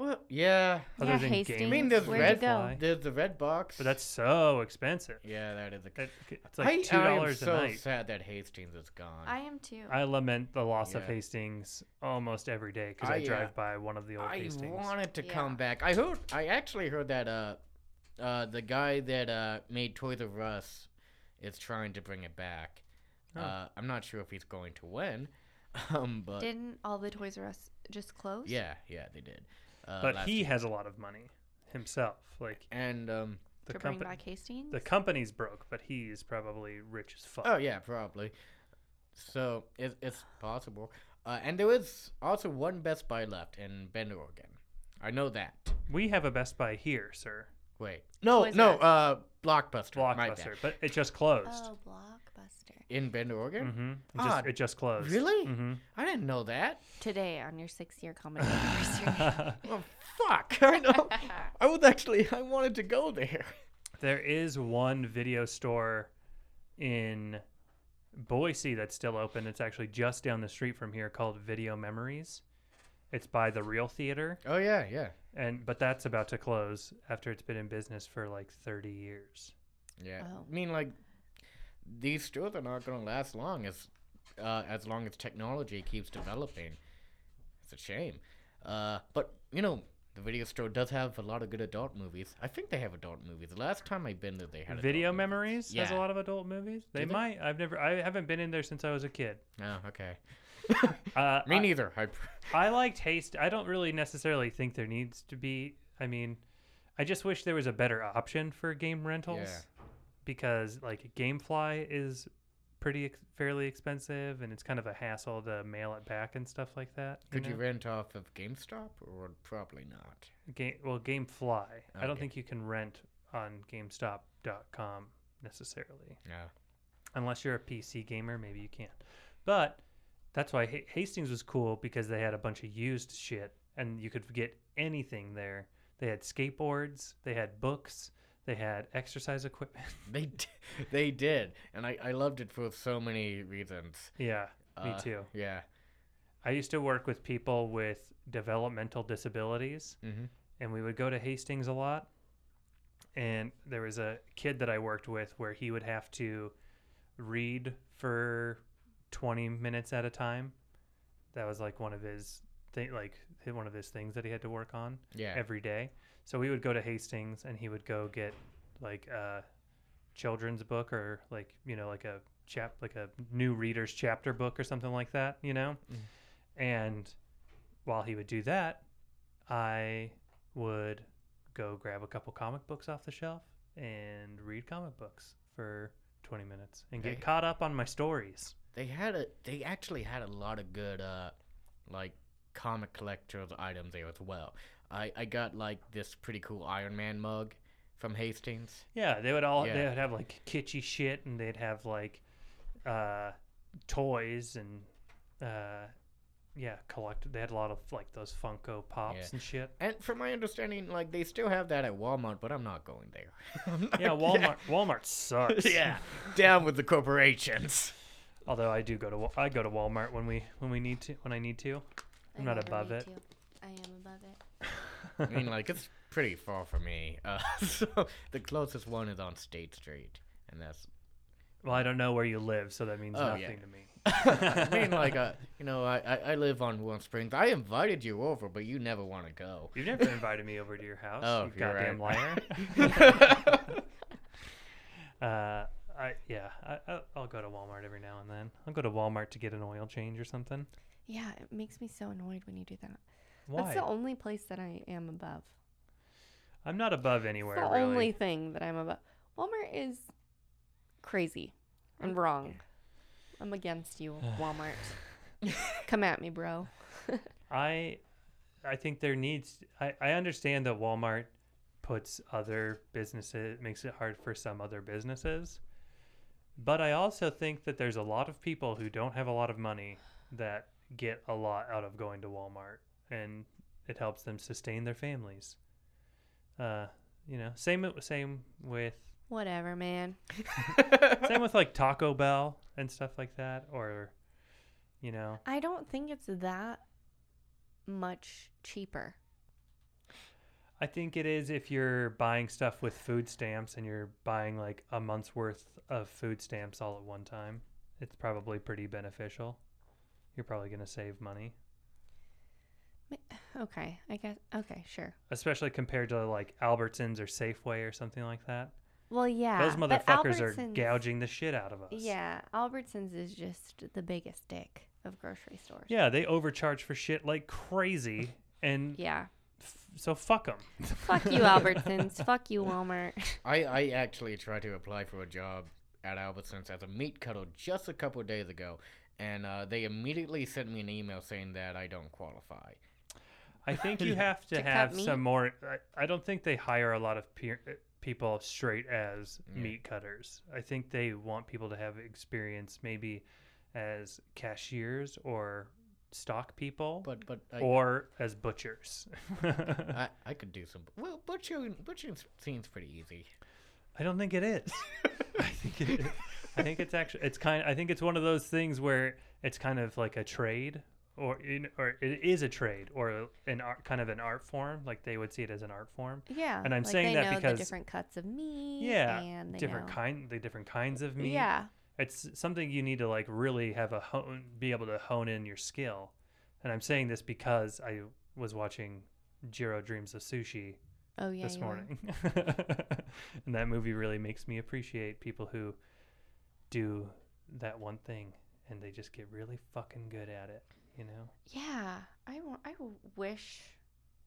Speaker 2: Well, yeah.
Speaker 1: Other
Speaker 3: yeah,
Speaker 1: than
Speaker 3: Hastings.
Speaker 1: gaming.
Speaker 2: I mean, there's
Speaker 3: Where'd
Speaker 2: red
Speaker 3: you go?
Speaker 2: There's the red box.
Speaker 1: But that's so expensive.
Speaker 2: yeah, that is a.
Speaker 1: It, it's like two
Speaker 2: I, I am
Speaker 1: dollars a
Speaker 2: so
Speaker 1: night.
Speaker 2: sad that Hastings is gone.
Speaker 3: I am too.
Speaker 1: I lament the loss of Hastings almost every day because I,
Speaker 2: I, uh,
Speaker 1: drive by one of the old Hastings.
Speaker 2: I
Speaker 1: Hastings.
Speaker 2: wanted to
Speaker 3: Yeah.
Speaker 2: come back. I heard. I actually heard that uh, uh, the guy that uh made Toys R Us is trying to bring it back.
Speaker 1: Oh.
Speaker 2: Uh, I'm not sure if he's going to win. Um, but
Speaker 3: Didn't all the Toys R Us just close?
Speaker 2: yeah, yeah, they did. Uh,
Speaker 1: but he
Speaker 2: year.
Speaker 1: has a lot of money himself. Like
Speaker 2: and um.
Speaker 1: the company,
Speaker 3: Hastings.
Speaker 1: the company's broke, but he's probably rich as fuck.
Speaker 2: Oh yeah, probably. So it, it's possible. Uh, and there is also one Best Buy left in Bend, Oregon. I know that.
Speaker 1: We have a Best Buy here, sir.
Speaker 2: Wait, no,
Speaker 3: Toys
Speaker 2: no,
Speaker 3: R
Speaker 2: uh, Blockbuster.
Speaker 1: Blockbuster, but it just closed.
Speaker 3: oh, Blockbuster.
Speaker 2: In Bend, Oregon.
Speaker 1: Mm-hmm. It,
Speaker 2: Ah,
Speaker 1: just, it just closed.
Speaker 2: really?
Speaker 1: Mm-hmm.
Speaker 2: I didn't know that.
Speaker 3: Today on your six-year comedy anniversary.
Speaker 2: Oh fuck! I know. I was actually I wanted to go there.
Speaker 1: there is one video store in Boise that's still open. It's actually just down the street from here called Video Memories. It's by the Real Theater,
Speaker 2: Oh yeah, yeah,
Speaker 1: and but that's about to close after it's been in business for like 30 years.
Speaker 2: yeah.
Speaker 3: Oh.
Speaker 2: I mean, like these stores are not gonna last long as uh, as long as technology keeps developing. It's a shame. Uh, but you know, the video store does have a lot of good adult movies. I think they have adult movies. The last time I've been there, they had
Speaker 1: Video. Memories has a lot of adult movies. They
Speaker 2: they?
Speaker 1: might. I've never. I haven't been in there since I was a kid.
Speaker 2: Oh, okay.
Speaker 1: Uh,
Speaker 2: Me neither. I,
Speaker 1: I liked Haste. I don't really necessarily think there needs to be. I mean, I just wish there was a better option for game rentals
Speaker 2: Yeah.
Speaker 1: Because like GameFly is pretty ex- fairly expensive and it's kind of a hassle to mail it back and stuff like that.
Speaker 2: could you
Speaker 1: know?
Speaker 2: rent off of GameStop or probably not?
Speaker 1: Game well, GameFly. I don't think you can rent on GameStop.com necessarily.
Speaker 2: Yeah.
Speaker 1: unless you're a PC gamer, maybe you can. But that's why Ha- Hastings was cool because they had a bunch of used shit and you could get anything there. They had skateboards, they had books, they had exercise equipment.
Speaker 2: They d- they did, and I, I loved it for so many reasons.
Speaker 1: yeah, me
Speaker 2: Uh,
Speaker 1: too.
Speaker 2: Yeah.
Speaker 1: I used to work with people with developmental disabilities
Speaker 2: Mm-hmm.
Speaker 1: and we would go to Hastings a lot. And there was a kid that I worked with where he would have to read for 20 minutes at a time. That was like one of his thing, like one of his things that he had to work on
Speaker 2: Yeah.
Speaker 1: every day. So we would go to Hastings and he would go get like a children's book or like, you know, like a chap like a new reader's chapter book or something like that, you know?
Speaker 2: Mm.
Speaker 1: And while he would do that, I would go grab a couple comic books off the shelf and read comic books for 20 minutes and get
Speaker 2: Hey.
Speaker 1: caught up on my stories.
Speaker 2: They had a they actually had a lot of good uh like comic collector's items there as well. I I got like this pretty cool Iron Man mug from Hastings.
Speaker 1: Yeah, they would all they would have like kitschy shit and they'd have like uh toys and uh yeah, collect they had a lot of like those Funko Pops
Speaker 2: Yeah.
Speaker 1: and shit.
Speaker 2: And from my understanding, like they still have that at Walmart, but I'm not going there. Not-
Speaker 1: Yeah, Walmart Walmart sucks.
Speaker 2: yeah, down with the corporations.
Speaker 1: Although I do go to I go to Walmart when we when we need to when I need to. I'm not above it.
Speaker 3: to. I am above it.
Speaker 2: I mean, like it's pretty far from me. Uh, so the closest one is on State Street, and that's.
Speaker 1: Well, I don't know where you live, so that means
Speaker 2: Oh,
Speaker 1: nothing
Speaker 2: yeah.
Speaker 1: to me.
Speaker 2: I mean, like, uh, you know, I, I I live on Warm Springs. I invited you over, but you never want to go.
Speaker 1: You've never invited me over to your house.
Speaker 2: Oh,
Speaker 1: you
Speaker 2: you're
Speaker 1: goddamn
Speaker 2: right.
Speaker 1: liar. Uh, I yeah, I, I'll- I'll go to Walmart every now and then. I'll go to Walmart to get an oil change or something.
Speaker 3: Yeah, it makes me so annoyed when you do that.
Speaker 1: Why?
Speaker 3: That's the only place that I am above.
Speaker 1: I'm not above
Speaker 3: It's
Speaker 1: anywhere.
Speaker 3: the
Speaker 1: really.
Speaker 3: only thing that I'm above. Walmart is crazy and wrong. I'm against you, Walmart. Come at me, bro.
Speaker 1: I I think there needs I, I understand that Walmart puts other businesses makes it hard for some other businesses. But I also think that there's a lot of people who don't have a lot of money that get a lot out of going to Walmart and it helps them sustain their families. Uh, you know, same same with
Speaker 3: Whatever, man.
Speaker 1: same with like Taco Bell and stuff like that or you know,
Speaker 3: I don't think it's that much cheaper.
Speaker 1: I think it is if you're buying stuff with food stamps and you're buying like a month's worth of food stamps all at one time. It's probably pretty beneficial. You're probably going to save money,
Speaker 3: Okay, I guess. Okay, sure.
Speaker 1: especially compared to like Albertsons or Safeway or something like that.
Speaker 3: Well, yeah.
Speaker 1: Those motherfuckers are gouging the shit out of us.
Speaker 3: Yeah, Albertsons is just the biggest dick of grocery stores.
Speaker 1: Yeah, they overcharge for shit like crazy and
Speaker 3: Yeah.
Speaker 1: f- so fuck them.
Speaker 3: Fuck you, Albertsons. Fuck you, Walmart.
Speaker 2: I I actually tried to apply for a job at Albertsons as a meat cutter just a couple of days ago, and uh, they immediately sent me an email saying that I don't qualify.
Speaker 1: I think you have to,
Speaker 3: To
Speaker 1: have some more. I, I don't think they hire a lot of peer, uh, people straight as
Speaker 2: Yeah.
Speaker 1: meat cutters. I think they want people to have experience maybe as cashiers or stock people
Speaker 2: But but I,
Speaker 1: or as butchers.
Speaker 2: I, I could do some. Well, butchering butchering seems pretty easy.
Speaker 1: I don't think it is. I think it is. I think it's actually it's kind. I think it's one of those things where it's kind of like a trade, or in, or it is a trade, or an art, kind of an art form. Like they would see it as an art form.
Speaker 3: Yeah.
Speaker 1: And I'm
Speaker 3: like
Speaker 1: saying that because-
Speaker 3: different cuts of meat.
Speaker 1: Yeah,
Speaker 3: and they
Speaker 1: different
Speaker 3: know.
Speaker 1: kind, the different kinds of meat.
Speaker 3: Yeah.
Speaker 1: it's something you need to like really have a hone, be able to hone in your skill. And I'm saying this because I was watching Jiro Dreams of Sushi
Speaker 3: Oh yeah.
Speaker 1: this morning. and that movie really makes me appreciate people who do that one thing and they just get really fucking good at it, you know?
Speaker 3: Yeah, I wa- I w- wish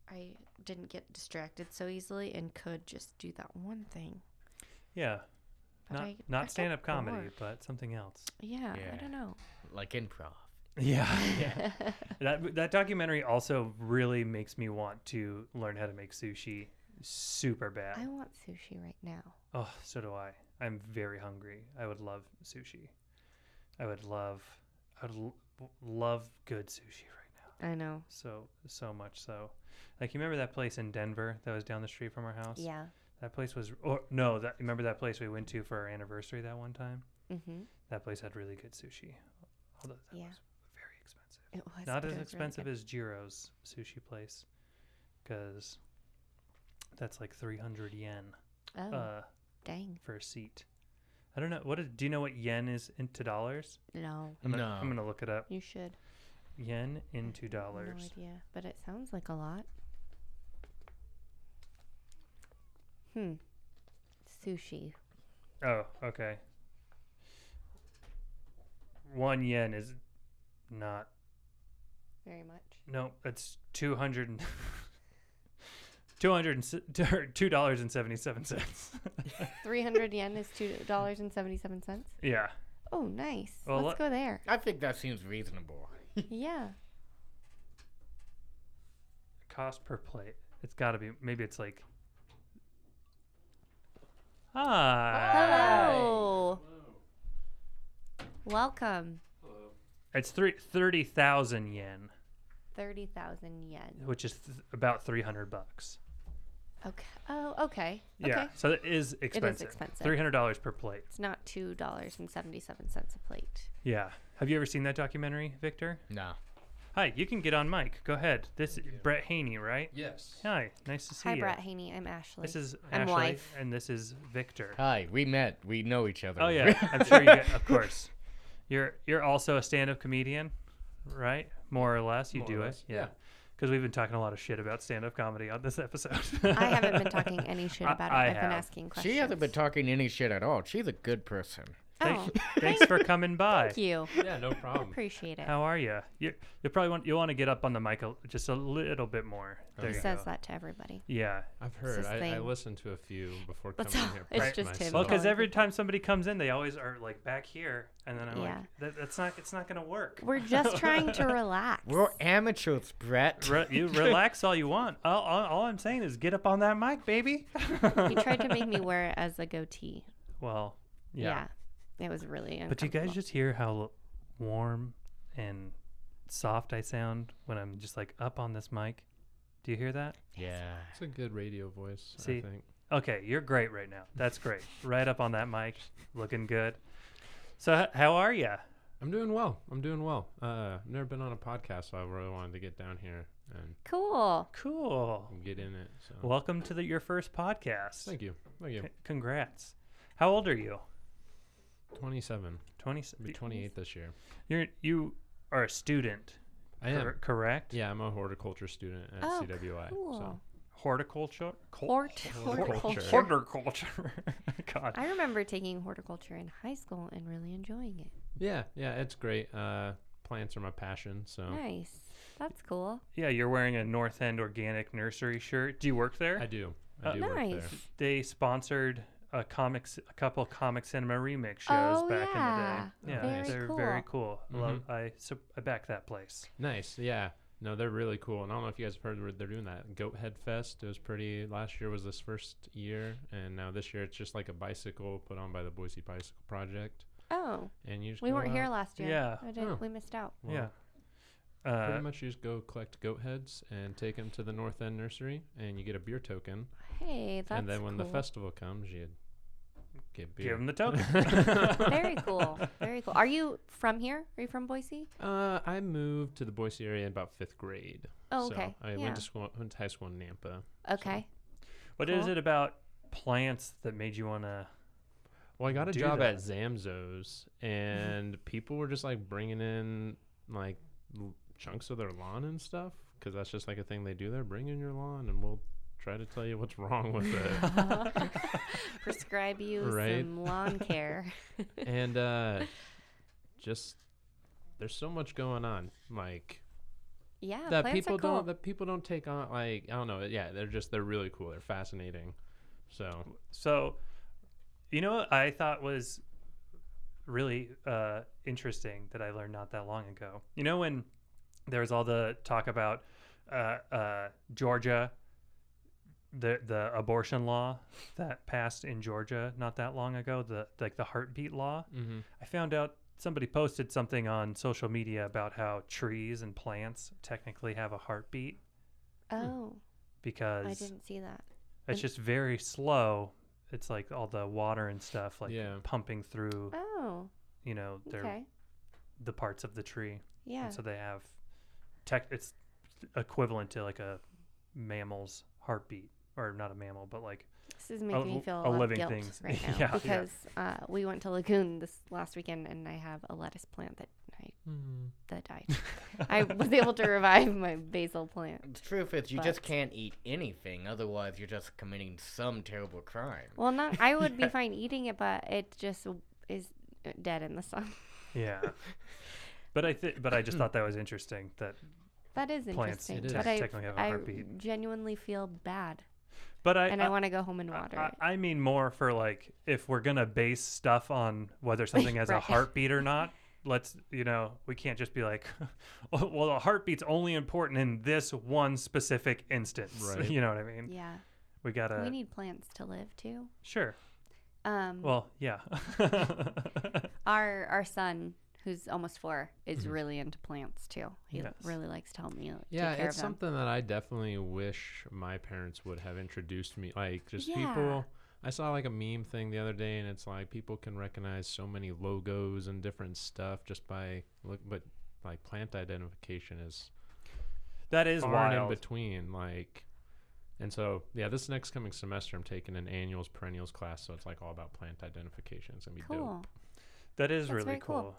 Speaker 3: I didn't get distracted so easily and could just do that one thing.
Speaker 1: Yeah.
Speaker 3: But
Speaker 1: not
Speaker 3: I, I
Speaker 1: not
Speaker 3: get
Speaker 1: stand up comedy,
Speaker 3: bored.
Speaker 1: but something else.
Speaker 3: Yeah, I don't know.
Speaker 2: Like improv.
Speaker 1: Yeah. yeah. that that documentary also really makes me want to learn how to make sushi super bad.
Speaker 3: I want sushi right now.
Speaker 1: Oh, so do I. I'm very hungry. I would love sushi. I would love I would l- love good sushi right now.
Speaker 3: I know.
Speaker 1: So so much so. Like you remember that place in Denver that was down the street from our house?
Speaker 3: Yeah.
Speaker 1: That place was or no, that remember that place we went to for our anniversary that one time?
Speaker 3: Mhm.
Speaker 1: That place had really good sushi. Although that
Speaker 3: Yeah.
Speaker 1: was very expensive.
Speaker 3: It was
Speaker 1: Not as
Speaker 3: was really
Speaker 1: expensive
Speaker 3: good.
Speaker 1: as Jiro's sushi place cuz that's like 300 yen
Speaker 3: Oh,
Speaker 1: uh
Speaker 3: dang.
Speaker 1: for a seat. I don't know. What is, do you know what yen is into dollars?
Speaker 3: No,
Speaker 1: I'm gonna, I'm gonna look it up.
Speaker 3: you should.
Speaker 1: Yen into dollars.
Speaker 3: No idea, but it sounds like a lot. Hmm. Sushi.
Speaker 1: Oh, okay. One yen is not.
Speaker 3: Very much.
Speaker 1: No, it's two hundred and. Two hundred and s- two dollars and seventy seven cents.
Speaker 3: 300 yen is $2.77.
Speaker 1: yeah,
Speaker 3: Oh, nice.
Speaker 1: Well,
Speaker 3: Let's
Speaker 1: let-
Speaker 3: go there.
Speaker 2: I think that seems reasonable.
Speaker 3: yeah.
Speaker 1: cost per plate. It's got to be. Maybe it's like. Hi.
Speaker 3: Hello. Welcome.
Speaker 1: It's three thirty thousand yen,
Speaker 3: 30,000 yen.
Speaker 1: which is th- about three hundred bucks.
Speaker 3: Okay. Oh, okay.
Speaker 1: Yeah,
Speaker 3: Okay.
Speaker 1: so it is expensive.
Speaker 3: It is expensive.
Speaker 1: Three hundred dollars per plate.
Speaker 3: It's not $2.77 a plate.
Speaker 1: Yeah. Have you ever seen that documentary, Victor?
Speaker 2: No.
Speaker 1: Hi, you can get on mic. Go ahead. This Brett Haney, right?
Speaker 4: Yes.
Speaker 1: Hi, nice to see
Speaker 3: Hi,
Speaker 1: you.
Speaker 3: Hi, Brett Haney. I'm Ashley.
Speaker 1: This is
Speaker 3: I'm
Speaker 1: Ashley,
Speaker 3: wife.
Speaker 1: and this is Victor.
Speaker 2: Hi, we met. We know each other.
Speaker 1: Oh yeah, I'm sure you get. Of course, you're you're also a stand-up comedian, right? More or less, you
Speaker 4: More or
Speaker 1: do
Speaker 4: less,
Speaker 1: it.
Speaker 4: yeah.
Speaker 1: Because we've been talking a lot of shit about stand-up comedy on this episode.
Speaker 3: I haven't been talking any shit
Speaker 1: I-
Speaker 3: about it.
Speaker 1: I
Speaker 3: I've been asking questions.
Speaker 2: she hasn't been talking any shit at all. She's a good person.
Speaker 3: Oh,
Speaker 1: Thanks for coming by.
Speaker 3: thank you.
Speaker 4: Yeah, no problem.
Speaker 3: Appreciate it.
Speaker 1: How are you? You you probably want you want to get up on the mic a, just a little bit more. Oh, there
Speaker 3: He
Speaker 1: you
Speaker 3: says
Speaker 1: go.
Speaker 3: that to everybody.
Speaker 1: Yeah.
Speaker 4: I've heard. I, I listened to a few before
Speaker 3: That's
Speaker 4: coming
Speaker 3: all-
Speaker 4: here.
Speaker 3: it's
Speaker 4: prep
Speaker 3: just him.
Speaker 1: Well, because every time somebody comes in, they always are like back here, and then I'm
Speaker 3: Yeah.
Speaker 1: like, that, "That's not. It's not gonna work."
Speaker 3: We're just trying to relax.
Speaker 2: We're amateurs, Brett.
Speaker 1: Re- you relax all you want. All, all, all I'm saying is get up on that mic, baby.
Speaker 3: He tried to make me wear it as a goatee.
Speaker 1: Well, yeah.
Speaker 3: Yeah. It was really
Speaker 1: But do you guys just hear how warm and soft I sound when I'm just like up on this mic. Do you hear that?
Speaker 2: Yeah.
Speaker 4: It's a good radio voice.
Speaker 1: See?
Speaker 4: I think.
Speaker 1: Okay, you're great right now. That's great. right up on that mic, looking good. So, h- how are you?
Speaker 4: I'm doing well. I'm doing well. Uh, I've never been on a podcast, so I really wanted to get down here and
Speaker 3: Cool.
Speaker 1: Cool.
Speaker 4: get in it. So
Speaker 1: Welcome to the, your first podcast.
Speaker 4: thank you. Thank you.
Speaker 1: C- congrats. How old are you?
Speaker 4: 27.
Speaker 1: 20.
Speaker 4: Be 28 this year.
Speaker 1: You're you are a student.
Speaker 4: I am.
Speaker 1: cor- correct.
Speaker 4: Yeah, I'm a horticulture student at
Speaker 3: Oh,
Speaker 4: CWI.
Speaker 3: cool.
Speaker 4: So
Speaker 1: Horticulture. Cul-
Speaker 3: Hort-
Speaker 4: Horticulture.
Speaker 3: horticulture.
Speaker 1: Horticulture. God.
Speaker 3: I remember taking horticulture in high school and really enjoying it.
Speaker 4: yeah, yeah, it's great. Uh, plants are my passion. So
Speaker 3: Nice. That's cool.
Speaker 1: Yeah, you're wearing a North End Organic Nursery shirt. Do you work there?
Speaker 4: I do. I
Speaker 1: Uh,
Speaker 4: do work there.
Speaker 3: Nice.
Speaker 1: they sponsored a comics, a couple comic cinema remix shows
Speaker 3: Oh,
Speaker 1: back
Speaker 3: yeah.
Speaker 1: in the day. Yeah,
Speaker 4: Very
Speaker 1: they're very cool. I Love, I so I back that place.
Speaker 4: Nice. Yeah. No, they're really cool. And I don't know if you guys have heard where they're doing that. Goat Head Fest. It was pretty. Last year was this first year, and now this year it's just like a bicycle put on by the Boise Bicycle Project,
Speaker 3: Oh,
Speaker 4: and you just
Speaker 3: we weren't here last year.
Speaker 1: Yeah.
Speaker 3: I did,
Speaker 4: Oh.
Speaker 3: we missed out.
Speaker 4: well,
Speaker 1: yeah.
Speaker 4: Pretty
Speaker 1: Uh,
Speaker 4: much, you just go collect goat heads and take them to the North End Nursery, and you get a beer token.
Speaker 3: Hey, that's
Speaker 4: and then when the festival comes, you get beer.
Speaker 1: give them the token.
Speaker 3: Very cool. Very cool. Are you from here? Are you from Boise?
Speaker 4: Uh, I moved to the Boise area in about fifth grade.
Speaker 3: Oh,
Speaker 4: So
Speaker 3: okay.
Speaker 4: I
Speaker 3: yeah.
Speaker 4: went to school, went to high school in Nampa.
Speaker 3: okay.
Speaker 1: What is
Speaker 3: Cool.
Speaker 1: it about plants that made you want to?
Speaker 4: Well, I got a job
Speaker 1: that.
Speaker 4: at Zamzows, and people were just like bringing in like l- chunks of their lawn and stuff because that's just like a thing they do there. Bring in your lawn, and we'll try to tell you what's wrong with it.
Speaker 3: Prescribe you
Speaker 4: Right.
Speaker 3: some lawn care.
Speaker 4: and uh, just there's so much going on, like
Speaker 3: Yeah,
Speaker 4: that
Speaker 3: plants
Speaker 4: people
Speaker 3: are cool.
Speaker 4: don't that people don't take on. Like I don't know, yeah, they're just they're really cool. They're fascinating. So
Speaker 1: So, you know what I thought was really uh, interesting that I learned not that long ago? You know, when there was all the talk about uh, uh, Georgia, the the abortion law that passed in Georgia not that long ago, the like the heartbeat law.
Speaker 4: mm-hmm.
Speaker 1: I found out somebody posted something on social media about how trees and plants technically have a heartbeat
Speaker 3: oh,
Speaker 1: because
Speaker 3: I didn't see that.
Speaker 1: it's
Speaker 3: And-
Speaker 1: just very slow. It's like all the water and stuff like
Speaker 4: Yeah.
Speaker 1: pumping through,
Speaker 3: Oh,
Speaker 1: you know, their
Speaker 3: okay.
Speaker 1: the parts of the tree.
Speaker 3: Yeah.
Speaker 1: And so they have tech it's equivalent to like a mammal's heartbeat or not a mammal, but like
Speaker 3: This is making me
Speaker 1: a
Speaker 3: feel a,
Speaker 1: a
Speaker 3: lot
Speaker 1: living
Speaker 3: of guilt right now
Speaker 1: Yeah, yeah.
Speaker 3: because Uh, we went to Lagoon this last weekend and I have a lettuce plant that I
Speaker 4: Mm-hmm.
Speaker 3: that died. I was able to revive my basil plant.
Speaker 2: The truth is, you
Speaker 3: But-
Speaker 2: just can't eat anything. Otherwise, you're just committing some terrible crime.
Speaker 3: Well, not I would be fine eating it, but it just is dead in the sun.
Speaker 1: yeah. But I th- but I just thought that was interesting that
Speaker 3: That is
Speaker 1: Plants
Speaker 3: interesting.
Speaker 4: It is.
Speaker 3: But I,
Speaker 1: technically have a
Speaker 3: I
Speaker 1: heartbeat.
Speaker 3: genuinely feel bad,
Speaker 1: but I
Speaker 3: and I, want to go home and water
Speaker 1: I,
Speaker 3: it.
Speaker 1: I mean more for like if we're gonna base stuff on whether something has a heartbeat or not. Let's you know we can't just be like, "Oh, well a heartbeat's only important in this one specific instance.
Speaker 4: Right.
Speaker 1: You know what I mean?
Speaker 3: Yeah,
Speaker 1: We gotta
Speaker 3: we need plants to live too.
Speaker 1: sure.
Speaker 3: Um,
Speaker 1: Well, yeah.
Speaker 3: our our son, who's almost four, is
Speaker 4: Mhm.
Speaker 3: really into plants too. He
Speaker 1: Yes.
Speaker 3: really likes telling me. to
Speaker 4: Yeah,
Speaker 3: take care
Speaker 4: it's
Speaker 3: of them.
Speaker 4: something that I definitely wish my parents would have introduced me. Like, just
Speaker 3: Yeah.
Speaker 4: people. I saw like a meme thing the other day, and it's like people can recognize so many logos and different stuff just by look. But like plant identification is
Speaker 1: that is
Speaker 4: far and in between. Like, and so yeah, this next coming semester I'm taking an annuals perennials class, so it's like all about plant identification. It's gonna be
Speaker 3: Cool.
Speaker 4: dope.
Speaker 1: That is
Speaker 3: That's
Speaker 1: really cool.
Speaker 3: cool.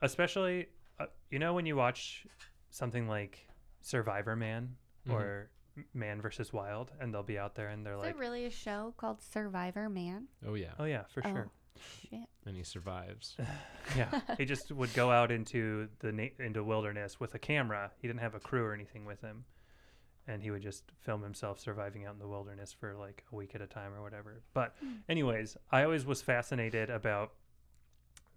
Speaker 1: Especially, uh, you know, when you watch something like Survivor Man
Speaker 4: Mhm.
Speaker 1: or Man versus Wild, and they'll be out there and they're like
Speaker 3: Is
Speaker 1: like,
Speaker 3: there really a show called Survivor Man?
Speaker 4: Oh yeah,
Speaker 1: "Oh yeah, for sure."
Speaker 3: Oh, shit.
Speaker 4: and he survives.
Speaker 1: yeah, he just would go out into the na- into wilderness with a camera. He didn't have a crew or anything with him, and he would just film himself surviving out in the wilderness for like a week at a time or whatever. But, anyways, I always was fascinated about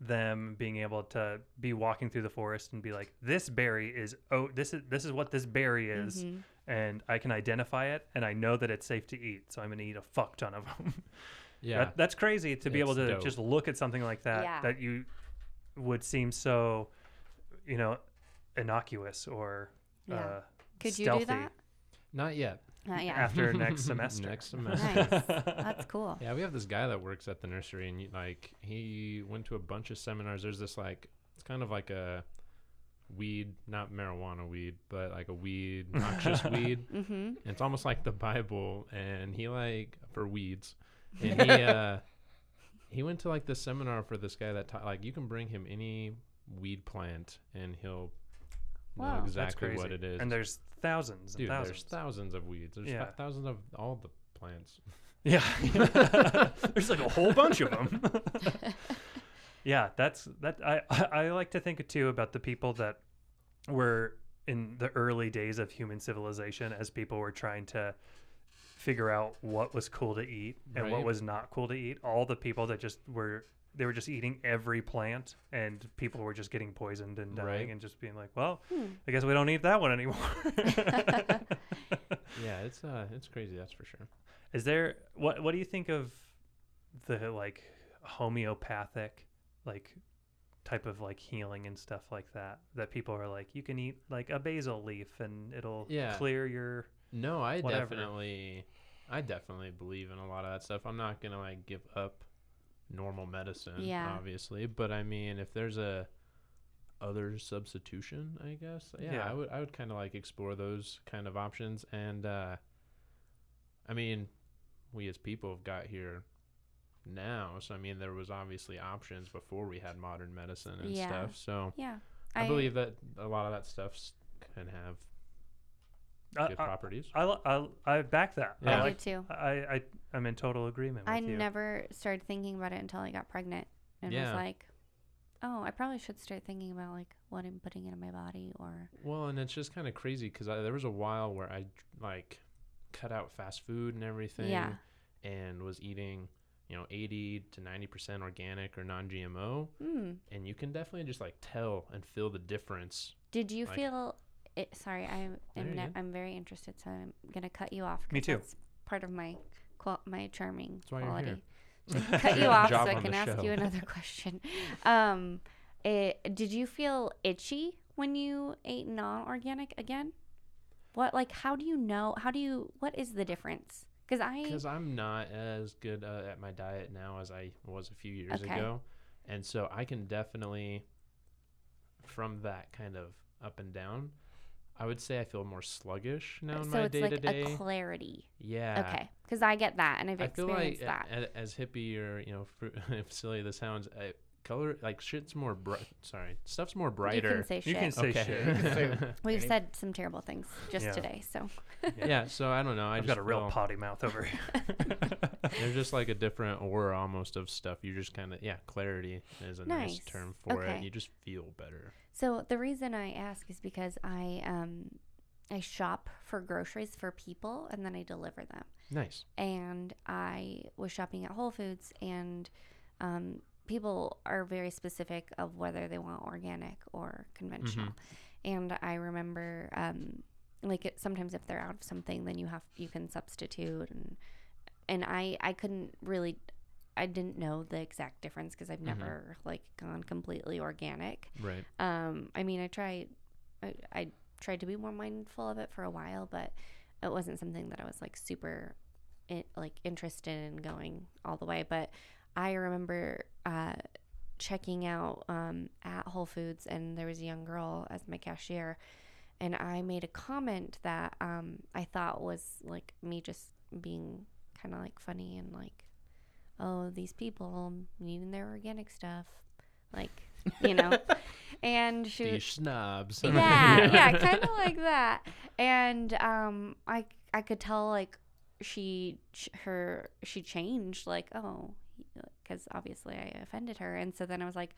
Speaker 1: them being able to be walking through the forest and be like, "This berry is oh, this is this is what this berry is."
Speaker 3: Mhm.
Speaker 1: And I can identify it, and I know that it's safe to eat, so I'm gonna eat a fuck ton of them.
Speaker 4: Yeah,
Speaker 1: That, that's crazy to be able to
Speaker 4: dope.
Speaker 1: just look at something like that
Speaker 3: Yeah.
Speaker 1: that you would seem so, you know, innocuous or
Speaker 3: Yeah.
Speaker 1: uh,
Speaker 3: Could you do that?
Speaker 4: not yet.
Speaker 3: Uh, yeah.
Speaker 1: after next semester.
Speaker 4: Next semester.
Speaker 3: nice. That's cool.
Speaker 4: Yeah, we have this guy that works at the nursery, and you- like he went to a bunch of seminars. There's this like it's kind of like a weed, not marijuana weed, but like a weed, noxious weed.
Speaker 3: Mm-hmm.
Speaker 4: And it's almost like the Bible, and he like for weeds, and he uh he went to like this seminar for this guy that taught like you can bring him any weed plant, and he'll know
Speaker 3: Wow.
Speaker 1: That's
Speaker 4: exactly what it is.
Speaker 1: And there's thousands and
Speaker 4: Dude,
Speaker 1: thousands.
Speaker 4: there's thousands of weeds. There's
Speaker 1: Yeah.
Speaker 4: thou- thousands of all the plants.
Speaker 1: Yeah. There's like a whole bunch of them. yeah, that's that I I like to think too about the people that were in the early days of human civilization as people were trying to figure out what was cool to eat and what
Speaker 4: Right.
Speaker 1: was not cool to eat. All the people that just were they were just eating every plant and people were just getting poisoned and dying
Speaker 4: Right.
Speaker 1: and just being like, "Well,
Speaker 3: Hmm.
Speaker 1: I guess we don't eat that one anymore."
Speaker 4: Yeah, it's uh it's crazy. That's for sure.
Speaker 1: Is there what what do you think of the like homeopathic like type of like healing and stuff like that that people are like you can eat like a basil leaf and it'll
Speaker 4: Yeah.
Speaker 1: clear your
Speaker 4: No, I
Speaker 1: whatever.
Speaker 4: definitely, I definitely believe in a lot of that stuff. I'm not gonna like give up normal medicine,
Speaker 3: Yeah.
Speaker 4: obviously, but I mean, if there's a other substitution, I guess, yeah,
Speaker 1: Yeah.
Speaker 4: I would, I would kind of like explore those kind of options. And uh, I mean, we as people have got here now, so I mean, there was obviously options before we had modern medicine and
Speaker 3: Yeah.
Speaker 4: stuff. So
Speaker 3: Yeah.
Speaker 4: I, believe that a lot of that stuff can have
Speaker 1: I,
Speaker 4: good
Speaker 1: I,
Speaker 4: properties.
Speaker 1: I, li- I, I back that.
Speaker 4: Yeah.
Speaker 1: I
Speaker 3: I
Speaker 1: like.
Speaker 3: do too.
Speaker 1: I, I, I'm in total agreement with
Speaker 3: I
Speaker 1: you.
Speaker 3: never started thinking about it until I got pregnant and
Speaker 4: Yeah.
Speaker 3: was like, oh, I probably should start thinking about like what I'm putting into my body or
Speaker 4: Well, and it's just kind of crazy because there was a while where I like cut out fast food and everything,
Speaker 3: Yeah.
Speaker 4: and was eating, you know, eighty to ninety percent organic or non-GMO,
Speaker 3: mm.
Speaker 4: and you can definitely just like tell and feel the difference.
Speaker 3: Did you
Speaker 4: Like-
Speaker 3: feel it? Sorry, I am ne- I'm very interested, so I'm gonna cut you off.
Speaker 1: Me too.
Speaker 3: That's part of my qual- my charming
Speaker 4: That's why you're
Speaker 3: quality.
Speaker 4: here.
Speaker 3: So I can cut you off so I can ask
Speaker 4: show.
Speaker 3: you another question. Um, it, did you feel itchy when you ate non-organic again? What like how do you know? How do you? What is the difference? Because I
Speaker 4: Because I'm not as good uh, at my diet now as I was a few years
Speaker 3: Okay.
Speaker 4: ago, and so I can definitely, from that kind of up and down, I would say I feel more sluggish now in
Speaker 3: so
Speaker 4: my
Speaker 3: it's
Speaker 4: day
Speaker 3: like
Speaker 4: to day.
Speaker 3: a clarity.
Speaker 4: Yeah.
Speaker 3: Okay, because I get that and I've
Speaker 4: I feel like
Speaker 3: that.
Speaker 4: a- a- as hippie or you know, fr- if silly this sounds, uh, color like shit's more bright. Sorry, stuff's more
Speaker 3: You
Speaker 4: brighter.
Speaker 3: can say
Speaker 1: You
Speaker 3: shit.
Speaker 1: can say
Speaker 4: okay.
Speaker 1: shit.
Speaker 2: You can say-
Speaker 3: We've
Speaker 2: Any-
Speaker 3: said some terrible things just
Speaker 1: Yeah.
Speaker 3: today, so
Speaker 4: yeah. So I don't know. I
Speaker 1: I've
Speaker 4: just
Speaker 1: got a real
Speaker 4: feel
Speaker 1: potty mouth over here.
Speaker 4: there's just like a different aura almost of stuff. You just kind of yeah, clarity is a nice,
Speaker 3: Nice.
Speaker 4: term for
Speaker 3: Okay.
Speaker 4: it. You just feel better.
Speaker 3: So the reason I ask is because I um I shop for groceries for people and then I deliver them.
Speaker 4: Nice.
Speaker 3: and I was shopping at Whole Foods, and um, people are very specific of whether they want organic or conventional. And I remember, um, like it, sometimes if they're out of something, then you have you can substitute, and and I I couldn't really. I didn't know the exact difference because I've
Speaker 4: Mhm.
Speaker 3: never like gone completely organic.
Speaker 4: Right.
Speaker 3: Um, I mean, I tried, I, I tried to be more mindful of it for a while, but it wasn't something that I was like super, in, like interested in going all the way. But I remember uh, checking out um, at Whole Foods, and there was a young girl as my cashier, and I made a comment that um, I thought was like me just being kind of like funny and like, oh, these people needing their organic stuff, like you know. And she
Speaker 4: These snobs.
Speaker 3: yeah, yeah, kind of like that. And um, I I could tell like she her she changed like oh because obviously I offended her, and so then I was like,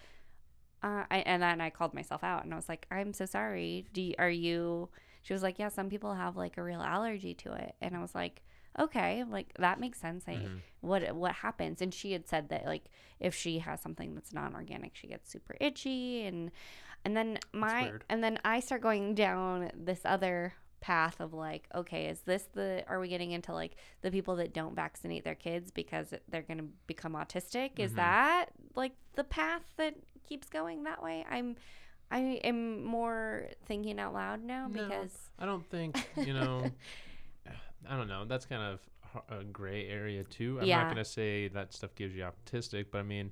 Speaker 3: uh, I and then I called myself out, and I was like, I'm so sorry. Do you, are you? She was like, yeah, some people have like a real allergy to it, and I was like. Okay, like that makes sense. I,
Speaker 4: Mhm.
Speaker 3: what what happens and she had said that like if she has something that's non-organic she gets super itchy and and then my and then i start going down this other path of like okay is this the are we getting into like the people that don't vaccinate their kids because they're going to become autistic is
Speaker 4: Mhm.
Speaker 3: that like the path that keeps going that way i'm i am more thinking out loud now
Speaker 4: No.
Speaker 3: because
Speaker 4: I don't think you know. I don't know. That's kind of a gray area too. I'm
Speaker 3: Yeah.
Speaker 4: not gonna say that stuff gives you autistic, but I mean,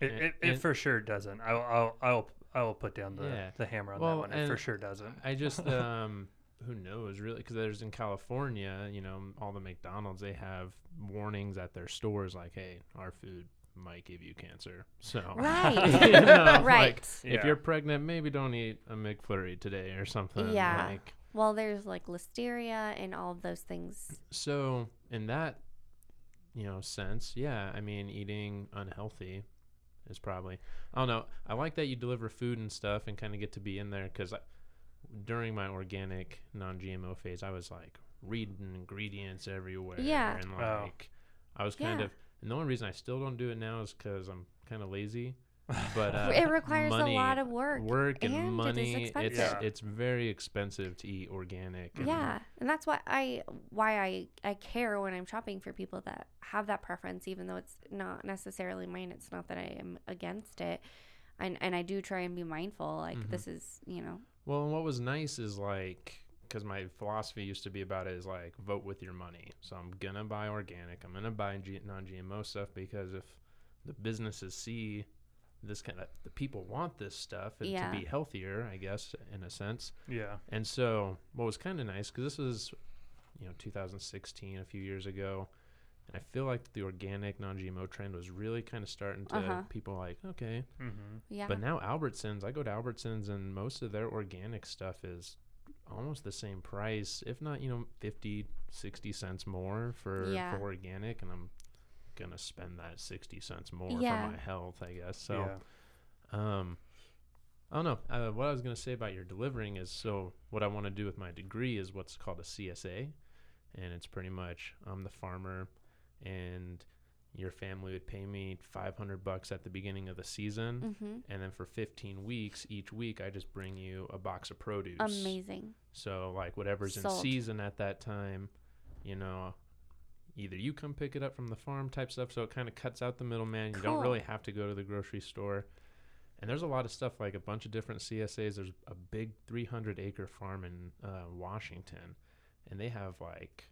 Speaker 1: It,
Speaker 4: And-
Speaker 1: it, it for sure doesn't. I'll I'll I'll, I'll put down the,
Speaker 4: Yeah.
Speaker 1: the hammer on
Speaker 4: Well,
Speaker 1: that one. It for sure doesn't.
Speaker 4: I just um, who knows really? Because there's in California, you know, all the McDonald's they have warnings at their stores like, hey, our food might give you cancer. So
Speaker 3: right
Speaker 4: You know, like,
Speaker 3: right
Speaker 4: if you're pregnant, maybe don't eat a McFlurry today or something.
Speaker 3: Yeah.
Speaker 4: Like,
Speaker 3: well there's like listeria and all of those things
Speaker 4: So in that, you know, sense, yeah, I mean, eating unhealthy is probably. I don't know. I like that you deliver food and stuff and kind of get to be in there because during my organic, non-GMO phase, I was like reading ingredients everywhere.
Speaker 3: Yeah.
Speaker 4: And like, I was kind
Speaker 3: Yeah.
Speaker 4: of. And the only reason I still don't do it now is because I'm kind of lazy. But uh,
Speaker 3: it requires
Speaker 4: money,
Speaker 3: a lot of work
Speaker 4: work and,
Speaker 3: and it is
Speaker 4: money. it's
Speaker 3: expensive.
Speaker 1: Yeah.
Speaker 4: it's very expensive to eat organic. and-
Speaker 3: Yeah, and that's why I why I I care when I'm shopping for people that have that preference, even though it's not necessarily mine. It's not that I am against it, and and I do try and be mindful. Like
Speaker 4: Mhm.
Speaker 3: this is you know
Speaker 4: Well, and what was nice is like, because my philosophy used to be about it is like, vote with your money. So I'm going to buy organic. I'm going to buy G- non GMO stuff because if the businesses see this kind of, the people want this stuff and
Speaker 3: Yeah.
Speaker 4: to be healthier, I guess, in a sense.
Speaker 1: Yeah.
Speaker 4: And so what was kind of nice, because this was, you know, 2016, a few years ago. And I feel like the organic non GMO trend was really kind of starting to,
Speaker 3: Uh-huh.
Speaker 4: people like, okay,
Speaker 1: Mm-hmm.
Speaker 3: yeah
Speaker 4: but now Albertsons, I go to Albertsons and most of their organic stuff is almost the same price, if not, you know, 50, 60 cents more for,
Speaker 3: Yeah.
Speaker 4: for organic. And I'm going to spend that 60 cents more
Speaker 3: Yeah.
Speaker 4: for my health, I guess. So,
Speaker 1: yeah.
Speaker 4: um, I don't know. Uh, what I was going to say about your delivering is so what I want to do with my degree is what's called a CSA. And it's pretty much I'm the farmer and your family would pay me 500 bucks at the beginning of the season.
Speaker 3: Mm-hmm.
Speaker 4: And then for 15 weeks, each week, I just bring you a box of produce.
Speaker 3: Amazing.
Speaker 4: So, like, whatever's in season at that time, you know, either you come pick it up from the farm type stuff. So it kind of cuts out the middleman. You don't really have to go to the grocery store. And there's a lot of stuff like a bunch of different CSAs. There's a big 300 acre farm in uh, Washington, and they have like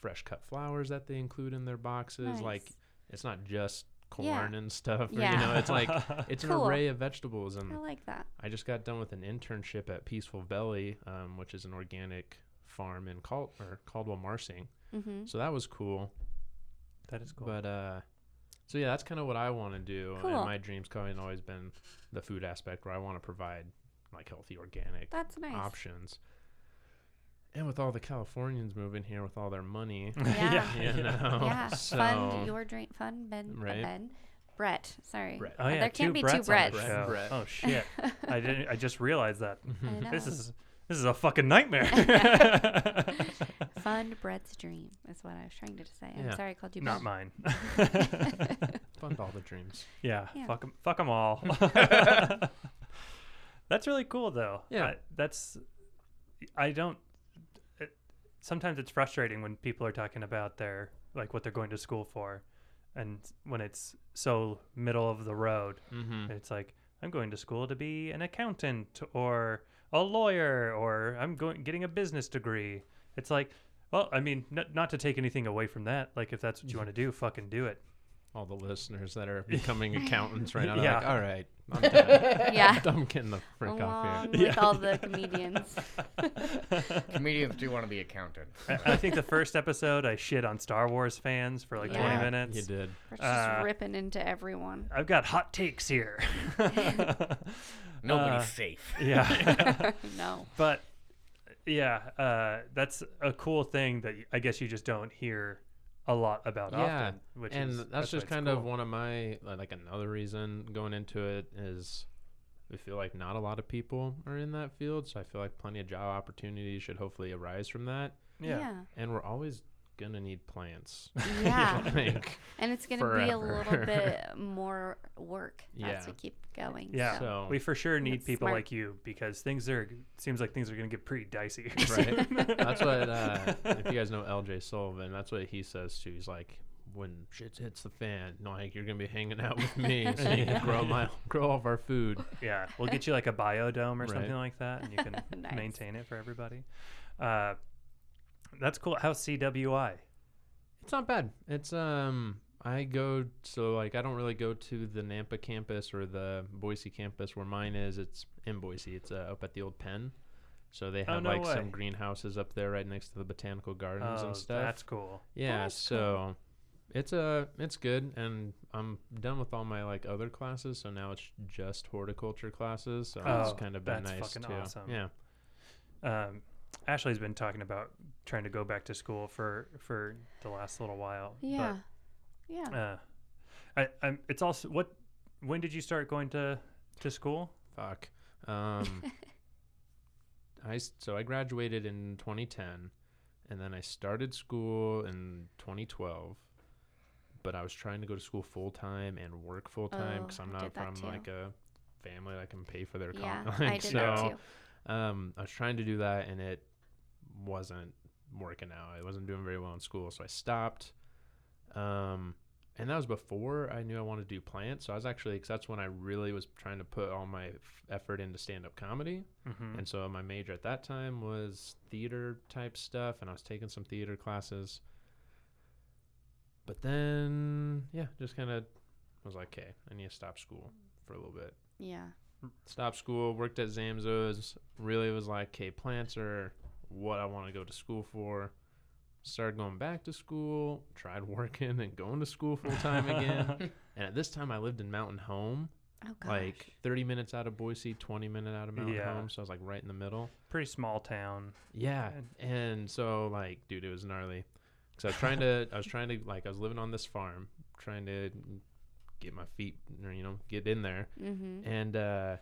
Speaker 4: fresh cut flowers that they include in their boxes. Like, it's not just
Speaker 3: Yeah.
Speaker 4: corn and stuff. Or,
Speaker 3: Yeah.
Speaker 4: You know, it's like it's an array of vegetables and
Speaker 3: I like that.
Speaker 4: I just got done with an internship at Peaceful Belly, um, which is an organic farm in Cal- or Caldwell Marsing.
Speaker 3: Mm-hmm.
Speaker 4: So that was cool.
Speaker 1: that is cool.
Speaker 4: But uh, so yeah, that's kind of what I want to do.
Speaker 3: Cool.
Speaker 4: And my dreams kind of always been the food aspect, where I want to provide like healthy organic
Speaker 3: That's nice.
Speaker 4: options. And with all the Californians moving here with all their money,
Speaker 3: Yeah.
Speaker 4: you know,
Speaker 3: Yeah.
Speaker 4: so
Speaker 3: fund your dream. fund Ben.
Speaker 4: Right.
Speaker 3: Ben. Brett. Sorry.
Speaker 4: Brett.
Speaker 1: oh yeah,
Speaker 3: there can't be two
Speaker 1: Bretts on the
Speaker 3: Bretts.
Speaker 1: show.
Speaker 4: Brett.
Speaker 1: Oh shit! I didn't. I just realized that.
Speaker 3: I know.
Speaker 1: This is this is a fucking nightmare.
Speaker 3: Fund Brett's dream is what I was trying to say. I'm
Speaker 4: Yeah.
Speaker 3: sorry I called you
Speaker 1: Not
Speaker 3: Ben.
Speaker 1: mine.
Speaker 4: fund all the dreams.
Speaker 1: yeah,
Speaker 3: Yeah.
Speaker 1: fuck 'em fuck 'em all. that's really cool though.
Speaker 4: Yeah.
Speaker 1: I, that's. I don't. It, sometimes it's frustrating when people are talking about their like what they're going to school for, and when it's so middle of the road.
Speaker 4: Mm-hmm.
Speaker 1: It's like I'm going to school to be an accountant or a lawyer or I'm going getting a business degree. It's like, well, I mean, n- not to take anything away from that. Like, if that's what you want to do, fucking do it.
Speaker 4: All the listeners that are becoming accountants right now, they're like,
Speaker 1: Yeah.
Speaker 4: all right, I'm done.
Speaker 3: Yeah.
Speaker 4: I'm getting the frick off
Speaker 3: Along
Speaker 4: here.
Speaker 3: with
Speaker 1: Yeah.
Speaker 3: all the comedians.
Speaker 2: Comedians do want to be accountants.
Speaker 1: I, I think the first episode I shit on Star Wars fans for like 20 minutes.
Speaker 4: You did.
Speaker 3: We're just
Speaker 1: Uh,
Speaker 3: ripping into everyone.
Speaker 1: I've got hot takes here.
Speaker 2: Nobody's
Speaker 1: Uh,
Speaker 2: safe.
Speaker 1: yeah.
Speaker 3: no.
Speaker 1: but yeah, uh, that's a cool thing that I guess you just don't hear a lot about
Speaker 4: Yeah,
Speaker 1: often. Which
Speaker 4: and
Speaker 1: is,
Speaker 4: that's,
Speaker 1: why
Speaker 4: just kind
Speaker 1: cool.
Speaker 4: of one of my like another reason going into it is we feel like not a lot of people are in that field, so I feel like plenty of job opportunities should hopefully arise from that.
Speaker 1: yeah.
Speaker 3: Yeah.
Speaker 4: And we're always gonna need plants.
Speaker 3: Yeah.
Speaker 4: I think.
Speaker 3: And it's going to be a little bit more work
Speaker 4: Yeah.
Speaker 3: as we keep going.
Speaker 1: Yeah,
Speaker 3: so.
Speaker 4: So
Speaker 1: we for sure need people
Speaker 3: smart.
Speaker 1: like you because things are seems like things are going to get pretty dicey.
Speaker 4: right. that's what uh, if you guys know L.J. Sullivan, that's what he says too. He's like. When shit hits the fan, like you're gonna be hanging out with me, so you can grow my grow all of our food.
Speaker 1: yeah, we'll get you like a biodome or
Speaker 4: Right.
Speaker 1: something like that, and you can
Speaker 3: Nice.
Speaker 1: maintain it for everybody. Uh, that's cool. How's CWI?
Speaker 4: It's not bad. It's um I go so like I don't really go to the Nampa campus or the Boise campus where mine is. It's in Boise. It's uh, up at the old pen. So they
Speaker 1: Oh,
Speaker 4: have
Speaker 1: no
Speaker 4: like
Speaker 1: way.
Speaker 4: some greenhouses up there right next to the botanical gardens
Speaker 1: Oh,
Speaker 4: and stuff.
Speaker 1: that's cool.
Speaker 4: yeah,
Speaker 3: That's
Speaker 4: so it's uh it's good and I'm done with all my like other classes, so now it's just horticulture classes. So
Speaker 1: Oh,
Speaker 4: it's kind of been
Speaker 1: that's
Speaker 4: nice
Speaker 1: fucking
Speaker 4: too.
Speaker 1: awesome.
Speaker 4: Yeah.
Speaker 1: Um, Ashley's been talking about trying to go back to school for for the last little while. but,
Speaker 3: Yeah. Yeah.
Speaker 1: Uh, I, I'm. It's also what. When did you start going to to school?
Speaker 4: Fuck. Um, I s- so I graduated in 2010, and then I started school in 2012. But I was trying to go to school full time and work full time
Speaker 3: Oh,
Speaker 4: because I'm not from
Speaker 3: too.
Speaker 4: like a family that can pay for their
Speaker 3: yeah.
Speaker 4: college.
Speaker 3: I did
Speaker 4: so
Speaker 3: that too.
Speaker 4: Um, I was trying to do that, and it wasn't working out. I wasn't doing very well in school, so I stopped. Um, and that was before I knew I wanted to do plants. So I was actually, because that's when I really was trying to put all my f- effort into stand up comedy.
Speaker 1: Mm-hmm.
Speaker 4: And so my major at that time was theater type stuff, and I was taking some theater classes. But then, yeah, just kind of was like, okay, I need to stop school for a little bit
Speaker 3: Yeah.
Speaker 4: Stopped school, worked at Zamzows, really was like, okay, plants are what I want to go to school for. Started going back to school, tried working and going to school full time again. and at this time, I lived in Mountain Home.
Speaker 3: Oh gosh.
Speaker 4: like 30 minutes out of Boise, 20 minutes out of Mountain
Speaker 1: Yeah.
Speaker 4: Home. So I was like right in the middle.
Speaker 1: Pretty small town.
Speaker 4: Yeah, and so like, dude, it was gnarly. Cause I was trying to, I was trying to like, I was living on this farm, trying to get my feet, or, you know, get in there,
Speaker 3: Mm-hmm.
Speaker 4: and uh,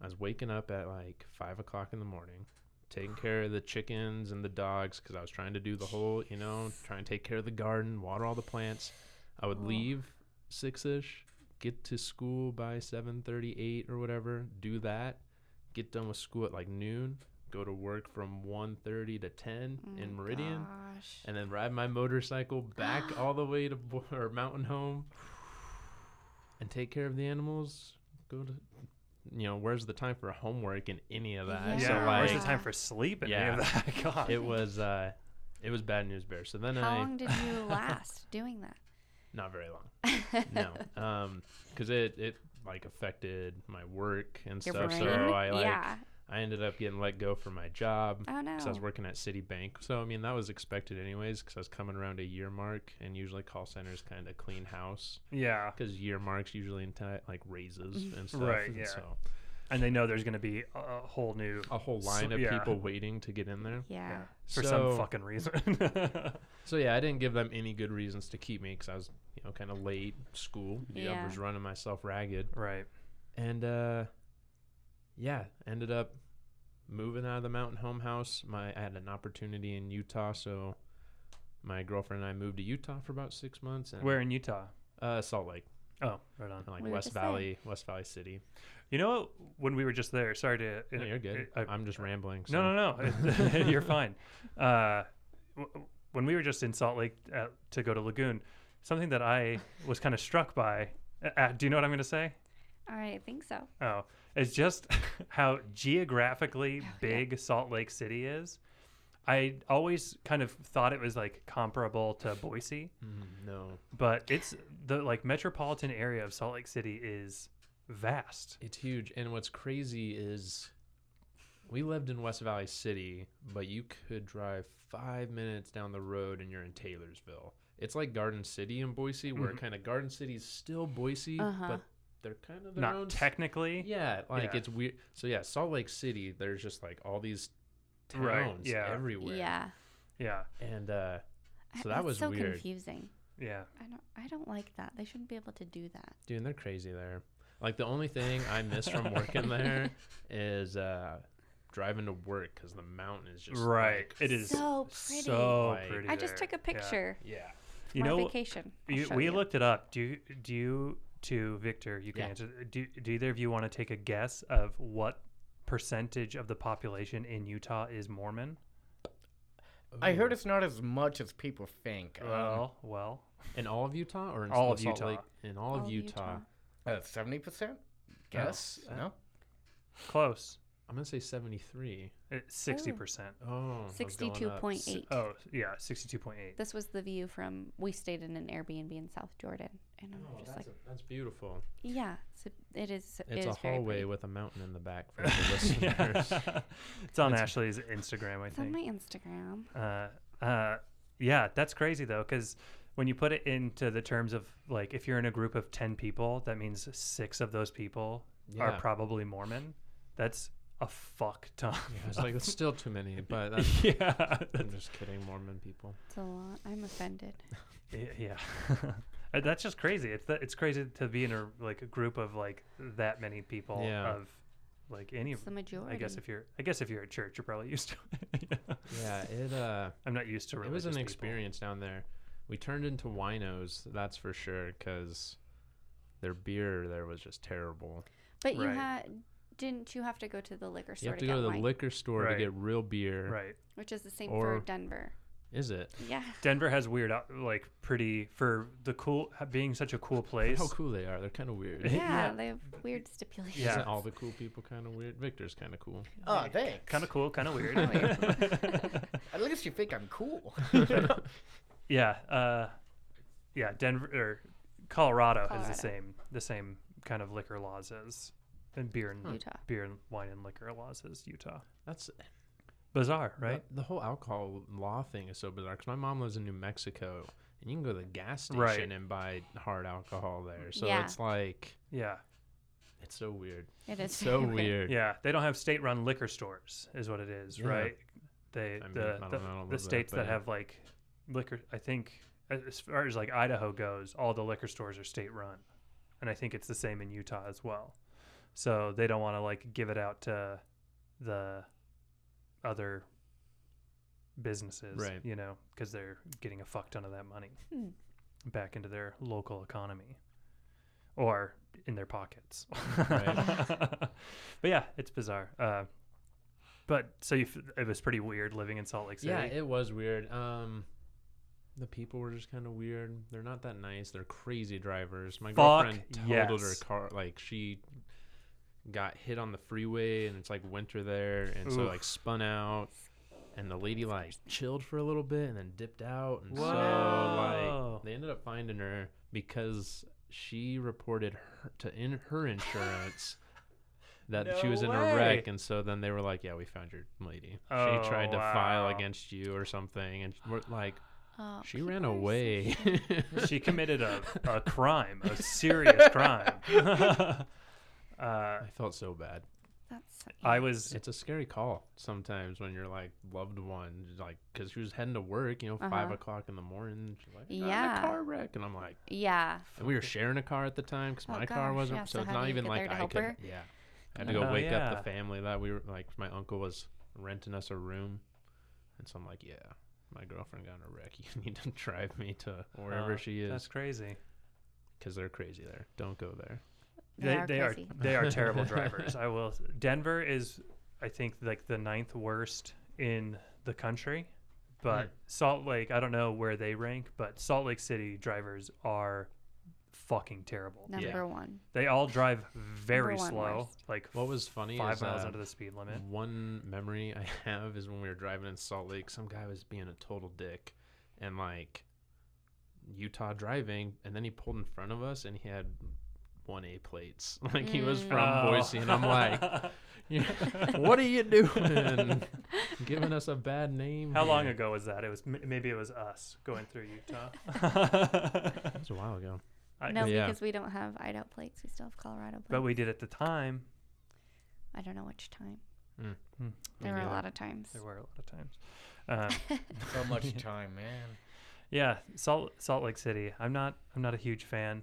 Speaker 4: I was waking up at like five o'clock in the morning, taking care of the chickens and the dogs, cause I was trying to do the whole, you know, trying to take care of the garden, water all the plants. I would
Speaker 3: Oh.
Speaker 4: leave six ish, get to school by seven thirty eight or whatever, do that, get done with school at like noon, go to work from 1.30 to 10 in Meridian,
Speaker 3: Oh, Gosh.
Speaker 4: and then ride my motorcycle back all the way to Bo- or Mountain Home and take care of the animals. Go to, you know, where's the time for homework and any of that?
Speaker 3: Yeah.
Speaker 4: So like,
Speaker 1: where's the time for sleep and any of that? God.
Speaker 4: it was, uh, it was bad news bear. So then
Speaker 3: How
Speaker 4: I,
Speaker 3: long did you last doing that?
Speaker 4: not very long. no, um, because it it like affected my work and
Speaker 3: Your
Speaker 4: stuff.
Speaker 3: brain?
Speaker 4: So I like
Speaker 3: yeah.
Speaker 4: I ended up getting let go from my job.
Speaker 3: Oh no.
Speaker 4: because I was working at Citibank. So I mean that was expected anyways because I was coming around a year mark, and usually call centers kind of clean house
Speaker 1: yeah.
Speaker 4: because year marks usually entail like raises and stuff.
Speaker 1: Right,
Speaker 4: and
Speaker 1: yeah.
Speaker 4: So
Speaker 1: And they know there's going to be a, a whole new
Speaker 4: a whole
Speaker 1: So-
Speaker 4: line of
Speaker 1: yeah.
Speaker 4: people waiting to get in there.
Speaker 3: yeah.
Speaker 1: for
Speaker 4: So-
Speaker 1: some fucking reason.
Speaker 4: So yeah, I didn't give them any good reasons to keep me because I was you know kind of late school.
Speaker 3: Yeah, I
Speaker 4: was running myself ragged,
Speaker 1: right.
Speaker 4: and uh, yeah, ended up moving out of the mountain home house. My I had an opportunity in Utah, so my girlfriend and I moved to Utah for about six months. And
Speaker 1: Where in Utah?
Speaker 4: Uh, Salt Lake,
Speaker 1: Oh, right on.
Speaker 4: like
Speaker 3: We
Speaker 4: West
Speaker 3: just there.
Speaker 4: Valley, West Valley City.
Speaker 1: You know, when we were just there, sorry to.
Speaker 4: No, you're good.
Speaker 1: I,
Speaker 4: I'm just rambling. So.
Speaker 1: no, no, no. you're fine. Uh, w- when we were just in Salt Lake uh, to go to Lagoon, something that I was kind of struck by. Uh, uh, do you know what I'm going to say?
Speaker 3: I think so.
Speaker 1: Oh, it's just how geographically
Speaker 3: yeah.
Speaker 1: big Salt Lake City is. I always kind of thought it was like comparable to Boise,
Speaker 4: Mm, no,
Speaker 1: but it's the like metropolitan area of Salt Lake City is vast.
Speaker 4: it's huge. And what's crazy is we lived in West Valley City, but you could drive five minutes down the road and you're in Taylorsville. It's like Garden City in Boise, where
Speaker 1: Mhm.
Speaker 4: kind of Garden City is still Boise,
Speaker 3: Uh-huh.
Speaker 4: but they're kind of their
Speaker 1: Not
Speaker 4: own s-
Speaker 1: technically,
Speaker 4: Yeah, like
Speaker 1: Yeah.
Speaker 4: it's weird. So yeah, Salt Lake City, there's just like all these
Speaker 1: Right,
Speaker 4: towns
Speaker 1: yeah.
Speaker 4: everywhere.
Speaker 3: Yeah.
Speaker 1: yeah,
Speaker 4: And uh
Speaker 3: I-
Speaker 4: So that was
Speaker 3: so
Speaker 4: weird.
Speaker 3: confusing.
Speaker 1: yeah.
Speaker 3: I don't. I don't like that. They shouldn't be able to do that.
Speaker 4: dude, they're crazy there. Like the only thing I miss from working there is uh driving to work because the mountain is just
Speaker 1: Right,
Speaker 4: like-
Speaker 1: it is
Speaker 3: So pretty.
Speaker 1: so
Speaker 4: Like-
Speaker 1: pretty.
Speaker 3: I just
Speaker 1: there.
Speaker 3: took a picture.
Speaker 4: Yeah.
Speaker 1: You
Speaker 3: My
Speaker 1: know,
Speaker 3: vacation.
Speaker 1: You, we
Speaker 3: you.
Speaker 1: looked it up. Do you, do you to Victor? You can
Speaker 4: Yeah.
Speaker 1: answer. Do, do either of you want to take a guess of what percentage of the population in Utah is Mormon?
Speaker 2: I heard it's not as much as people think. Um,
Speaker 1: Well, well,
Speaker 4: in all of Utah or in
Speaker 1: All of Utah.
Speaker 4: Lake? In all, of Utah.
Speaker 2: uh, seventy percent. Guess
Speaker 4: uh,
Speaker 2: no.
Speaker 1: close.
Speaker 4: I'm gonna say 73.
Speaker 1: Sixty percent.
Speaker 4: Oh, I was going up.
Speaker 3: Sixty-two point eight.
Speaker 1: Oh, yeah, sixty-two point eight.
Speaker 3: This was the view from. We stayed in an Airbnb in South Jordan, and I'm
Speaker 4: Oh,
Speaker 3: just
Speaker 4: that's,
Speaker 3: like,
Speaker 4: a- that's beautiful.
Speaker 3: yeah, so it is. it
Speaker 4: It's a hallway with a mountain in the back for the listeners.
Speaker 1: it's on
Speaker 4: It's-
Speaker 1: Ashley's Instagram, I
Speaker 3: It's on
Speaker 1: think.
Speaker 3: my Instagram.
Speaker 1: Uh, uh, yeah, that's crazy though, because when you put it into the terms of like, if you're in a group of ten people, that means six of those people are probably Mormon. That's a fuck ton.
Speaker 4: Yeah, it's like it's still too many, but that's,
Speaker 1: yeah,
Speaker 4: I'm just kidding, Mormon people.
Speaker 3: It's a lot. I'm offended.
Speaker 1: Yeah. Uh, that's just crazy. It's that it's crazy to be in a like a group of like that many people
Speaker 4: Yeah.
Speaker 1: of like any.
Speaker 3: It's the majority.
Speaker 1: I guess if you're, I guess if you're at church, you're probably used to it.
Speaker 4: Yeah, it uh,
Speaker 1: I'm not used to
Speaker 4: it was an
Speaker 1: people.
Speaker 4: experience down there. We turned into winos, that's for sure, because their beer there was just terrible.
Speaker 3: But you
Speaker 1: Right.
Speaker 3: had. Didn't you have to go to the liquor store
Speaker 4: You
Speaker 3: store
Speaker 4: have to
Speaker 3: get
Speaker 4: go to the
Speaker 3: wine?
Speaker 4: liquor store
Speaker 1: Right.
Speaker 4: to get real beer.
Speaker 1: Right.
Speaker 3: Which is the same
Speaker 4: or-
Speaker 3: for Denver.
Speaker 4: Is it?
Speaker 3: Yeah.
Speaker 1: Denver has weird, out- like pretty for the cool being such a cool place.
Speaker 4: How cool they are. They're kind of weird.
Speaker 3: Yeah,
Speaker 1: Yeah.
Speaker 3: they have weird stipulations.
Speaker 1: Yeah.
Speaker 4: Isn't all the cool people kind of weird? Victor's kind of cool.
Speaker 2: Oh, thanks.
Speaker 1: Kind of cool, kind of weird.
Speaker 2: At least you think I'm cool.
Speaker 1: yeah, uh, yeah. Denver or Colorado, has
Speaker 3: Colorado.
Speaker 1: the same the same kind of liquor laws as and beer and
Speaker 3: Utah.
Speaker 1: beer and wine and liquor laws as Utah.
Speaker 4: That's
Speaker 1: Bizarre, right?
Speaker 4: The, the whole alcohol law thing is so bizarre because my mom lives in New Mexico, and you can go to the gas station
Speaker 1: Right.
Speaker 4: and buy hard alcohol there. So
Speaker 3: Yeah.
Speaker 4: it's like
Speaker 1: Yeah.
Speaker 4: It's so weird.
Speaker 3: It is
Speaker 4: It's so
Speaker 3: very
Speaker 4: weird.
Speaker 1: Yeah, they don't have state-run liquor stores, is what it is,
Speaker 4: Yeah.
Speaker 1: right? They
Speaker 4: I mean,
Speaker 1: the
Speaker 4: I don't
Speaker 1: the,
Speaker 4: know, I don't
Speaker 1: the
Speaker 4: there,
Speaker 1: states
Speaker 4: but
Speaker 1: that
Speaker 4: yeah.
Speaker 1: have like liquor. I think as far as like Idaho goes, all the liquor stores are state-run, and I think it's the same in Utah as well. So they don't want to like give it out to the other businesses,
Speaker 4: Right.
Speaker 1: You know, because they're getting a fuck ton of that money
Speaker 3: Hmm.
Speaker 1: back into their local economy or in their pockets.
Speaker 4: Right.
Speaker 1: but yeah, it's bizarre. Uh, but so you, f- it was pretty weird living in Salt Lake City.
Speaker 4: Yeah, it was weird. Um, the people were just kind of weird. They're not that nice. They're crazy drivers. My
Speaker 1: Fuck
Speaker 4: girlfriend totaled
Speaker 1: yes.
Speaker 4: her car. Like she got hit on the freeway, and it's like winter there, and so like spun out. And the lady like chilled for a little bit and then dipped out, and so like they ended up finding her because she reported her to in her insurance that she was in
Speaker 1: way.
Speaker 4: a wreck, and so then they were like, "Yeah, we found your lady.
Speaker 1: Oh,
Speaker 4: she tried to file against you or something," and we're like,
Speaker 3: Oh,
Speaker 4: "She ran
Speaker 3: are so
Speaker 4: away."
Speaker 1: she committed a, a crime, a serious crime. uh,
Speaker 4: I felt so bad.
Speaker 3: That's
Speaker 1: I was
Speaker 4: It's a scary call sometimes when you're like loved one, like because she was heading to work, you know, five
Speaker 3: Uh-huh.
Speaker 4: o'clock in the morning. She's like, "I'm a
Speaker 3: Yeah.
Speaker 4: car wreck," and I'm like,
Speaker 3: yeah.
Speaker 4: and we were sharing a car at the time because
Speaker 3: Oh,
Speaker 4: my car wasn't,
Speaker 3: yeah,
Speaker 4: so
Speaker 3: so
Speaker 4: it's not even like I could,
Speaker 3: her?
Speaker 4: yeah. I had to go
Speaker 1: Oh,
Speaker 4: wake
Speaker 1: yeah.
Speaker 4: up the family that we were like. My uncle was renting us a room, and so I'm like, yeah, my girlfriend got in a wreck. You need to drive me to wherever
Speaker 1: Oh,
Speaker 4: she is.
Speaker 1: that's crazy.
Speaker 4: because they're crazy there. Don't go there.
Speaker 3: They,
Speaker 1: They,
Speaker 3: are
Speaker 1: they are
Speaker 3: crazy.
Speaker 1: they are terrible drivers. I will. Denver is, I think, like the ninth worst in the country, but
Speaker 4: Hmm.
Speaker 1: Salt Lake. I don't know where they rank, but Salt Lake City drivers are fucking terrible.
Speaker 3: Number one.
Speaker 1: They all drive very slow,
Speaker 3: worst.
Speaker 1: like
Speaker 4: What was funny
Speaker 1: five
Speaker 4: is
Speaker 1: miles
Speaker 4: uh,
Speaker 1: under the speed limit.
Speaker 4: One memory I have is when we were driving in Salt Lake, some guy was being a total dick and like Utah driving, and then he pulled in front of us and he had one A plates. Like he was from
Speaker 1: Oh.
Speaker 4: Boise, and I'm like, "You- what are you doing? Giving us a bad name.
Speaker 1: How long ago was that? It was maybe it was us going through Utah.
Speaker 4: That was a while ago.
Speaker 1: I-
Speaker 3: no,
Speaker 4: yeah.
Speaker 3: because we don't have Idaho plates. We still have Colorado plates.
Speaker 1: but we did at the time.
Speaker 3: I don't know which time.
Speaker 4: Mm.
Speaker 3: There were a lot of times.
Speaker 1: There were a lot of times. Um,
Speaker 2: So much time, man.
Speaker 1: yeah, Salt Salt Lake City. I'm not I'm not a huge fan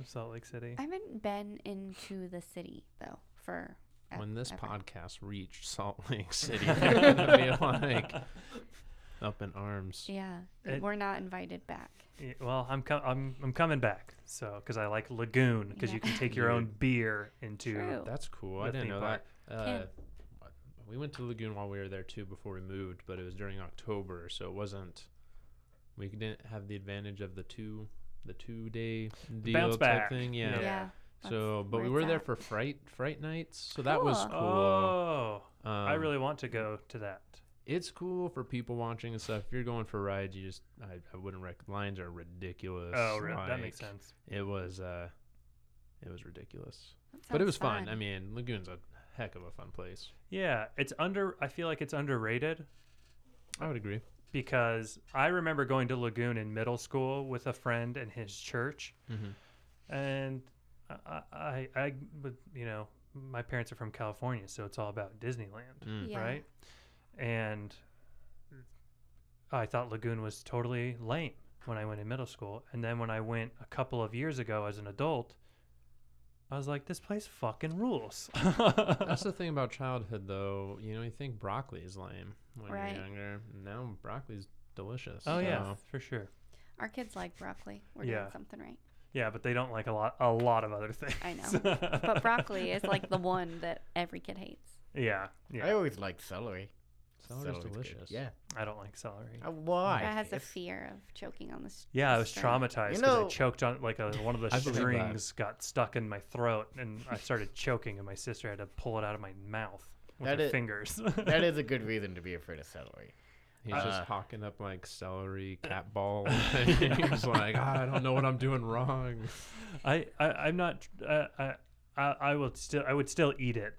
Speaker 1: of Salt Lake City.
Speaker 3: I haven't been into the city though for
Speaker 4: When this
Speaker 3: ever.
Speaker 4: podcast reached Salt Lake City, they're gonna be like up in arms.
Speaker 3: Yeah,
Speaker 1: It-
Speaker 3: we're not invited back.
Speaker 1: Yeah, well, I'm com- I'm I'm coming back. So because I like Lagoon because
Speaker 3: Yeah.
Speaker 1: you can take your own beer into.
Speaker 3: True.
Speaker 4: That's cool. I
Speaker 1: the
Speaker 4: didn't know
Speaker 1: park.
Speaker 4: that. Uh, we went to Lagoon while we were there too before we moved, but it was during October, so it wasn't. We didn't have the advantage of the two, the two day deal
Speaker 1: bounce
Speaker 4: type
Speaker 1: back.
Speaker 4: thing.
Speaker 1: Yeah.
Speaker 4: Yeah.
Speaker 3: Yeah.
Speaker 4: So, but we were
Speaker 3: it's
Speaker 4: there
Speaker 3: at.
Speaker 4: for fright fright nights, so that was
Speaker 3: Cool.
Speaker 4: cool.
Speaker 1: Oh,
Speaker 4: Um,
Speaker 1: I really want to go to that.
Speaker 4: it's cool for people watching and stuff. If you're going for rides, you just I, I wouldn't rec. Lines are ridiculous.
Speaker 1: Oh, re- that makes sense.
Speaker 4: It was uh, it was ridiculous, but it
Speaker 3: sounds
Speaker 4: was fun. I mean, Lagoon's a heck of a fun place.
Speaker 1: Yeah, it's under. I feel like it's underrated
Speaker 4: I would agree.
Speaker 1: Because I remember going to Lagoon in middle school with a friend and his church,
Speaker 4: Mm-hmm.
Speaker 1: and I, I, I, would, you know, my parents are from California, so it's all about Disneyland,
Speaker 4: Mm.
Speaker 3: Yeah.
Speaker 1: right? And I thought Lagoon was totally lame when I went in middle school, and then when I went a couple of years ago as an adult, I was like, this place fucking rules.
Speaker 4: That's the thing about childhood, though. You know, you think broccoli is lame when
Speaker 3: Right.
Speaker 4: you're younger. Now broccoli's delicious.
Speaker 1: oh yeah,
Speaker 4: so-
Speaker 1: for sure.
Speaker 3: Our kids like broccoli. We're
Speaker 1: Yeah.
Speaker 3: doing something right.
Speaker 1: Yeah, but they don't like a lot a lot of other things.
Speaker 3: I know. But broccoli is like the one that every kid hates.
Speaker 1: yeah, yeah.
Speaker 2: I always liked celery.
Speaker 4: Celery's
Speaker 2: Celery's good.
Speaker 4: delicious.
Speaker 2: Yeah.
Speaker 1: I don't like celery.
Speaker 2: Uh, why?
Speaker 3: That has a
Speaker 2: It's-
Speaker 3: fear of choking on the s-
Speaker 1: Yeah, I was
Speaker 3: string.
Speaker 1: traumatized
Speaker 2: You
Speaker 1: because
Speaker 2: know-
Speaker 1: I choked on like a, one of the
Speaker 4: I believe that.
Speaker 1: strings got stuck in my throat, and I started choking, and my sister had to pull it out of my mouth with
Speaker 2: That
Speaker 1: her
Speaker 2: is-
Speaker 1: fingers.
Speaker 2: that is a good reason to be afraid of celery.
Speaker 4: He's
Speaker 2: Uh,
Speaker 4: just hawking up like celery, cat ball. He's like, "Ah, I don't know what I'm doing wrong.
Speaker 1: I, I I'm not. Uh, I, I I will still I would still eat it,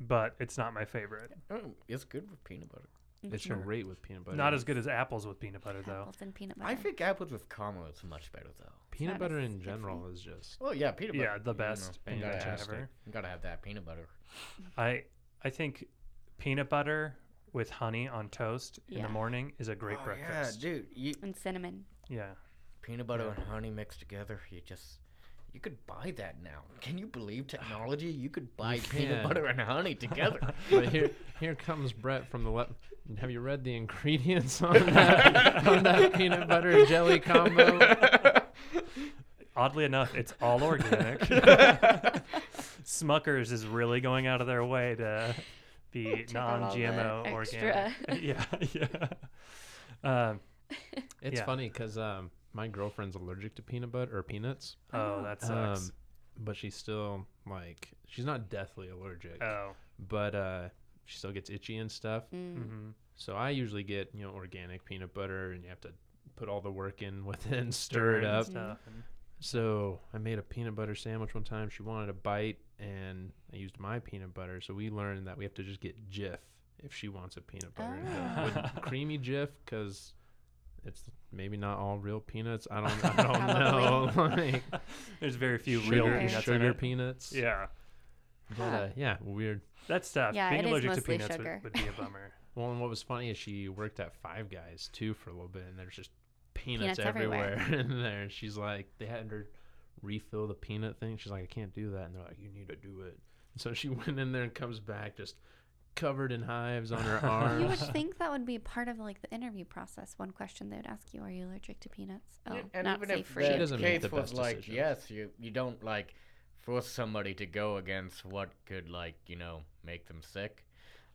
Speaker 1: but it's not my favorite.
Speaker 2: Oh, it's good with peanut butter. Mm-hmm.
Speaker 4: It's
Speaker 1: Sure.
Speaker 4: great with peanut butter.
Speaker 1: Not as good as apples with peanut butter though.
Speaker 3: Apples and peanut butter.
Speaker 2: I think apples with caramel is much better though.
Speaker 4: Peanut butter
Speaker 3: as
Speaker 4: in
Speaker 3: different.
Speaker 4: general is just
Speaker 2: Well, yeah, peanut butter.
Speaker 1: Yeah, the
Speaker 2: you know,
Speaker 1: best
Speaker 2: You gotta, have,
Speaker 4: fantastic.
Speaker 2: you gotta have that peanut butter.
Speaker 1: I I think peanut butter with honey on toast in the morning is a great
Speaker 2: Oh,
Speaker 1: breakfast.
Speaker 2: Yeah, dude. You,
Speaker 3: and cinnamon.
Speaker 1: Yeah.
Speaker 2: peanut butter
Speaker 1: Yeah.
Speaker 2: and honey mixed together. You just. You could buy that now. Can you believe technology? You could buy peanut
Speaker 4: can.
Speaker 2: butter and honey together.
Speaker 4: But here, here comes Brett from the left. Have you read the ingredients on that, on that peanut butter jelly combo?
Speaker 1: Oddly enough, it's all organic. Smuckers is really going out of their way to be
Speaker 3: Check out all the
Speaker 1: non-GMO organic. yeah, yeah. Um,
Speaker 4: It's
Speaker 1: Yeah.
Speaker 4: funny because um, my girlfriend's allergic to peanut butter or peanuts,
Speaker 1: oh, that sucks.
Speaker 4: um, but she's still like she's not deathly allergic,
Speaker 1: oh.
Speaker 4: but uh, she still gets itchy and stuff.
Speaker 3: Mm.
Speaker 1: hmm
Speaker 4: So I usually get you know organic peanut butter, and you have to put all the work in with it and stir it
Speaker 1: and
Speaker 4: up.
Speaker 1: Stuff. and-
Speaker 4: So I made a peanut butter sandwich one time. She wanted a bite, and I used my peanut butter. So we learned that we have to just get Jif if she wants a peanut butter
Speaker 3: Oh.
Speaker 4: with creamy Jif, because it's maybe not all real peanuts. I don't, I don't know. like
Speaker 1: There's very few
Speaker 4: sugar,
Speaker 1: real
Speaker 3: Sugar.
Speaker 1: peanuts in
Speaker 4: sugar
Speaker 1: it.
Speaker 4: peanuts.
Speaker 1: Yeah,
Speaker 4: But, uh, yeah, weird.
Speaker 1: that's tough.
Speaker 3: Yeah,
Speaker 1: Being
Speaker 3: it is
Speaker 1: allergic to
Speaker 3: mostly
Speaker 1: peanuts
Speaker 3: sugar.
Speaker 1: would, would be a bummer.
Speaker 4: Well, and what was funny is she worked at Five Guys too for a little bit, and there's just peanuts,
Speaker 3: Peanuts everywhere.
Speaker 4: everywhere, in there. And she's like, they had her refill the peanut thing. She's like, I can't do that, and they're like, you need to do it. And so she went in there and comes back just covered in hives on her arms.
Speaker 3: You would think that would be part of like the interview process. One question they would ask you: Are you allergic to peanuts? Oh,
Speaker 2: Yeah, and
Speaker 3: not
Speaker 2: even
Speaker 3: safe
Speaker 2: if
Speaker 3: for
Speaker 2: the
Speaker 3: you.
Speaker 4: doesn't make
Speaker 2: case
Speaker 4: the
Speaker 2: was
Speaker 4: best
Speaker 2: like,
Speaker 4: decisions.
Speaker 2: yes, you you don't like force somebody to go against what could like you know make them sick.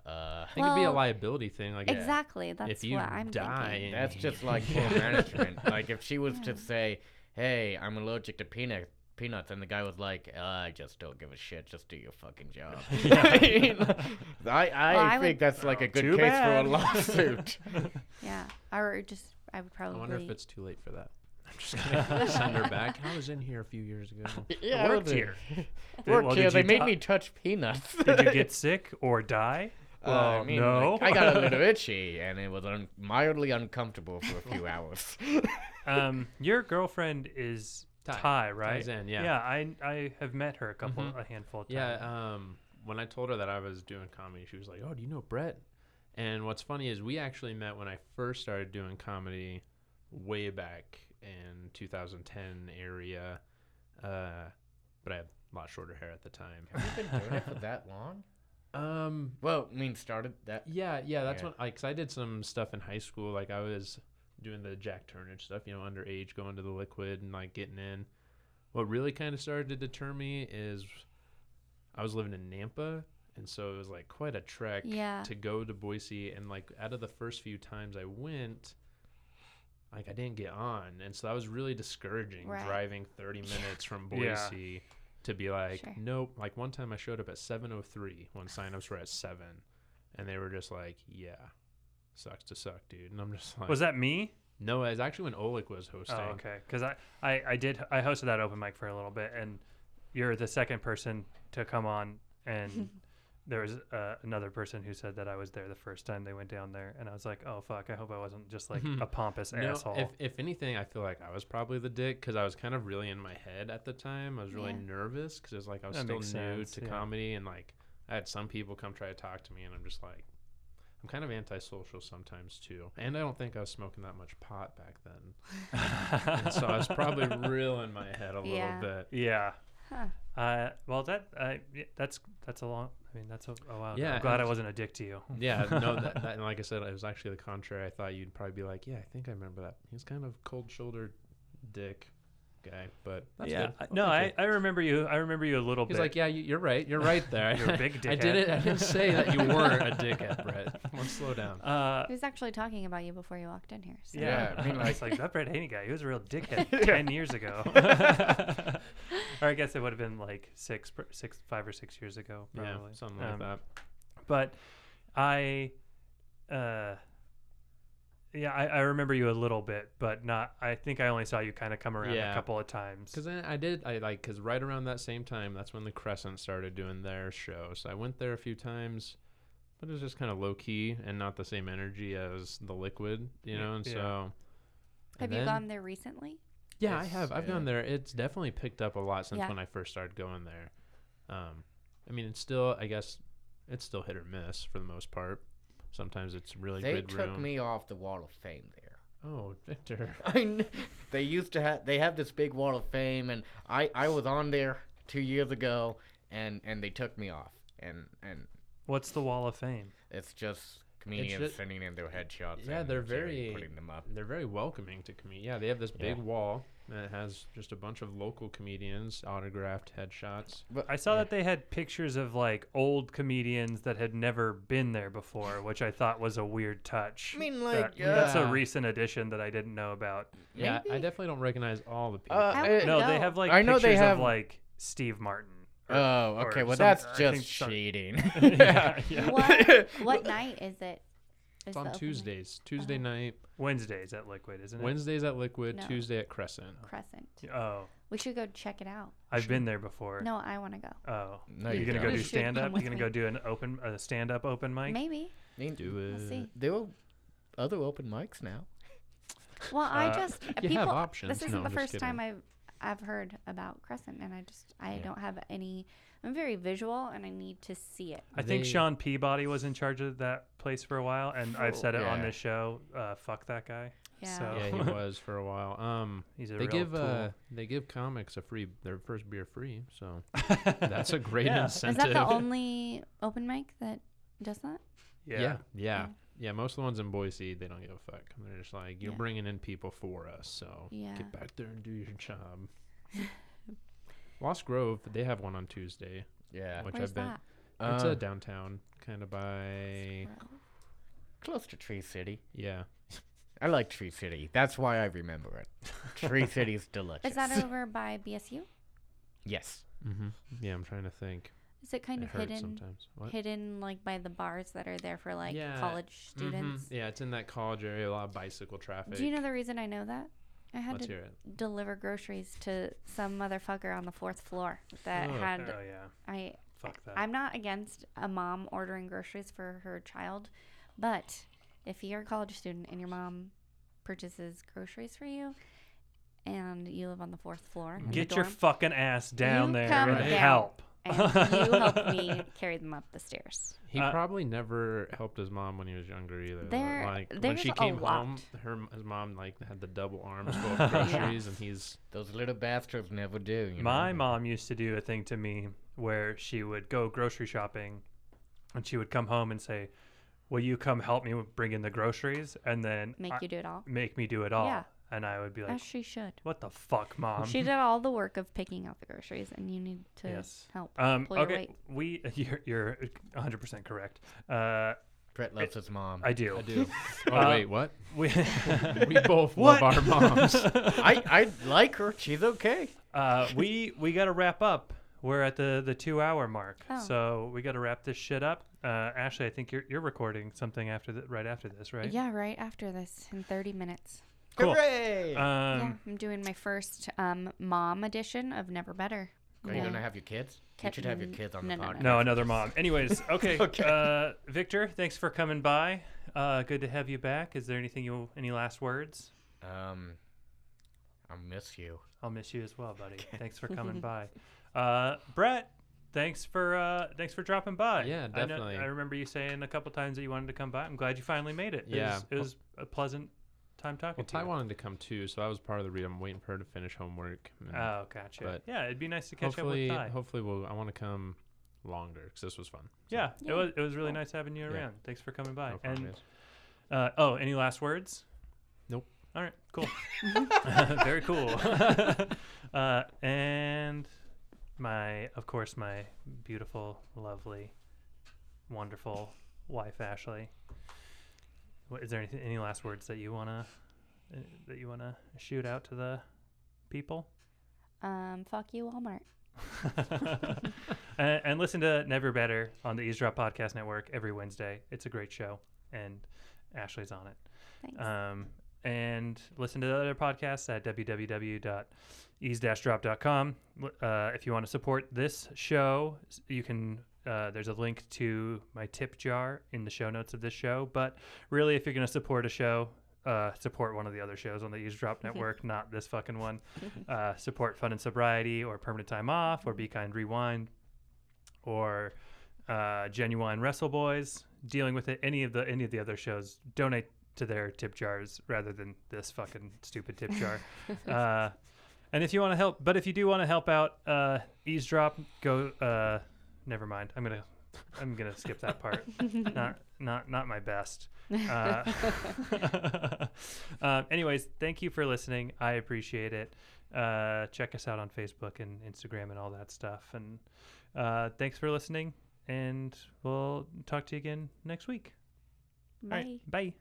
Speaker 2: Uh,
Speaker 4: I think it'd be a liability thing. Like,
Speaker 3: Exactly. That's
Speaker 4: if you
Speaker 3: what I'm
Speaker 4: die,
Speaker 3: thinking.
Speaker 4: and-
Speaker 2: that's just like poor management. Like if she was
Speaker 3: Yeah.
Speaker 2: to say, "Hey, I'm allergic to peanut peanuts," and the guy was like, uh, "I just don't give a shit. Just do your fucking job." I, I, I
Speaker 3: Well, I
Speaker 2: think
Speaker 3: would-
Speaker 2: that's like a good case
Speaker 1: bad.
Speaker 2: for a lawsuit.
Speaker 3: Yeah. Or just I would
Speaker 4: I
Speaker 3: probably.
Speaker 4: wonder if it's too late for that. I'm just gonna send her back. I was in here a few years ago.
Speaker 2: yeah,
Speaker 1: worked
Speaker 2: was a-
Speaker 1: here.
Speaker 2: Worked
Speaker 1: well,
Speaker 2: here. They made
Speaker 1: di-
Speaker 2: me touch peanuts.
Speaker 1: Did you get sick or die?
Speaker 2: Uh, I mean,
Speaker 1: no.
Speaker 2: like, I got a little itchy, and it was un- mildly uncomfortable for a few hours.
Speaker 1: Um, your girlfriend is
Speaker 4: Ty.
Speaker 1: Ty, right?
Speaker 4: Ty's in, yeah.
Speaker 1: Yeah, I I have met her a couple,
Speaker 4: Mhm.
Speaker 1: a handful of times.
Speaker 4: Yeah, um, when I told her that I was doing comedy, she was like, "Oh, do you know Brett?" And what's funny is we actually met when I first started doing comedy, way back in 2010 area. Uh, but I had a lot shorter hair at the time.
Speaker 2: Have you been doing it for that long?
Speaker 4: Um,
Speaker 2: Well, I mean, started that.
Speaker 4: yeah, yeah, that's
Speaker 2: Yeah.
Speaker 4: when like 'cause I did some stuff in high school. Like I was doing the Jack Turnage stuff, you know, underage, going to the liquid and like getting in. What really kind of started to deter me is I was living in Nampa, and so it was like quite a trek
Speaker 3: Yeah.
Speaker 4: to go to Boise. And like out of the first few times I went, like I didn't get on, and so that was really discouraging.
Speaker 3: Right.
Speaker 4: Driving 30 minutes from
Speaker 1: Yeah.
Speaker 4: Boise to be like,
Speaker 3: Sure.
Speaker 4: nope. Like one time I showed up at 7:03 when signups were at seven, and they were just like, yeah, sucks to suck, dude. And I'm just like,
Speaker 1: Was that me?
Speaker 4: no? It's actually when Oleg was hosting.
Speaker 1: Oh, okay. Because I, I, I did I hosted that open mic for a little bit, and you're the second person to come on, and there was uh, another person who said that I was there the first time they went down there, and I was like, oh fuck, I hope I wasn't just like a pompous
Speaker 4: No,
Speaker 1: asshole.
Speaker 4: if, if anything, I feel like I was probably the dick because I was kind of really in my head at the time. I was really
Speaker 3: Yeah.
Speaker 4: nervous because it was like I was
Speaker 1: That
Speaker 4: still new
Speaker 1: sense,
Speaker 4: to
Speaker 1: yeah.
Speaker 4: comedy and like I had some people come try to talk to me and I'm just like, I'm kind of antisocial sometimes too. And I don't think I was smoking that much pot back then. So I was probably real in my head a little
Speaker 3: Yeah.
Speaker 4: bit.
Speaker 1: yeah.
Speaker 3: Huh.
Speaker 1: Uh, well, that uh, yeah, that's that's a long. I mean, that's a, a while.
Speaker 4: Yeah,
Speaker 1: I'm glad I wasn't a dick to you.
Speaker 4: Yeah, no, that, that, and like I said, it was actually the contrary. I thought you'd probably be like, yeah, I think I remember that. He's kind of cold shouldered dick guy, but that's
Speaker 1: yeah.
Speaker 4: good.
Speaker 1: I- No, I. I remember you. I remember you a little
Speaker 4: He's
Speaker 1: bit.
Speaker 4: He's like, yeah, you, you're right. You're right there.
Speaker 1: You're a big dickhead.
Speaker 4: I did it. I didn't say that you weren't a dickhead, Brett. Let's slow down.
Speaker 1: Uh,
Speaker 3: He was actually talking about you before you walked in here. So.
Speaker 1: yeah,
Speaker 2: Yeah,
Speaker 1: I
Speaker 2: I
Speaker 1: mean,
Speaker 2: mean, like-
Speaker 1: like that Brett Haney guy. He was a real dickhead ten years ago. or I guess it would have been like six, per- six, five or six years ago,
Speaker 4: Yeah,
Speaker 1: probably.
Speaker 4: something like
Speaker 1: Um,
Speaker 4: that.
Speaker 1: But I, uh, yeah, I, I remember you a little bit, but not. I think I only saw you kind of come around a couple of times.
Speaker 4: Because I, I did, I like, because right around that same time, that's when the Crescent started doing their show. So I went there a few times. but it was just kind of low key and not the same energy as the liquid, you know. And
Speaker 1: yeah.
Speaker 4: so,
Speaker 3: Have
Speaker 4: and
Speaker 3: you
Speaker 4: then-
Speaker 3: gone there recently?
Speaker 4: Yeah, I have. I've
Speaker 2: yeah.
Speaker 4: gone there. It's definitely picked up a lot since
Speaker 3: Yeah.
Speaker 4: when I first started going there. Um, I mean, it's still, I guess, it's still hit or miss for the most part. Sometimes it's really
Speaker 2: They
Speaker 4: good
Speaker 2: took
Speaker 4: room.
Speaker 2: me off the Wall of Fame there.
Speaker 4: Oh, Victor.
Speaker 2: I kn- they used to have they have this big Wall of Fame, and I I was on there two years ago, and and they took me off, and and
Speaker 1: What's the Wall of Fame?
Speaker 2: it's just comedians
Speaker 4: just-
Speaker 2: sending in their headshots.
Speaker 4: Yeah,
Speaker 2: and
Speaker 4: they're
Speaker 2: Jerry
Speaker 4: very-
Speaker 2: putting them up.
Speaker 4: They're very welcoming to comedians. Yeah, they have this big wall that has just a bunch of local comedians autographed headshots.
Speaker 2: But
Speaker 1: I saw
Speaker 2: yeah.
Speaker 1: that they had pictures of like old comedians that had never been there before, which I thought was a weird touch.
Speaker 2: I mean,
Speaker 1: That-
Speaker 2: like
Speaker 1: that's a
Speaker 2: uh,
Speaker 1: recent addition that I didn't know about.
Speaker 4: Yeah, I definitely don't recognize all the people.
Speaker 2: Uh,
Speaker 3: I would
Speaker 1: No, they have like
Speaker 2: I know
Speaker 1: pictures
Speaker 2: they have-
Speaker 1: of like Steve Martin. or-
Speaker 2: Oh, okay. Well,
Speaker 1: some-
Speaker 2: that's
Speaker 1: I think
Speaker 2: just
Speaker 1: some-
Speaker 2: cheating.
Speaker 1: yeah, yeah.
Speaker 3: What what night is it? Is
Speaker 4: it's on
Speaker 3: open mic?
Speaker 4: Tuesdays. Tuesday
Speaker 3: Uh-huh.
Speaker 4: night.
Speaker 1: Wednesdays at Liquid, isn't it?
Speaker 4: Wednesdays at Liquid.
Speaker 3: No.
Speaker 4: Tuesday at Crescent.
Speaker 3: Crescent.
Speaker 1: Oh,
Speaker 3: We should go check it out.
Speaker 1: I've been there before.
Speaker 3: No, I want to go.
Speaker 1: Oh,
Speaker 2: No,
Speaker 1: you're
Speaker 2: you
Speaker 1: gonna go
Speaker 2: don't.
Speaker 1: do stand up. You're gonna
Speaker 3: me.
Speaker 1: go do an open, a stand up open mic.
Speaker 3: Maybe.
Speaker 2: I mean,
Speaker 4: Do it.
Speaker 3: We'll see.
Speaker 2: there were other open mics now.
Speaker 3: Well, I
Speaker 1: Uh,
Speaker 3: just
Speaker 4: you
Speaker 3: people.
Speaker 4: have options.
Speaker 3: This isn't
Speaker 4: No,
Speaker 3: the
Speaker 4: I'm
Speaker 3: first time. I've I've heard about Crescent, and I just I
Speaker 2: Yeah.
Speaker 3: don't have any. I'm very visual, and I need to see it.
Speaker 1: I think Sean Peabody was in charge of that place for a while, and I've said it on this show. Uh, fuck that guy.
Speaker 3: Yeah.
Speaker 1: So
Speaker 4: Yeah, he was for a while. Um,
Speaker 1: he's a
Speaker 4: they
Speaker 1: real
Speaker 4: give uh, they give comics a free their first beer free, so that's a great
Speaker 1: Yeah.
Speaker 3: Is
Speaker 4: incentive.
Speaker 3: that the only open mic that does that?
Speaker 1: yeah.
Speaker 4: yeah, yeah,
Speaker 3: Yeah.
Speaker 4: yeah. Most of the ones in Boise, they don't give a fuck. They're just like, you're
Speaker 3: Yeah.
Speaker 4: bringing in people for us, so
Speaker 3: Yeah.
Speaker 4: get back there and do your job. Lost Grove, they have one on Tuesday,
Speaker 2: Yeah.
Speaker 4: which
Speaker 3: Where's
Speaker 4: I've been.
Speaker 3: that?
Speaker 4: It's
Speaker 2: Uh,
Speaker 4: uh, downtown, kind of by
Speaker 2: close to Tree City.
Speaker 4: yeah.
Speaker 2: I like Tree City. That's why I remember it. Tree City's delicious.
Speaker 3: Is that over by BSU?
Speaker 2: yes.
Speaker 4: Mm-hmm. Yeah, I'm trying to think.
Speaker 3: Is it kind
Speaker 4: it
Speaker 3: of hidden?
Speaker 4: sometimes. What?
Speaker 3: Hidden like by the bars that are there for like
Speaker 4: Yeah,
Speaker 3: college
Speaker 4: Mhm.
Speaker 3: students.
Speaker 4: Yeah, it's in that college area. A lot of bicycle traffic.
Speaker 3: Do you know the reason I know that? I had
Speaker 4: Let's
Speaker 3: to deliver groceries to some motherfucker on the fourth floor that
Speaker 4: Oh.
Speaker 3: had
Speaker 1: Oh yeah.
Speaker 3: I
Speaker 1: Fuck that.
Speaker 3: I'm not against a mom ordering groceries for her child, but if you're a college student and your mom purchases groceries for you and you live on the fourth floor,
Speaker 1: Get your fucking ass down there and
Speaker 4: down.
Speaker 1: help.
Speaker 3: And you helped me carry them up the stairs.
Speaker 4: He
Speaker 1: Uh,
Speaker 4: probably never helped his mom when he was younger either. though.
Speaker 3: There-
Speaker 4: like when she
Speaker 3: a
Speaker 4: came
Speaker 3: lot.
Speaker 4: home, her his mom like had the double arms full of groceries, and he's
Speaker 2: Those little bastards never do. You
Speaker 1: My
Speaker 2: know?
Speaker 1: mom used to do a thing to me where she would go grocery shopping and she would come home and say, Will you come help me bring in the groceries? And then
Speaker 3: Make
Speaker 1: I-
Speaker 3: you do it all.
Speaker 1: make me do it all.
Speaker 3: Yeah.
Speaker 1: And I would be like,
Speaker 3: As she should.
Speaker 1: What the fuck, mom?
Speaker 3: she did all the work of picking out the groceries, and you need to
Speaker 1: Yes.
Speaker 3: help.
Speaker 1: Um,
Speaker 3: pull your
Speaker 1: okay,
Speaker 3: weight.
Speaker 1: we you're, you're 100% correct. Uh,
Speaker 2: Brett loves his mom.
Speaker 1: I do.
Speaker 4: I do. Oh
Speaker 1: Uh,
Speaker 4: wait, what?
Speaker 1: We,
Speaker 4: We both
Speaker 1: What?
Speaker 4: love our moms.
Speaker 2: I, I like her. She's okay.
Speaker 1: uh, we we got to wrap up. We're at the the two hour mark,
Speaker 3: Oh.
Speaker 1: so we got to wrap this shit up. Uh, Ashley, I think you're you're recording something after the, right after this, right?
Speaker 3: Yeah, right after this in 30 minutes.
Speaker 1: Cool.
Speaker 2: Hooray!
Speaker 1: Um,
Speaker 3: yeah, I'm doing my first um, mom edition of Never Better.
Speaker 2: Are you
Speaker 3: Yeah.
Speaker 2: gonna have your kids? You
Speaker 3: Kept-
Speaker 2: should have your kids on
Speaker 3: no,
Speaker 2: the
Speaker 3: no, no,
Speaker 2: podcast.
Speaker 1: No, another mom. Anyways, okay.
Speaker 2: Okay.
Speaker 1: Uh, Victor, thanks for coming by. Uh, good to have you back. Is there anything you any last words?
Speaker 2: Um, I miss you.
Speaker 1: I'll miss you as well, buddy. Thanks for coming by. Uh, Brett, thanks for uh, thanks for dropping by.
Speaker 4: Yeah,
Speaker 1: I know-
Speaker 4: definitely.
Speaker 1: I, remember you saying a couple times that you wanted to come by. I'm glad you finally made it. It
Speaker 4: Yeah.
Speaker 1: was, it was a pleasant time talking
Speaker 4: Well,
Speaker 1: to
Speaker 4: Ty
Speaker 1: you.
Speaker 4: wanted to come too, so that was part of the reason. I'm waiting for her to finish homework. and
Speaker 1: Oh, gotcha.
Speaker 4: But
Speaker 1: yeah, it'd be nice to catch
Speaker 4: hopefully,
Speaker 1: up with Ty.
Speaker 4: hopefully, we'll. I want to come longer because this was fun. So,
Speaker 1: yeah, it was it was really
Speaker 3: Cool.
Speaker 1: nice having you
Speaker 4: Yeah.
Speaker 1: around. Thanks for coming by.
Speaker 4: no problem,
Speaker 1: and
Speaker 4: guys.
Speaker 1: Uh, oh, any last words?
Speaker 4: Nope.
Speaker 1: All right, cool. Very cool. uh, and my, of course, my beautiful, lovely, wonderful wife, Ashley. What, is there anything, any last words that you wanna uh, that you wanna shoot out to the people?
Speaker 3: Um, fuck you, Walmart.
Speaker 1: and, and listen to Never Better on the EaseDrop Podcast Network every Wednesday. It's a great show, and Ashley's on it.
Speaker 3: Thanks.
Speaker 1: Um, and listen to the other podcasts at www.ease-drop.com. Uh, if you want to support this show, you can Uh, there's a link to my tip jar in the show notes of this show. But really, if you're going to support a show, uh, support one of the other shows on the EaseDrop Network, not this fucking one. Uh, support Fun and Sobriety or Permanent Time Off or Be Kind Rewind or uh, Genuine Wrestle Boys. Dealing with it, any of the any of the other shows, donate to their tip jars rather than this fucking stupid tip jar. uh, and if you want to help, but if you do want to help out uh, EaseDrop, go. Never mind. I'm gonna I'm gonna skip that part. not not not my best. Uh, um, anyways, thank you for listening. I appreciate it. Uh, check us out on Facebook and Instagram and all that stuff. And uh, thanks for listening. And we'll talk to you again next week.
Speaker 3: Bye.
Speaker 1: Right, bye.